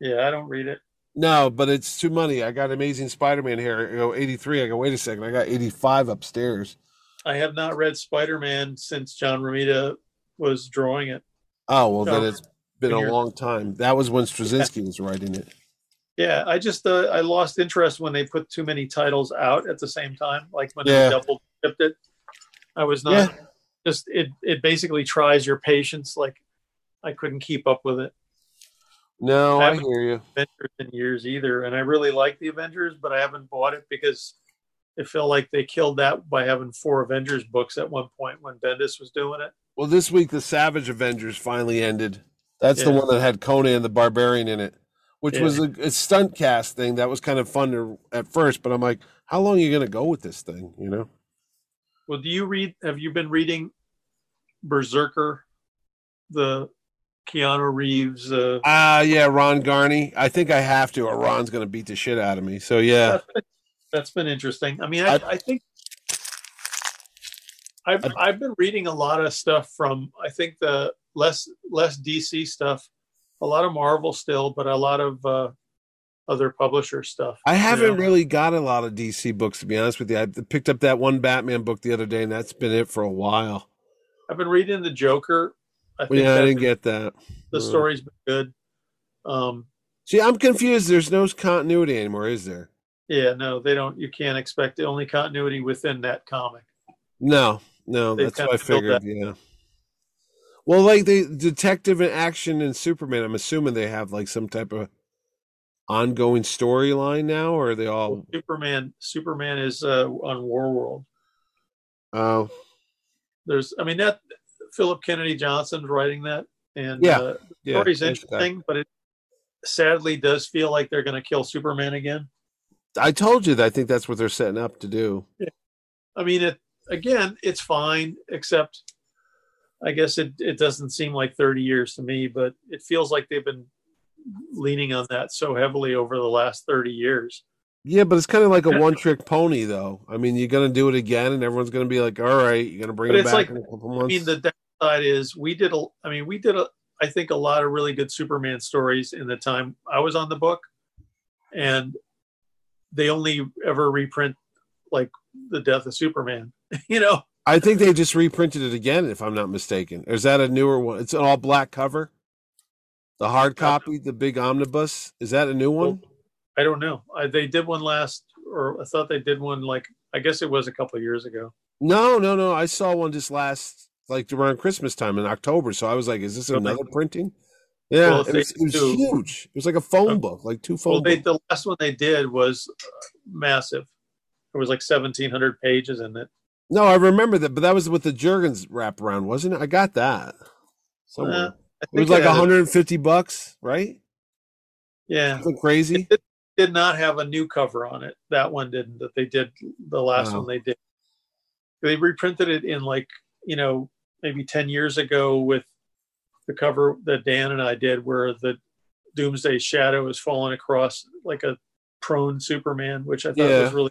Yeah, I don't read it. No, but it's too money. I got Amazing Spider-Man here. I go 83. I go, wait a second. I got 85 upstairs. I have not read Spider Man since John Romita was drawing it. Oh, well, then it's been a long time. That was when Straczynski was writing it. Yeah, I just uh, I lost interest when they put too many titles out at the same time, like when Yeah. they double dipped it. I was not Yeah. just it. It basically tries your patience. Like I couldn't keep up with it. No, I I haven't- hear you. Avengers in years either, and I really like the Avengers, but I haven't bought it because it felt like they killed that by having four Avengers books at one point when Bendis was doing it. Well, this week, the Savage Avengers finally ended. That's the one that had Conan the Barbarian in it, which Yeah. was a, a stunt cast thing. That was kind of fun to, at first, but I'm like, how long are you going to go with this thing? You know? Well, do you read? Have you been reading Berserker, the Keanu Reeves? Uh, Ah, yeah, Ron Garney. I think I have to, or Ron's going to beat the shit out of me. So, yeah. that's, been, that's been interesting. I mean, I, I- I think I've I- I've been reading a lot of stuff from I think the less less DC stuff, a lot of Marvel still, but a lot of uh, other publisher stuff. I haven't know? really got a lot of DC books, to be honest with you. I picked up that one Batman book the other day, and that's been it for a while. I've been reading the Joker. I think Yeah, I didn't get that. the uh. story's been good. Um, See, I'm confused. There's no continuity anymore, is there? Yeah, no, they don't. You can't expect the only continuity within that comic. No, no, They've that's what I figured. Yeah. Well, like the detective and action and Superman, I'm assuming they have like some type of ongoing storyline now, or are they all? Superman, Superman is uh, on Warworld. Oh, There's, I mean, that Philip Kennedy Johnson's writing that, and Yeah, uh, the story's that. interesting, but it sadly does feel like they're going to kill Superman again. I told you that I think that's what they're setting up to do. I mean, it again, it's fine, except I guess it it doesn't seem like 30 years to me, but it feels like they've been leaning on that so heavily over the last 30 years. Yeah, but it's kind of like a one-trick pony, though. I mean, you're gonna do it again, and everyone's gonna be like, "All right, you're gonna bring But it back like- in a couple I months." mean, the downside is we did a. I mean, we did a. I think a lot of really good Superman stories in the time I was on the book, and they only ever reprint like the death of Superman. you know, I think they just reprinted it again, if I'm not mistaken. Or is that a newer one? It's an all black cover. The hard copy, the big omnibus. Is that a new one? I don't know. I, they did one last, or I thought they did one like I guess it was a couple of years ago. No, no, no. I saw one just last, like around Christmas time in October. So I was like, "Is this another printing?" Yeah, Well, it was, it was do- huge. It was like a phone book, like two phone Well, they books. the last one they did was uh, massive. It was like seventeen hundred pages in it. No, I remember that, but that was with the Jurgens wraparound, wasn't it? I got that somewhere. Uh, it was like had a- 150 bucks, right? Yeah, Something crazy. it did not have a new cover on it. That one didn't. That they did the last Wow. one they did. They reprinted it in like you know maybe ten years ago with the cover that Dan and I did, where the Doomsday Shadow is falling across like a prone Superman, which I thought Yeah. was really.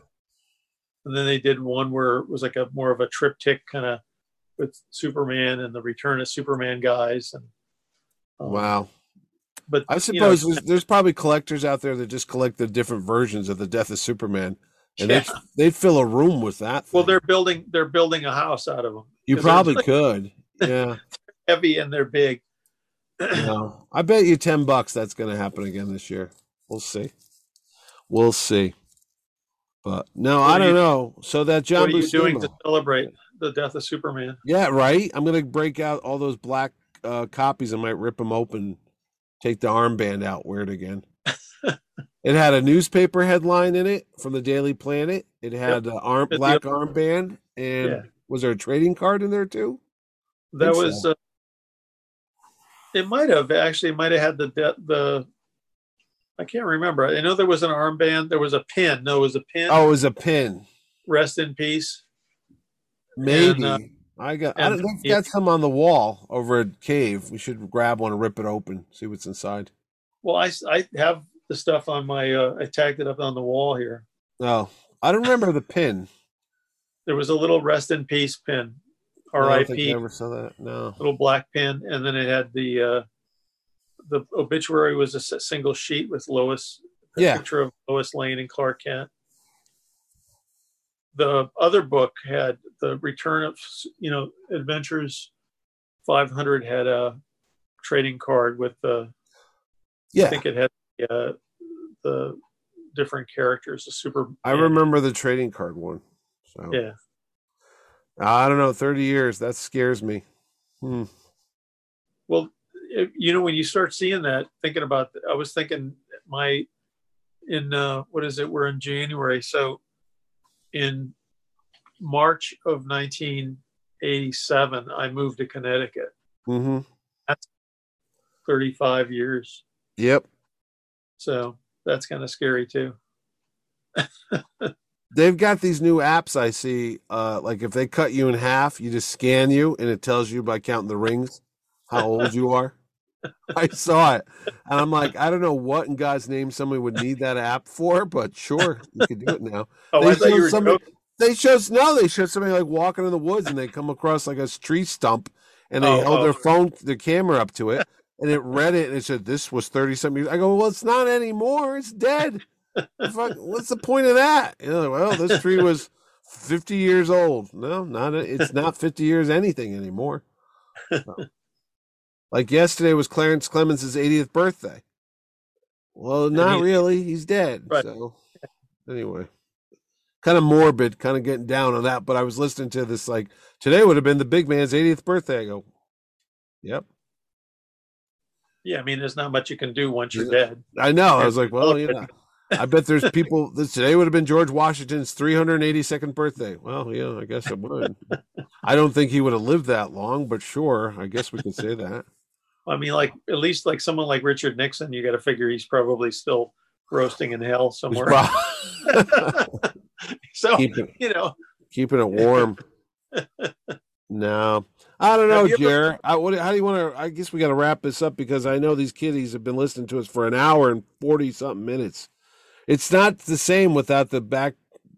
And then they did one where it was like a more of a triptych kind of with Superman and the Return of Superman guys and. um, Wow. But I you know, suppose there's probably collectors out there that just collect the different versions of the Death of Superman, and Yeah. they'd they'd fill a room with that. well, they're building they're building a house out of them. You probably like- could. Yeah. heavy and they're big. no, I bet you ten bucks that's going to happen again this year. We'll see. We'll see. But no, What I don't you- know. So that John what are you doing to celebrate the death of Superman? Yeah, right. I'm gonna break out all those black uh, copies. I might rip them open, take the armband out, wear it again. it had a newspaper headline in it from the Daily Planet. It had an arm the- black armband, and Yeah. was there a trading card in there too? That was. so. Uh, it might have actually it might have had the de- the. I can't remember. I know there was an armband. There was a pin. No, it was a pin. Oh, it was a pin. Rest in peace. Maybe uh, I got. I and- don't, they've got some on the wall over a Cave. We should grab one and rip it open, see what's inside. Well, I, I have the stuff on my. Uh, I tagged it up on the wall here. Oh, I don't remember the pin. There was a little rest in peace pin, I I R.I.P. ever saw that. No. little black pin, and then it had the uh, the obituary was a single sheet with Lois, a Yeah. picture of Lois Lane and Clark Kent. The other book had the Return of you know Adventures 500 had a trading card with the I Yeah, think it had uh, the different characters, the super. I remember the trading card one. So Yeah, I don't know, thirty years. That scares me. Hmm. Well, if, you know, when you start seeing that, thinking about, I was thinking my, in uh, what is it? We're in January, so in March of 1987, I moved to Connecticut. Mm-hmm. That's 35 years, Yep. So that's kind of scary too. They've got these new apps I see. Uh, like if they cut you in half, you just scan you, and it tells you by counting the rings how old you are. I saw it, and I'm like, I don't know what in God's name somebody would need that app for, but sure, you could do it now. Oh, They I thought you were somebody- joking. They showed no, they showed somebody like walking in the woods, and they come across like a tree stump, and they Oh, held oh. their phone, their camera up to it, and it read it, and it said this was thirty something. years. I go, well, it's not anymore. It's dead. Fuck, what's the point of that? You know, well, this tree was fifty years old. No, not it's not fifty years anything anymore. So. Like yesterday was Clarence Clemons' 80th birthday. Well, not really. He's dead. Right. So Anyway, kind of morbid, kind of getting down on that. But I was listening to this like today would have been the big man's 80th birthday. I go, yep. Yeah, I mean, there's not much you can do once you're dead. I know. I was like, well, you know, I bet there's people. This today would have been George Washington's 382nd birthday. Well, yeah, I guess it would. I don't think he would have lived that long, but sure, I guess we could say that. I mean, like at least like someone like Richard Nixon, you got to figure he's probably still roasting in hell somewhere. so you know, keeping it warm. no, I don't know, Jer. I, what, how do you want to? I guess we got to wrap this up because I know these kiddies have been listening to us for an hour and forty something minutes. It's not the same without the back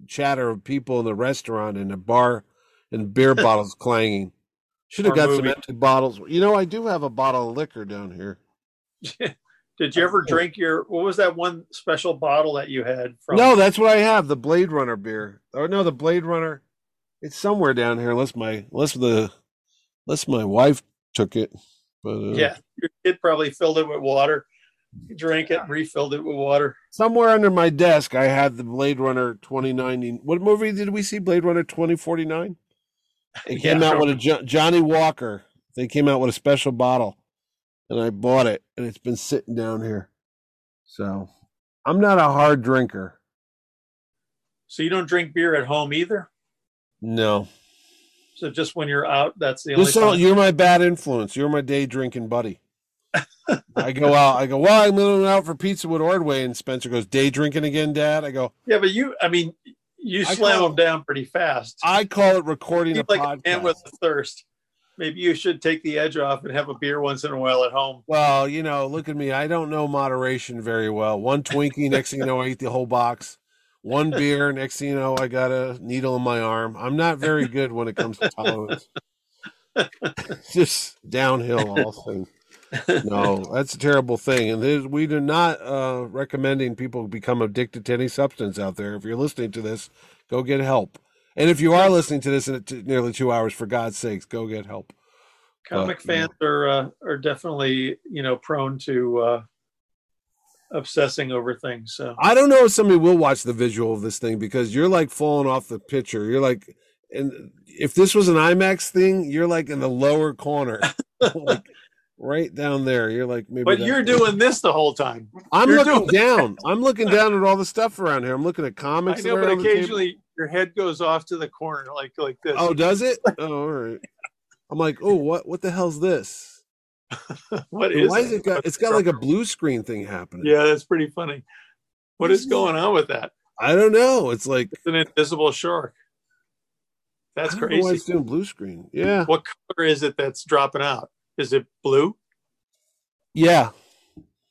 chatter of people in the restaurant and the bar and beer bottles clanging. Should have got movie. some empty bottles. You know, I do have a bottle of liquor down here. Did you ever drink your what was that one special bottle that you had from No, that's what I have, the Blade Runner beer. Oh no, the Blade Runner. It's somewhere down here unless my unless the unless my wife took it. But uh, Yeah, your kid probably filled it with water. drank it, refilled it with water. Somewhere under my desk I had the Blade Runner 2090. What movie did we see? Blade Runner 2049? It came yeah, out with a jo- Johnnie Walker. They came out with a special bottle and I bought it, and it's been sitting down here. So I'm not a hard drinker. So you don't drink beer at home either? No. So just when you're out, that's the only. Listen, you're my bad influence. You're my day drinking buddy. I go out. I go. Well, I'm going out for pizza with Ordway, and Spencer goes, "Day drinking again, Dad." I go. Yeah, but you. I mean, you slam them down pretty fast. I call it recording a like podcast. A man with a thirst maybe you should take the edge off and have a beer once in a while at home. Well, you know, look at me. I don't know moderation very well. One Twinkie, next thing you know, I eat the whole box. One beer, next thing you know, I got a needle in my arm. I'm not very good when it comes to tolerance. Just downhill all thing. No, that's a terrible thing. And we are not uh, recommending people become addicted to any substance out there. If you're listening to this, go get help. And if you are listening to this in t- nearly two hours, for God's sakes, go get help. Comic but, fans yeah. are uh, are definitely you know prone to uh, obsessing over things. So I don't know if somebody will watch the visual of this thing because you're like falling off the picture. You're like, and if this was an IMAX thing, you're like in the lower corner, like right down there. You're like maybe. But you're doing this the whole time. I'm you're looking down. I'm looking down at all the stuff around here. I'm looking at comics. I know, but occasionally your head goes off to the corner like like this. Oh, does it? oh, all right. I'm like, oh, what what the hell's this? what is? Why is it got? It's got like a blue screen thing happening. Yeah, that's pretty funny. What is going on with that? I don't know. It's like it's an invisible shark. That's crazy. why it's doing blue screen. Yeah. What color is it that's dropping out? Is it blue? Yeah.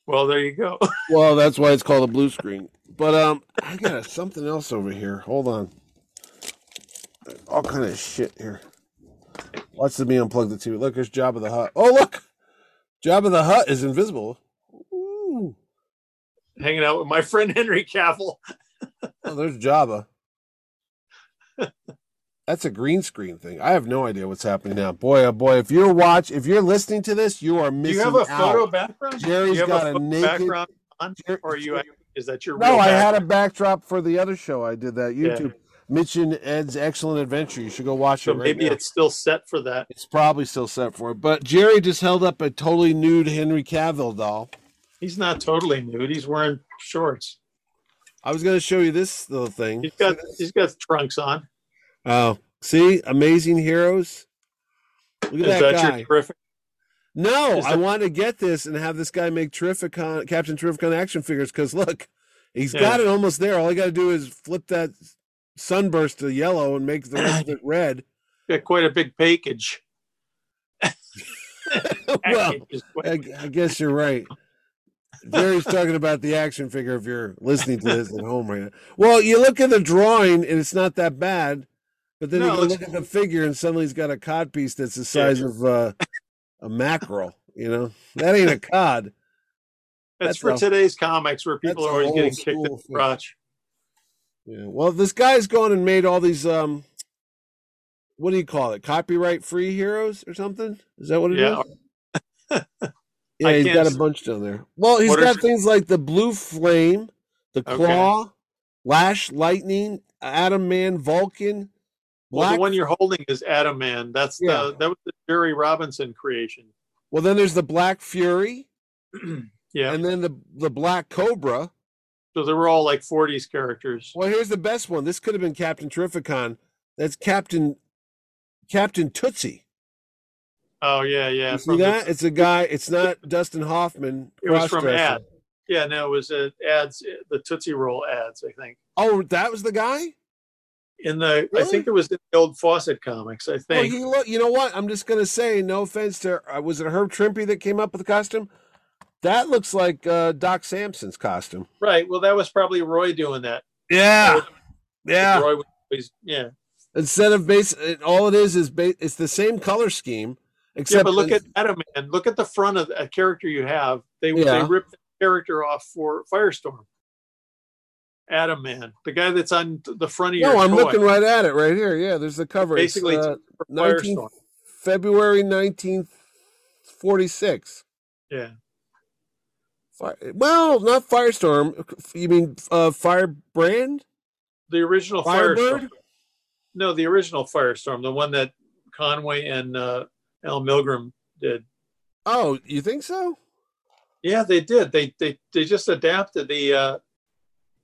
Well, there you go. well, that's why it's called a blue screen. But um, I got something else over here. Hold on. All kind of shit here. Watch the me unplug the TV. Look, there's of the Hut. Oh, look, Jabba the Hutt is invisible. Ooh. Hanging out with my friend Henry Cavill. oh, there's Jabba. That's a green screen thing. I have no idea what's happening now. Boy, oh boy! If you're watch, if you're listening to this, you are missing. Do you have a out. photo background? Jerry's got a, a naked background on, or you is that your? No, I had a backdrop for the other show. I did that YouTube. Yeah. Mitch and Ed's Excellent Adventure. You should go watch so it. Right maybe now. it's still set for that. It's probably still set for it. But Jerry just held up a totally nude Henry Cavill doll. He's not totally nude. He's wearing shorts. I was going to show you this little thing. He's got he's got trunks on. Oh, see, Amazing Heroes. Look at Is that, that guy. terrific? No, I want to get this and have this guy make Terrificon, Captain Terrificon action figures because look, he's yeah. got it almost there. All I got to do is flip that sunburst to yellow and make the rest of it red. Got quite a big package. well, I, I, guess you're right. Jerry's talking about the action figure if you're listening to this at home right now. Well, you look at the drawing and it's not that bad, but then no, you look at the figure and suddenly he's got a cod piece that's the size yeah. of uh, a mackerel. You know, that ain't a cod. That's, that's for a, today's comics where people are always getting kicked in the crotch. Yeah. Well, this guy's gone and made all these um what do you call it? Copyright free heroes or something? Is that what it yeah. is? yeah, he's got a bunch down there. Well, he's got things like the blue flame, the claw, Lash, Lightning, Atoman, Vulcan. Well, the one you're holding is Atoman. That's Yeah. the that was the Jerry Robinson creation. well, then there's the Black Fury, yeah. and then the the Black Cobra. So they were all like 40s characters. Well, here's the best one. This could have been Captain Terrificon. That's Captain Captain Tootsie. Oh yeah, yeah. you see from the- It's a guy. It's not Dustin Hoffman. It was from ad. yeah, no, it was uh, ads, the Tootsie Roll ads. I think Oh, that was the guy. in the I think it was in the old Fawcett comics. I Well, think. he look. You know what? I'm just gonna say, no offense to. Uh, was it Herb Trimpe that came up with the costume? That looks like uh, Doc Samson's costume. right. Well, that was probably Roy doing that. Yeah, yeah. Roy was always yeah. Instead of base, all it is is base, it's the same color scheme, except Yeah, but look in- at Adam Man. Look at the front of a character you have. They Yeah. they ripped the character off for Firestorm. Atoman, the guy that's on the front of your No, I'm toy, looking right at it right here. Yeah, there's the cover. It's, Basically, uh, 19 Firestorm. February 1946. Yeah, Fire, well, not Firestorm. You mean uh, Firebrand? the original Firebird? Firestorm. No, the original Firestorm, the one that Conway and uh, Al Milgrom did. Oh, you think so? Yeah, they did. They they they just adapted the. uh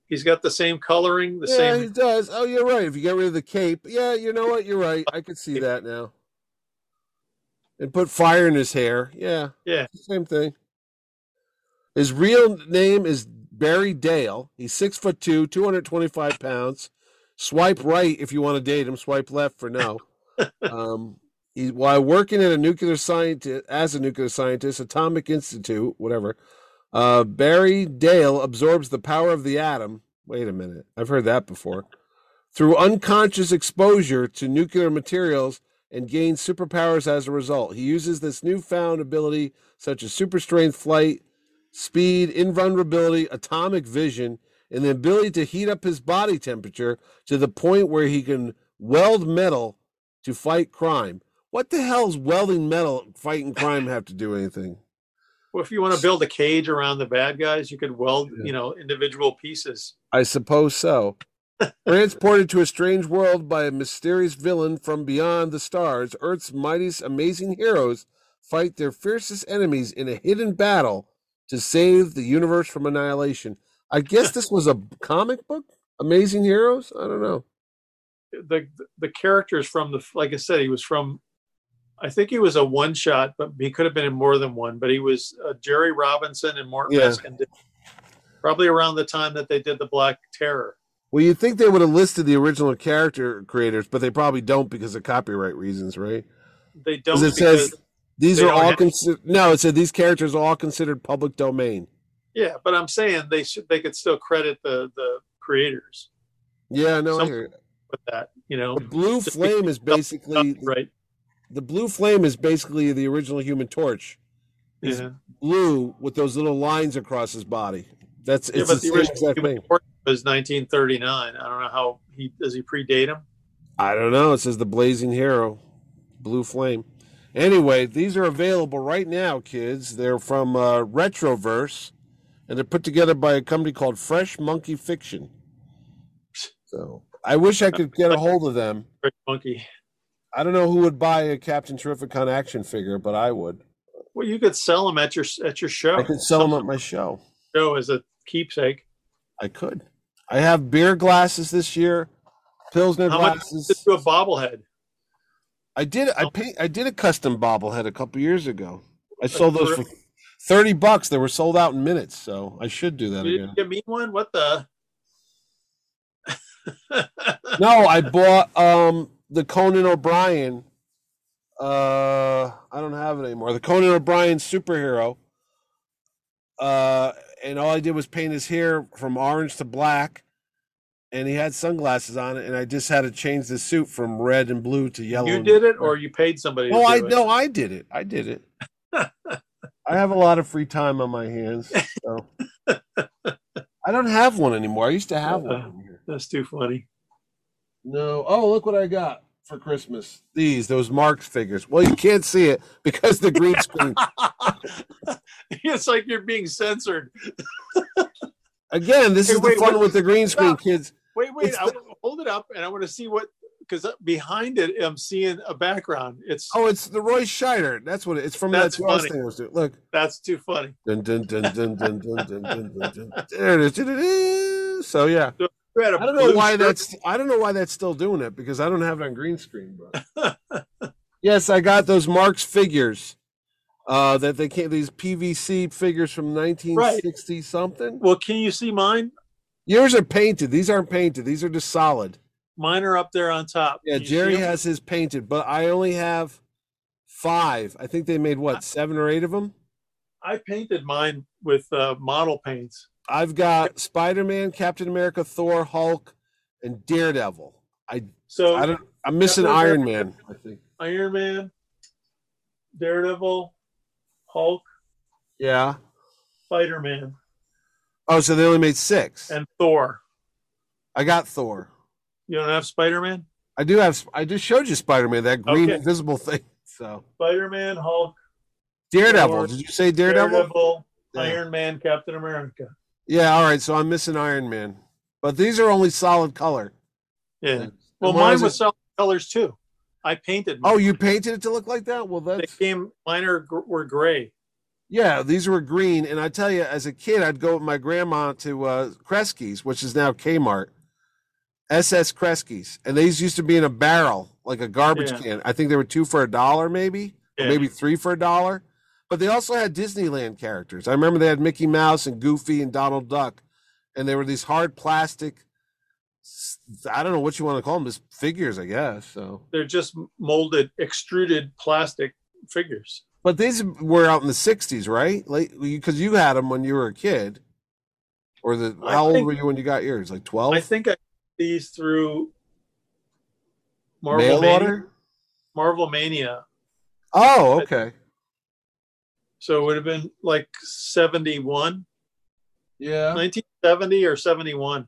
He's got the same coloring, the yeah, he same. does. Oh, you're right. If you get rid of the cape, yeah, you know what? You're right. I could see that now. And put fire in his hair. Yeah. Yeah. Same thing. His real name is Barry Dale. He's six foot two, 225 pounds. Swipe right if you want to date him. Swipe left for no. um, he, while working at a nuclear scientist, as a nuclear scientist, Atomic Institute, whatever, uh, Barry Dale absorbs the power of the atom. Wait a minute, I've heard that before. Through unconscious exposure to nuclear materials and gains superpowers as a result. He uses this newfound ability, such as super strength flight, speed, invulnerability, atomic vision, and the ability to heat up his body temperature to the point where he can weld metal to fight crime. What the hell's welding metal fighting crime have to do anything? Well, if you want to build a cage around the bad guys, you could weld, Yeah. you know, individual pieces. I suppose so. Transported to a strange world by a mysterious villain from beyond the stars, Earth's mightiest amazing heroes fight their fiercest enemies in a hidden battle to save the universe from annihilation. I guess this was a comic book? Amazing Heroes? I don't know. the the characters from the like I said, he was from. I think he was a one shot, but he could have been in more than one. But he was uh, Jerry Robinson and Martin Yeah. Meskin did probably around the time that they did the Black Terror. Well, you'd think they would have listed the original character creators, but they probably don't because of copyright reasons, right? They don't Because it says these they are all considered. No, it said these characters are all considered public domain. yeah, but I'm saying they should they could still credit the the creators Yeah, no, I hear. with that. You know, The blue flame is basically right? the blue flame is basically the original Human Torch. He's Yeah, blue with those little lines across his body. That's yeah it's but the the original exact Human thing. Torch was 1939. I don't know how he does he predate him. I don't know. It says the blazing hero, blue flame. Anyway, these are available right now, kids. They're from uh, Retroverse, and they're put together by a company called Fresh Monkey Fiction. So I wish I could get a hold of them. Very funky. I don't know who would buy a Captain Terrificon action figure, but I would. Well, you could sell them at your at your show. I could sell them at my show. show as a keepsake. I could. I have beer glasses this year, Pilsner How much glasses. Just do a bobblehead. I did. I paint. I did a custom bobblehead a couple years ago. I sold those for- thirty bucks. They were sold out in minutes, so I should do that You again. give me one. What the? No, I bought um the Conan O'Brien. Uh, I don't have it anymore. The Conan O'Brien superhero. Uh, and all I did was paint his hair from orange to black, and he had sunglasses on it, and I just had to change the suit from red and blue to yellow. you did it, or you paid somebody? To No, I no, I did it. I did it. I have a lot of free time on my hands, so I don't have one anymore. I used to have one. here. That's too funny. No. Oh, look what I got for Christmas. These, those Marx figures. Well, you can't see it because the green screen. it's like you're being censored. Again, this Hey, is wait, the fun with the green screen, stop. kids. Wait, wait. I hold it up, and I want to see what because behind it, I'm seeing a background. It's oh, it's the Roy Scheider. That's what it, it's from. That's, funny. Look, that's too funny. Dun, dun, dun, dun, dun, dun, dun, dun, There it is. So yeah. So I don't know why shirt. that's. I don't know why that's still doing it because I don't have it on green screen. But yes, I got those Marx figures. Uh, that they can't these PVC figures from 1960 right. something. Well, can you see mine? Yours are painted. These aren't painted. These are just solid. Mine are up there on top. Yeah, Can you see Jerry 'em? has his painted, but I only have five. I think they made what seven or eight of them. I painted mine with uh, model paints. I've got Spider Man, Captain America, Thor, Hulk, and Daredevil. I So I don't. I'm missing Captain Iron America. Man. I think. Iron Man, Daredevil, Hulk, Yeah. Spider Man, Oh, so they only made six. and Thor. I got Thor. You don't have Spider Man? I do have. I just showed you Spider Man, that green Okay. invisible thing. So Spider Man, Hulk, Daredevil. Thor, Did you say Daredevil? Daredevil, Yeah. Iron Man, Captain America. Yeah. All right. So I'm missing Iron Man, but these are only solid color. Yeah. And Well, mine was it- solid colors too. I painted. Oh, you painted it to look like that? Well, they came. Mine are, were gray. Yeah, these were green, and I tell you, as a kid, I'd go with my grandma to uh, Kresge's, which is now Kmart. SS Kresge's, and these used to be in a barrel, like a garbage Yeah. can. I think they were two for a dollar, maybe, or Yeah. maybe three for a dollar. But they also had Disneyland characters. I remember they had Mickey Mouse and Goofy and Donald Duck, and they were these hard plastic. I don't know what you want to call them, just figures, I guess. So, They're just molded, extruded plastic figures. but these were out in the '60s, right? Like, because you had them when you were a kid, or the I how old were you when you got yours? Like 12? I think I got these through Marvel Mail Mania. order? Marvel Mania. Oh, okay. So it would have been like 71, Yeah. 1970 or 71.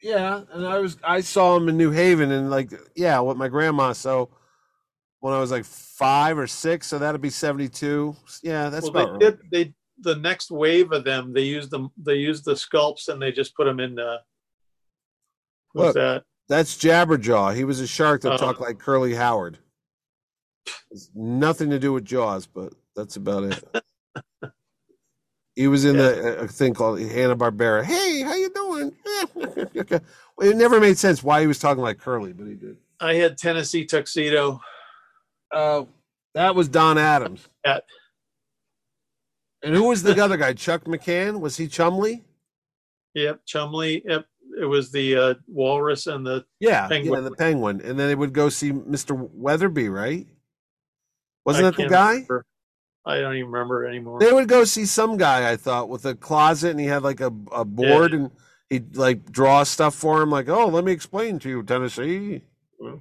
Yeah, and I was I saw him in New Haven and like yeah, with my grandma. So when I was like five or six, so that'd be seventy two. Yeah, that's well, about they right. did. They the next wave of them. They used them. They used the sculpts and they just put them in. Uh, what's Look. that? That's Jabberjaw. He was a shark that Oh. talked like Curly Howard. It's nothing to do with Jaws, but that's about it. he was in the a thing called Hanna Barbera. Hey, how you doing? it never made sense why he was talking like Curly, but he did. I had Tennessee tuxedo. Oh, that was Don Adams. Yeah. And who was the other guy? Chuck McCann? Was he Chumley? Yep, Chumley. Yep, it was the uh, walrus and the. Yeah, Penguin. yeah, the Penguin. And then they would go see Mr. Weatherby, right? Wasn't I that the guy? remember. I don't even remember anymore. They would go see some guy I thought with a closet and he had like a, a board and he'd like draw stuff for him, like, oh, let me explain to you, Tennessee.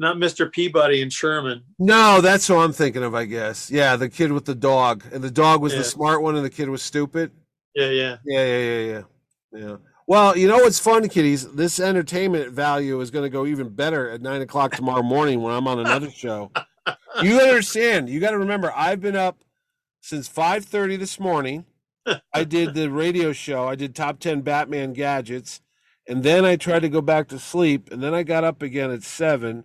Not Mr. Peabody and Sherman. No, that's who I'm thinking of, I guess. Yeah, the kid with the dog. And the dog was Yeah. the smart one and the kid was stupid. Yeah, yeah. Yeah, yeah, yeah, yeah. Yeah. Well, you know what's fun, kiddies? This entertainment value is going to go even better at nine o'clock tomorrow morning when I'm on another show. You understand? You got to remember, I've been up since five thirty this morning. I did the radio show. I did top ten Batman gadgets, and then I tried to go back to sleep, and then I got up again at seven,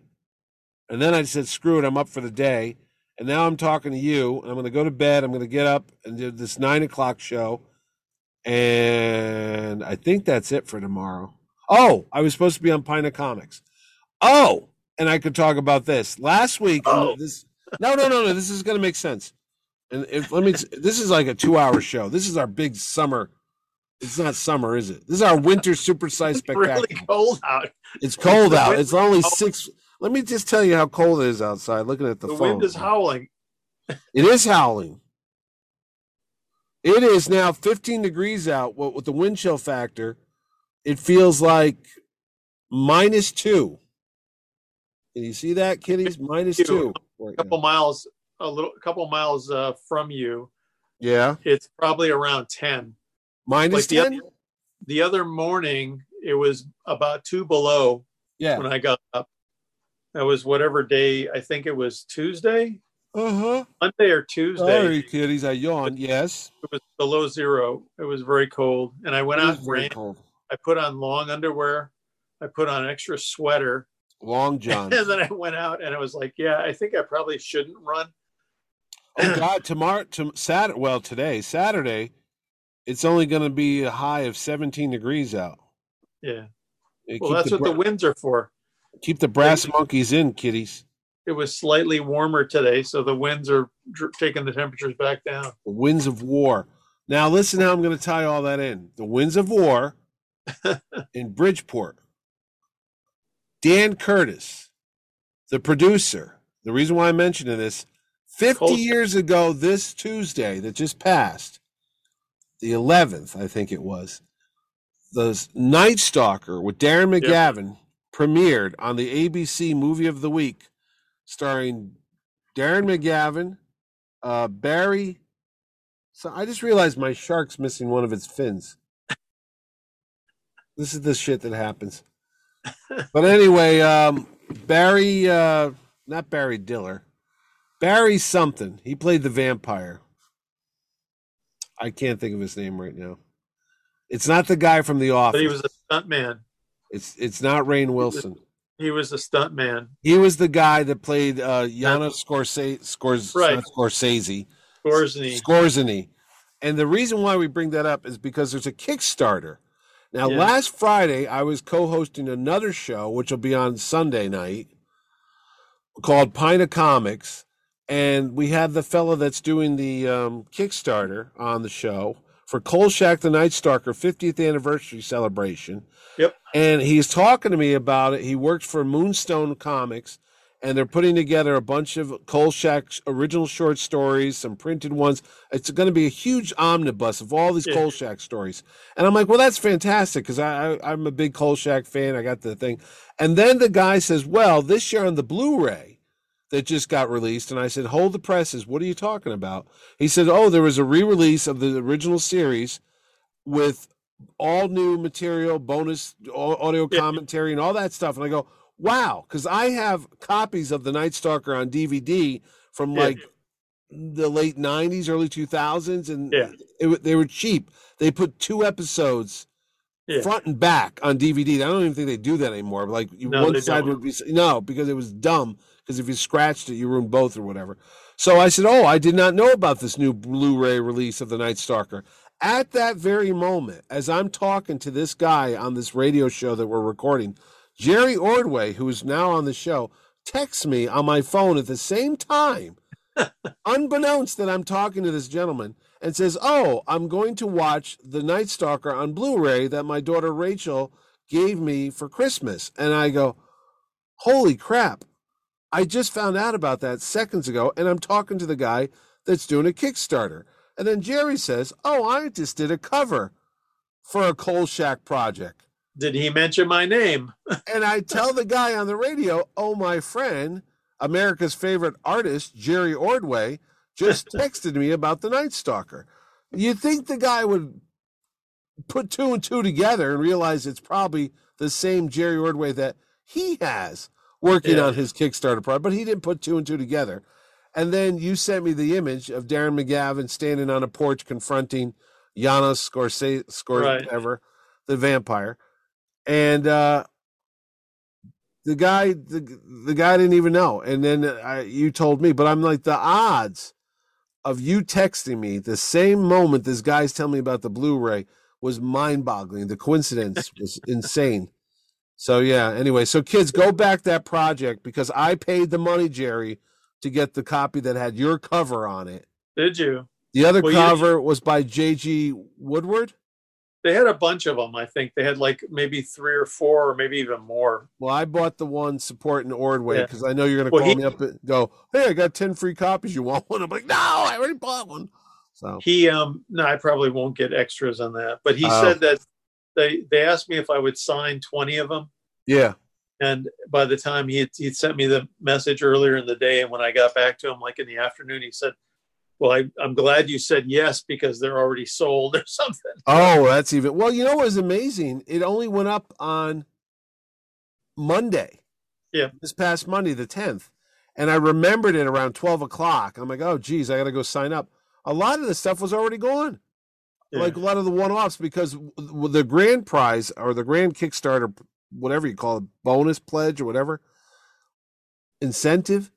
and then I said, "Screw it, I'm up for the day." And now I'm talking to you, and I'm going to go to bed. I'm going to get up and do this nine o'clock show. And I think that's it for tomorrow. Oh, I was supposed to be on Pina Comics. Oh, and I could talk about this. Last week, Oh. this no, no, no, no. This is going to make sense. And if let me, this is like a two-hour show. This is our big summer. It's not summer, is it? This is our winter supersized It's spectacular. really cold out. It's cold out. It's only six. Let me just tell you how cold it is outside. Looking at the, The, phone. wind is howling. It is howling. It is now 15 degrees out. What with the wind chill factor, it feels like minus two. Can you see that, kiddies? Minus Two. right A couple now. miles, a little, a couple miles uh, from you, Yeah, it's probably around ten. minus Like the ten. other, the other morning, it was about two below Yeah, when I got up. That was whatever day. I think it was Tuesday. Uh huh. Monday or Tuesday. Sorry, kiddies. I yawned. Yes. It was below zero. It was very cold, and I went It out and very ran. cold. I put on long underwear. I put on an extra sweater, Long John. and then I went out, and I was like, "Yeah, I think I probably shouldn't run." oh God, tomorrow, to, Saturday. Well, today, Saturday, it's only going to be a high of 17 degrees out. Yeah. Hey, Well, that's the what the winds are for. Keep the brass monkeys in, kiddies. It was slightly warmer today, so the winds are dr- taking the temperatures back down. The winds of war. Now, listen how I'm going to tie all that in. The winds of war in Bridgeport. Dan Curtis, the producer. The reason why I'm mentioning this 50 Kolchak. years ago, this Tuesday that just passed, the 11th, I think it was, the Night Stalker with Darren Yep. Premiered on the ABC Movie of the Week, starring Darren McGavin, uh, Barry. So I just realized my shark's missing one of its fins. This is the shit that happens. But anyway, um, Barry, uh, not Barry Diller, Barry something. He played the vampire. I can't think of his name right now. It's not the guy from The Office. But he was a stunt man. It's it's not Rainn Wilson. He was a stunt man. He was the guy that played uh, Yana Scorsese, Scors, Right. Scorsese, Scorsese. Scorsese. And the reason why we bring that up is because there's a Kickstarter. Now, Yeah. last Friday, I was co hosting another show, which will be on Sunday night, called Pint of Comics. And we had the fellow that's doing the um, Kickstarter on the show for Kolchak the Night Stalker 50th anniversary celebration. Yep. And he's talking to me about it. He works for Moonstone Comics, and they're putting together a bunch of Kolchak's original short stories, some printed ones. It's going to be a huge omnibus of all these Yeah. Kolchak stories. And I'm like, well, that's fantastic because I, I, I'm a big Kolchak fan. I got the thing. And then the guy says, well, this year on the Blu ray that just got released. And I said, hold the presses. What are you talking about? He said, oh, there was a re release of the original series with all new material, bonus audio commentary, and all that stuff. And I go, wow, because I have copies of The Night Stalker on DVD from like the late 90s, early 2000s, and Yeah. it, they were cheap. They put two episodes Yeah. front and back on DVD. I don't even think they do that anymore. Like No, one side don't. would be no, because it was dumb. Because if you scratched it, you ruined both or whatever. So I said, "Oh, I did not know about this new Blu-ray release of The Night Stalker." At that very moment, as I'm talking to this guy on this radio show that we're recording, Jerry Ordway, who is now on the show, texts me on my phone at the same time, unbeknownst that I'm talking to this gentleman, and says, Oh, I'm going to watch The Night Stalker on Blu ray that my daughter Rachel gave me for Christmas. And I go, Holy crap. I just found out about that seconds ago, and I'm talking to the guy that's doing a Kickstarter. And then Jerry says, Oh, I just did a cover for a Kolchak project. Did he mention my name? And I tell the guy on the radio, oh, my friend, America's favorite artist, Jerry Ordway, just texted me about the Night Stalker. You'd think the guy would put two and two together and realize it's probably the same Jerry Ordway that he has working Yeah. on his Kickstarter project, but he didn't put two and two together. And then you sent me the image of Darren McGavin standing on a porch confronting Janos Scorsese, Scor- Right. whatever, the vampire. And uh, the guy, the, the guy didn't even know. And then I, you told me, but I'm like, the odds of you texting me the same moment this guy's telling me about the Blu-ray was mind-boggling. The coincidence was insane. So yeah. Anyway, so kids, go back that project because I paid the money, Jerry, to get the copy that had your cover on it. Did you? The other Well, you- cover was by J.K. Woodward. They had a bunch of them. I think they had like maybe three or four, or maybe even more. Well, I bought the one supporting Ordway Yeah. because I know you're going to Well, call he- me up and go, "Hey, I got ten free copies. You want one?" I'm like, "No, I already bought one." So He um no, I probably won't get extras on that. But he Oh. said that they they asked me if I would sign twenty of them. yeah, And by the time he he sent me the message earlier in the day, and when I got back to him, like in the afternoon, he said, "Well, I, I'm glad you said yes because they're already sold or something." Oh, that's even. Well, you know what was amazing? It only went up on Monday. Yeah. This past Monday, the 10th. and I remembered it around twelve o'clock. I'm like, oh geez, I got to go sign up. A lot of the stuff was already gone. Yeah. Like a lot of the one-offs because the grand prize or the grand Kickstarter, whatever you call it, bonus pledge or whatever incentive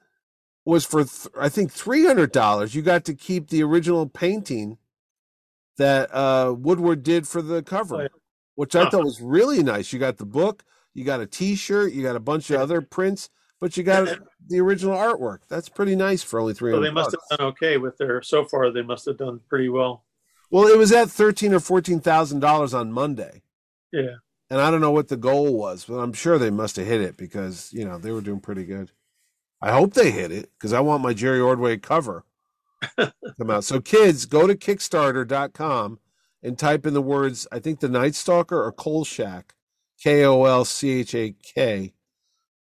was for th- I think three hundred dollars. You got to keep the original painting that uh, Woodward did for the cover, Oh, yeah. which I Huh. thought was really nice. You got the book, you got a T-shirt, you got a bunch of other prints, but you got the original artwork. That's pretty nice for only three so they must have done okay with their so far. They must have done pretty well. Well, it was at thirteen or fourteen thousand dollars on Monday. Yeah. And I don't know what the goal was, but I'm sure they must have hit it because you know they were doing pretty good. I hope they hit it because I want my Jerry Ordway cover come out. So kids, go to Kickstarter.com and type in the words I think the Night Stalker or Kolchak, K O L C H A K,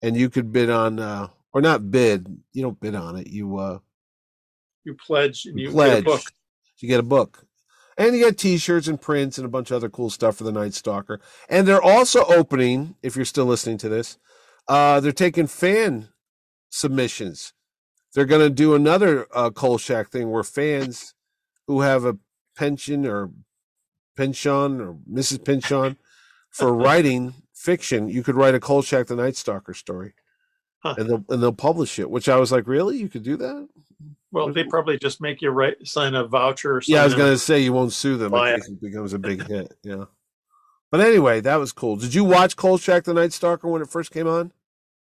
and you could bid on uh or not bid. You don't bid on it. You uh You pledge and you pledge. get a book. You get a book. And you got t-shirts and prints and a bunch of other cool stuff for the Night Stalker. And they're also opening, if you're still listening to this, uh, they're taking fan submissions. They're going to do another uh, Kolchak thing where fans who have a pension or pension or Mrs. Pension for writing fiction, you could write a Kolchak the Night Stalker story. Huh. And they'll and they'll publish it, which I was like, really? You could do that? Well, they probably just make you write sign a voucher. Or Yeah, I was going to say you won't sue them in it. it becomes a big hit. Yeah. But anyway, that was cool. Did you watch Kolchak the Night Stalker when it first came on?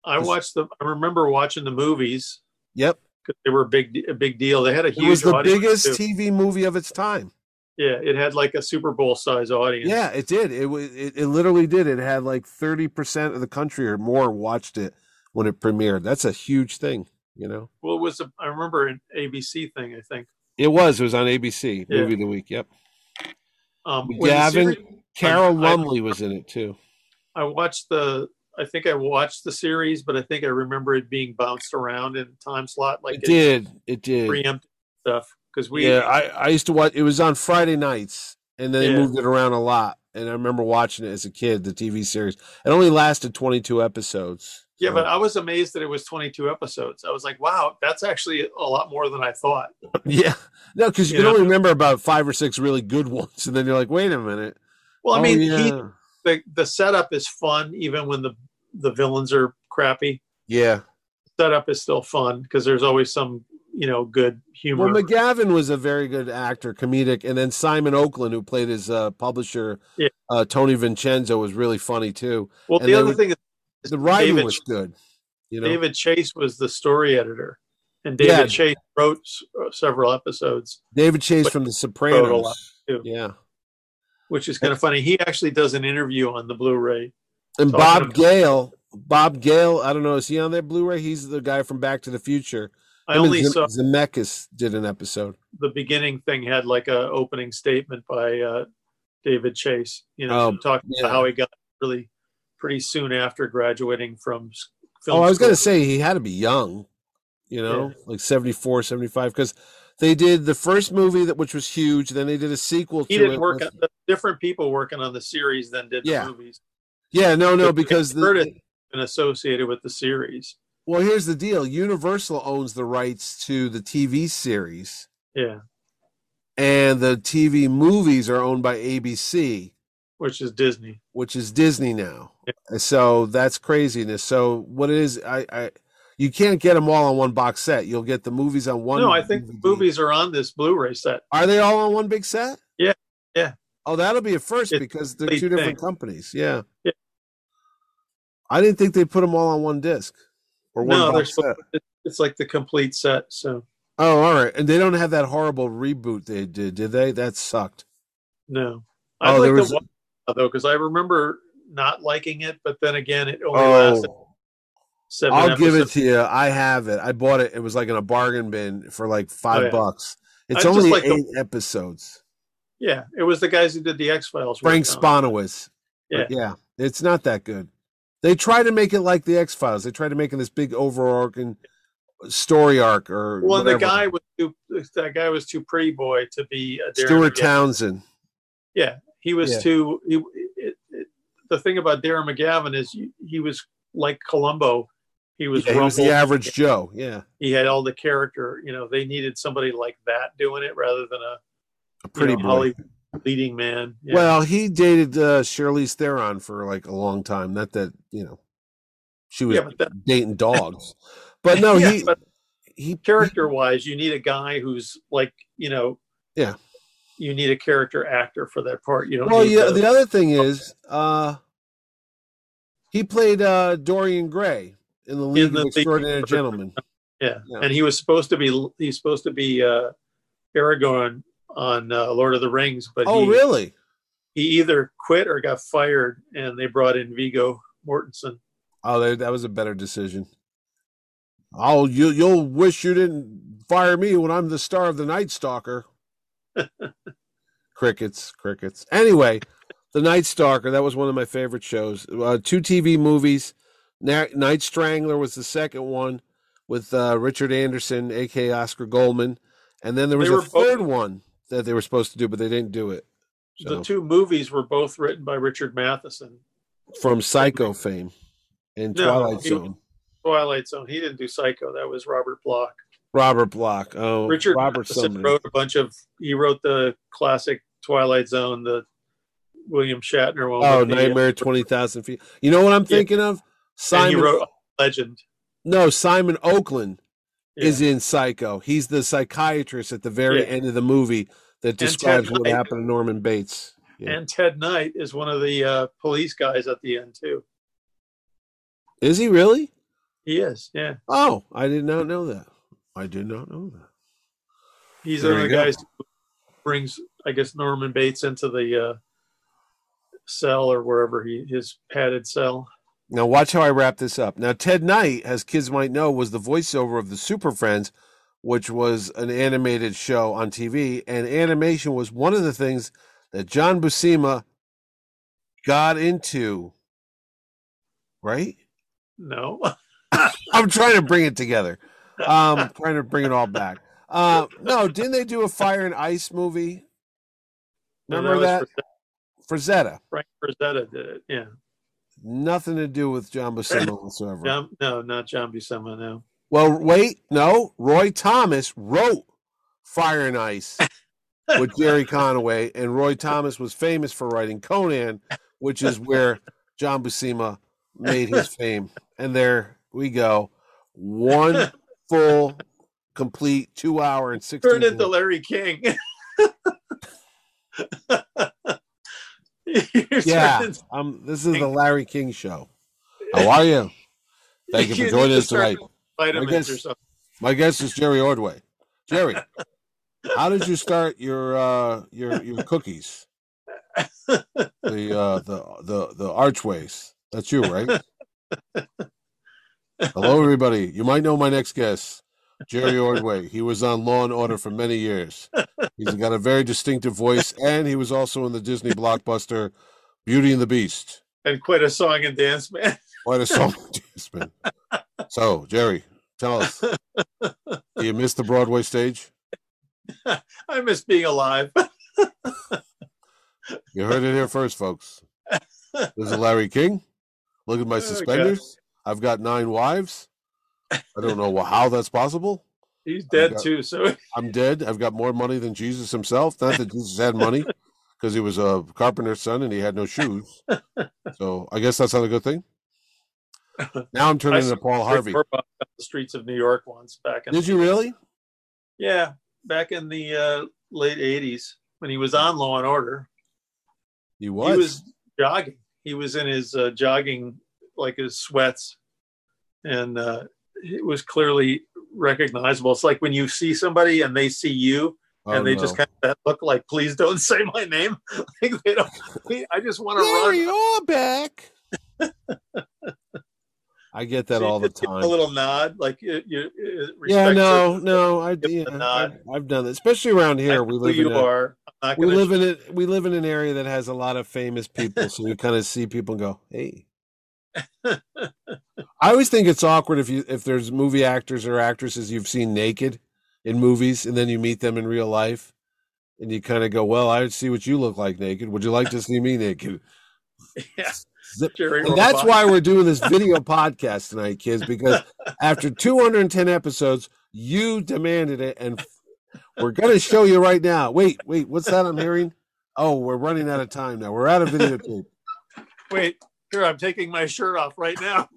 I watched the. I remember watching the movies Yep. because they were a big, a big deal. They had a It huge. was the biggest too. TV movie of its time. Yeah, it had like a Super Bowl size audience. Yeah, it did. It was it, it literally did. It had like 30% of the country or more watched it when it premiered. That's a huge thing, you know. Well, it was. A, I remember an ABC thing. I think. It was. It was on ABC, Yeah. Movie of the Week. Yep. Um, Gavin series- Carol Lynley was in it too. I watched the. I think I watched the series, but I think I remember it being bounced around in time slot, like It did. It did. preempt stuff. Because we, yeah, I, I used to watch. It was on Friday nights, and then they moved it around a lot. And I remember watching it as a kid. The TV series. It only lasted twenty two episodes. Yeah, but I was amazed that it was 22 episodes. I was like, wow, that's actually a lot more than I thought. yeah, no, because you You can know? only remember about five or six really good ones, and then you're like, wait a minute. Well, I Oh, mean, yeah, he, the the setup is fun, even when the the villains are crappy. yeah. Setup is still fun because there's always some you know good humor. Well, McGavin was a very good actor, comedic, and then Simon Oakland, who played his uh, publisher, Yeah. uh, Tony Vincenzo, was really funny too. well, and the other would- thing is The writing David- was good. You know, David Chase was the story editor, and David Yeah. Chase wrote uh, several episodes, David Chase from The Sopranos. too. Yeah. which is kind of funny. He actually does an interview on the Blu-ray. And Talking Bob Gale, Bob Gale, I don't know, is he on that Blu-ray? He's the guy from Back to the Future. I Him only Zem- saw Zemeckis did an episode. the beginning thing had like a opening statement by uh, David Chase. You know, Oh, talking yeah. about how he got really pretty soon after graduating from film. Oh, I was going to say he had to be young, you know, like 74, 75, because they did the first movie that which was huge. Then they did a sequel he to didn't it. work with- on different people working on the series than did Yeah. the movies. yeah, no, no, because the, Curtis been associated with the series. well, here's the deal: Universal owns the rights to the TV series, Yeah, and the TV movies are owned by ABC. Which is Disney. which is Disney now. So that's craziness. So what it is, I, I, you can't get them all on one box set. You'll get the movies on one. no, I think the movies are on this Blu-ray set. are they all on one big set? Yeah, yeah. Oh, that'll be a first It's because they're two different companies. Yeah. Yeah. I didn't think they put them all on one disc or one No, they're box set. It's like the complete set. So Oh, all right. And they don't have that horrible reboot they did, did they? That sucked. no, I Oh, like there the was- one Uh, though because I remember not liking it, but then again, it only lasted Oh, seven. I'll give it to you. I have it. I bought it. It was like in a bargain bin for like five Oh, yeah. bucks. It's I only like the- eight episodes. Yeah, it was the guys who did the X Files. Frank um, Spanowitz. Yeah. But yeah, it's not that good. They try to make it like the X Files. They try to make it this big overarching story arc or Well, the guy was too. That guy was too pretty boy to be a Darren Stuart Townsend. Yeah, he was Yeah. too. He, it, it, the thing about Darren McGavin is he, he was like Columbo. He was Yeah, he was the average Joe. Yeah, He had all the character. You know, they needed somebody like that doing it rather than a a pretty you know. Hollywood leading man. Yeah. Well, he dated uh, Charlize Theron for like a long time. Not that you know, she was yeah, that, dating dogs, but no, he but he character wise, you need a guy who's like, you know, Yeah. You need a character actor for that part. You don't. Well, yeah. the- The other thing is, uh, he played uh, Dorian Gray in the League the of Extraordinary Extraordinary- Gentlemen. yeah. yeah. and he was supposed to be he's supposed to be uh, Aragorn on uh, Lord of the Rings, but Oh, he, really? he either quit or got fired, and they brought in Viggo Mortensen. Oh, that that was a better decision. Oh, you you'll wish you didn't fire me when I'm the star of the Night Stalker. Crickets, crickets. Anyway, the Night Stalker. That was one of my favorite shows. Uh, two TV movies. Na- Night Strangler was the second one with uh, Richard Anderson, aka Oscar Goldman, and then there was They a were both- third one that they were supposed to do, but they didn't do it. So, The two movies were both written by Richard Matheson. from Psycho fame and No, Twilight Zone. Twilight Zone. He didn't do Psycho. That was Robert Bloch. Robert Bloch. Oh, Richard Robert wrote a bunch of. He wrote the classic Twilight Zone, the William Shatner one. Oh, with the, uh, Nightmare twenty thousand feet. You know what I'm thinking of? And he Simon. wrote Legend. no, Simon Oakland Yeah. is in Psycho. He's the psychiatrist at the very Yeah. end of the movie that describes what Knight. happened to Norman Bates. Yeah. And Ted Knight is one of the uh, police guys at the end too. Is he really? He is, yeah. Oh, I did not know that. I did not know that. He's There one of the go. guys who brings, I guess, Norman Bates into the uh, cell or wherever he his padded cell. Now watch how I wrap this up. Now Ted Knight, as kids might know, was the voiceover of the Super Friends, which was an animated show on TV, and animation was one of the things that John Buscema got into. Right? No, I'm trying to bring it together. Um, trying to bring it all back. Uh, no, didn't they do a Fire and Ice movie? No, Remember that? was Frazetta. Frank Frazetta did it. Yeah, Nothing to do with John Buscema whatsoever. John, no, not John Buscema. No, Well, wait, no. Roy Thomas wrote Fire and Ice with Gerry Conway, and Roy Thomas was famous for writing Conan, which is where John Buscema made his fame. And there we go. One full, complete two hour and 16 Turn into minutes. Larry King. Yeah, um, this is the Larry King show. How are you? Thank you for joining us tonight. Vitamins guess- or. My guest is Jerry Ordway. Jerry, how did you start your uh, your your cookies? The uh, the the the archways. That's you, right? Hello, everybody. You might know my next guest, Jerry Ordway. He was on Law and Order for many years. He's got a very distinctive voice, and he was also in the Disney blockbuster Beauty and the Beast. and quite a song and dance man. Quite a song, and dance man. So, Jerry, tell us, do you miss the Broadway stage? I miss being alive. You heard it here first, folks. This is Larry King. Look at my Oh, suspenders. I've got nine wives. I don't know how that's possible. He's dead got- too. So I'm dead. I've got more money than Jesus himself. Not that Jesus had money, because he was a carpenter's son and he had no shoes. So I guess that's not a good thing. Now I'm turning into Paul Harvey. Rick Burbach on the streets of New York once back in Did you really? yeah back in the uh, late '80s when he was on Law and Order. He was. He was jogging. He was in his uh, jogging like his sweats, and uh, it was clearly recognizable. It's like when you see somebody and they see you, Oh, and they no. just kind of look like, "Please don't say my name." like they don't. I just want to run. you are back. I get that So all the time. A little nod, like you. you Yeah, no, no, I, yeah, I've, I've done that, especially around here. know We live in a. We live in it. We live in an area that has a lot of famous people, so you kind of see people and go, "Hey." I always think it's awkward if you if there's movie actors or actresses you've seen naked in movies, and then you meet them in real life, and you kind of go, "Well, I see what you look like naked. Would you like to see me naked?" Yeah. And that's why we're doing this video podcast tonight, kids, because after 210 episodes, you demanded it, and we're going to show you right now. Wait, wait, what's that I'm hearing? Oh, we're running out of time now. We're out of videotape. Wait, here I'm taking my shirt off right now.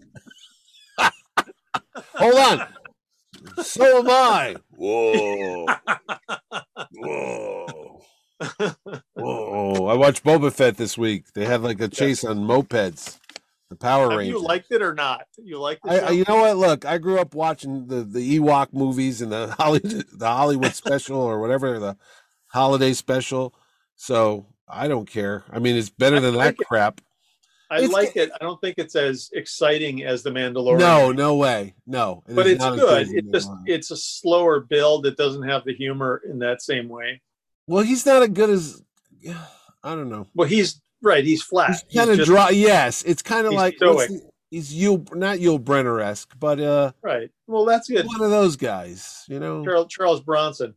Hold on. So am I. Whoa. Whoa. Whoa. I watched Boba Fett this week. They had like a chase on mopeds. The Power Have Rangers. you liked it or not? You like the I. I, you know what? Look, I grew up watching the, the Ewok movies and the Hollywood, the Hollywood special or whatever the holiday special. So I don't care. I mean, it's better than like that it. I it's- like it. I don't think it's as exciting as the Mandalorian. No, no way. No, it but it's good. It just it's a slower build. It doesn't have the humor in that same way. well, he's not as good as. I don't know. Well, he's right. He's flat. He's kind of dry. Yes, it's kind of like the- he's Yul, not Yul Brynner esque, but uh, Right. Well, that's good. one of those guys. You know. Charles, Charles Bronson.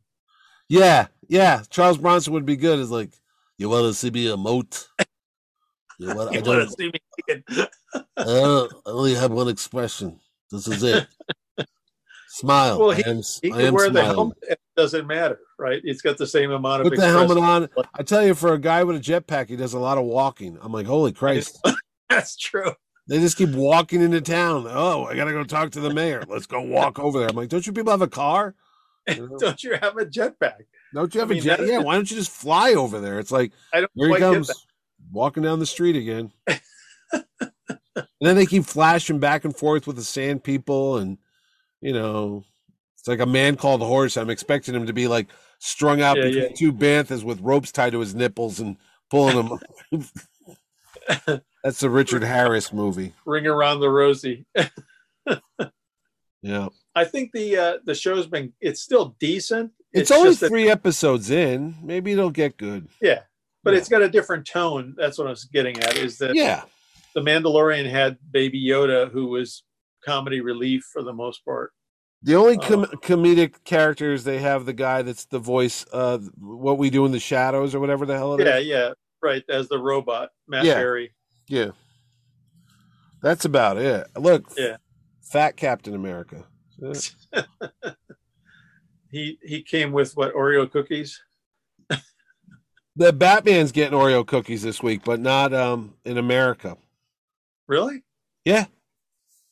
Yeah, yeah. Charles Bronson would be good as like, you want to see me emote? You want, I You want don't. see me naked? I, uh, I only have one expression. This is it. Smile. Well, I he- am. He I can wear the helmet. It doesn't matter, right? It's got the same amount of Put the helmet on. I tell you, for a guy with a jetpack, he does a lot of walking. I'm like, holy Christ! That's true. They just keep walking into town. Oh, I gotta go talk to the mayor. Let's go walk over there. I'm like, don't you people have a car? You know? Don't you have a jetpack? Don't you have I mean, a jet? Yeah, why don't you just fly over there? It's like I don't here he comes. Walking down the street again. and then they keep flashing back and forth with the sand people, and you know, it's like a man called horse. I'm expecting him to be like strung out Yeah, between yeah. two banthas with ropes tied to his nipples and pulling him. That's the Richard Harris movie. Ring around the rosy. Yeah, I think the uh, the show's been it's still decent. it's, only just that- three episodes in. Maybe it'll get good. yeah, but Yeah. it's got a different tone. That's what I was getting at. Is that Yeah, the Mandalorian had Baby Yoda, who was comedy relief for the most part. The only com- comedic characters they have the guy that's the voice, uh, what we do in the shadows or whatever the hell it is. Yeah, yeah, right. As the robot, Matt Yeah. Berry. Yeah. That's about it. Look, Yeah. fat Captain America. He he came with what Oreo cookies. The Batman's getting Oreo cookies this week, but not um in America. Really? Yeah.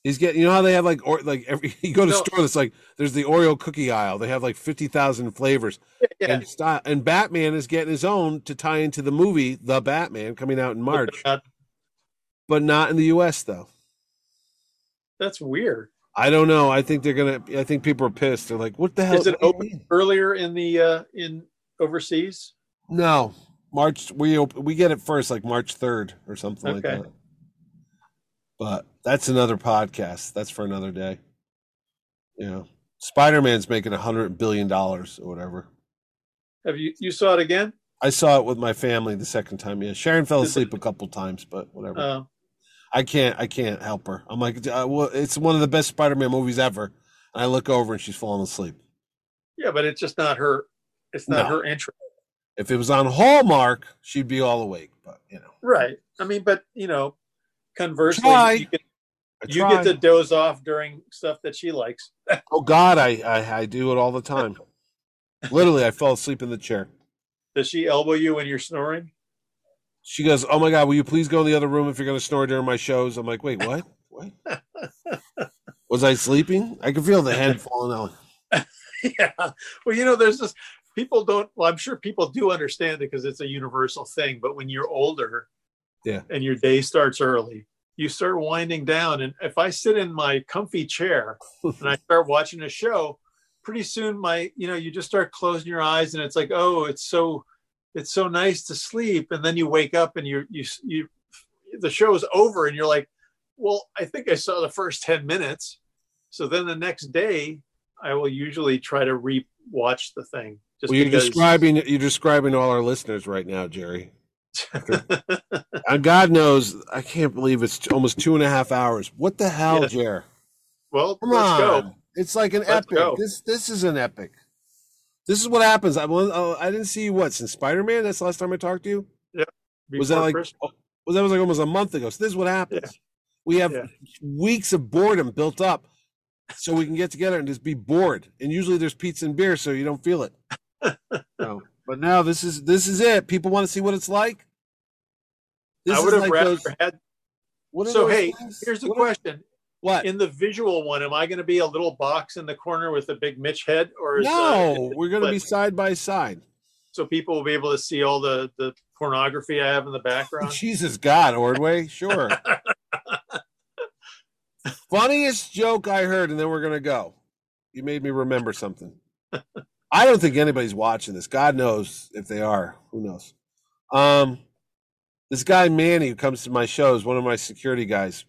He's getting, you know how they have like, or like every, you go to No. store that's like, there's the Oreo cookie aisle. They have like 50,000 flavors. Yeah. And, style, and Batman is getting his own to tie into the movie, The Batman, coming out in March, but not in the US though. that's weird. I don't know. I think they're gonna. I think people are pissed. They're like, "What the hell?" Is it open earlier in the uh in overseas? No, March. We op- we get it first, like March third or something like that. But that's another podcast. That's for another day. Yeah, Spider Man's making a hundred billion dollars or whatever. Have you you saw it again? I saw it with my family the second time. Yeah, Sharon fell asleep a couple times, but whatever. Uh, I can't. I can't help her. I'm like, uh, well, it's one of the best Spider Man movies ever. And I look over and she's falling asleep. yeah, but it's just not her. It's not No. her interest. If it was on Hallmark, she'd be all awake. But you know, Right. I mean, but you know, conversely, you, can, you get to doze off during stuff that she likes. Oh God, I, I I do it all the time. Literally, I fell asleep in the chair. Does she elbow you when you're snoring? She goes, "Oh my God, will you please go in the other room if you're going to snore during my shows?" I'm like, "Wait, what? What? Was I sleeping? I could feel the head falling out." yeah. Well, you know, there's this. People don't. Well, I'm sure people do understand it because it's a universal thing. But when you're older, Yeah. and your day starts early, you start winding down. And if I sit in my comfy chair and I start watching a show, pretty soon my, you know, you just start closing your eyes, and it's like, oh, it's so, it's so nice to sleep. And then you wake up and you, you, you, the show's over, and you're like, well, I think I saw the first ten minutes. So then the next day, I will usually try to re-watch the thing. Well, you're because, describing you're describing all our listeners right now, Jerry. And God knows, I can't believe it's almost two and a half hours. What the hell, Yeah. Jer? well, Come let's on, go. it's like an Let's epic. go. This this is an epic. This is what happens. I oh, I didn't see you what since Spider Man. That's the last time I talked to you. Yeah. was that like Christmas. oh, that was like almost a month ago. So this is what happens. We have Yeah. weeks of boredom built up, so we can get together and just be bored. And usually there's pizza and beer, so you don't feel it. So, but now this is this is it. People want to see what it's like. This I would have like rather those- had. So hey, things? here's the What are- question: What? In the visual one, am I going to be a little box in the corner with a big Mitch head, or is, uh, No, we're going to be side by side. so people will be able to see all the the pornography I have in the background? Jesus God, Ordway, sure. Funniest joke I heard, and then we're gonna go. You made me remember something. I don't think anybody's watching this. God knows if they are. Who knows? Um, this guy Manny who comes to my shows, one of my security guys.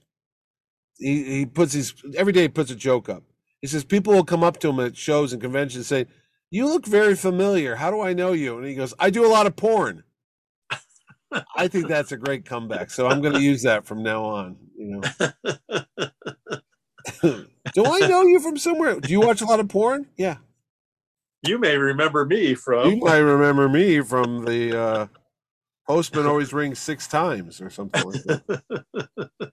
He he puts his every day he puts a joke up. He says people will come up to him at shows and conventions and say, "You look very familiar. How do I know you?" And he goes, "I do a lot of porn." I think that's a great comeback. So I'm going to use that from now on. You know, do I know you from somewhere? Do you watch a lot of porn? Yeah, You may remember me from. you might remember me from the uh, postman always rings six times or something like that.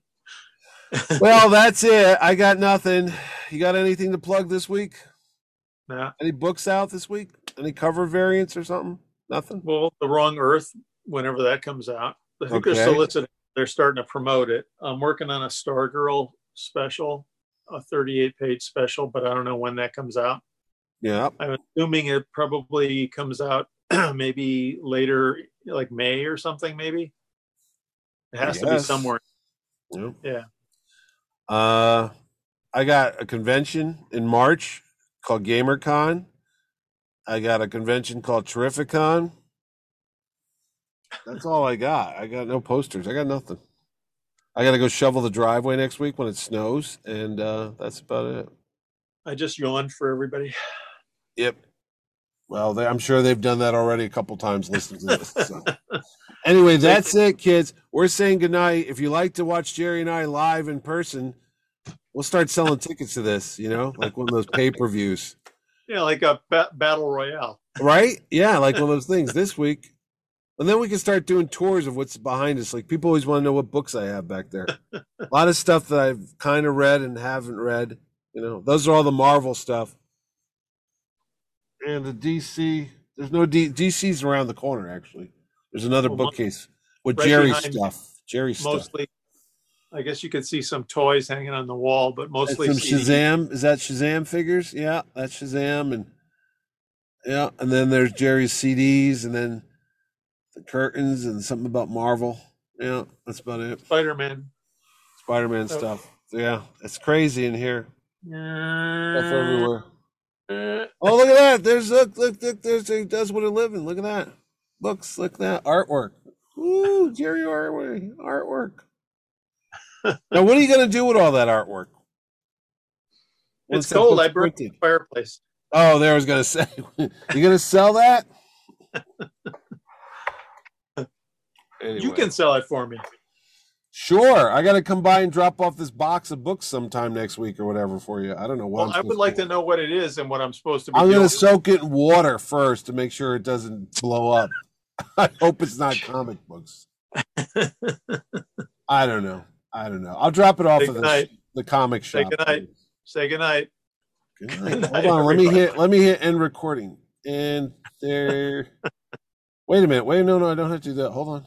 Well, that's it. I got nothing. You got anything to plug this week? Nah. Any books out this week? Any cover variants or something? Nothing. Well, the wrong Earth, whenever that comes out, I think Okay. they're soliciting. They're starting to promote it. I'm working on a Stargirl special, a 38 page special, but I don't know when that comes out. Yeah. I'm assuming it probably comes out maybe later, like May or something. Maybe it has to be somewhere. Yeah. Yeah. Uh, I got a convention in March called GamerCon. I got a convention called Terrificon. That's all I got. I got no posters. I got nothing. I got to go shovel the driveway next week when it snows, and uh, that's about it. I just yawned for everybody. Yep. Well, they, I'm sure they've done that already a couple times listening to this. So. anyway, that's it, kids. We're saying goodnight. If you like to watch Jerry and I live in person, we'll start selling tickets to this, you know, like one of those pay per views. Yeah, like a ba- battle royale. Right? Yeah, like one of those things this week. And then we can start doing tours of what's behind us. Like people always want to know what books I have back there. A lot of stuff that I've kind of read and haven't read. You know, those are all the Marvel stuff. And the DC, there's no D, DC's around the corner actually. There's another Well, bookcase with right Jerry stuff. Jerry stuff. Mostly, I guess you could see some toys hanging on the wall, but mostly some CDs. Shazam. Is that Shazam figures? Yeah, that's Shazam, and yeah, and then there's Jerry's CDs, and then the curtains, and something about Marvel. Yeah, that's about it. Spider-Man. Spider-Man So- stuff. Yeah, it's crazy in here. Yeah. Stuff everywhere. Uh, Oh, look at that! There's look, look, look. There's he does what a living. Look at that. Books. Look at that artwork. Ooh, Jerry artwork. Artwork. now, what are you gonna do with all that artwork? It's cold. I burned the fireplace. Oh, there I was gonna say. you gonna sell that? You can sell it for me. Sure. I gotta come by and drop off this box of books sometime next week or whatever for you. I don't know what. Well, I would like do. to know what it is and what I'm supposed to be I'm gonna soak it in water first to make sure it doesn't blow up. I hope it's not comic books. I don't know. I don't know. I'll drop it off at of the, the comic Say shop. goodnight. Say goodnight. Good Good night. night, Hold on. Let me hit. Let me hit end recording. And there. Wait a minute. Wait. No. No. I don't have to do that. Hold on.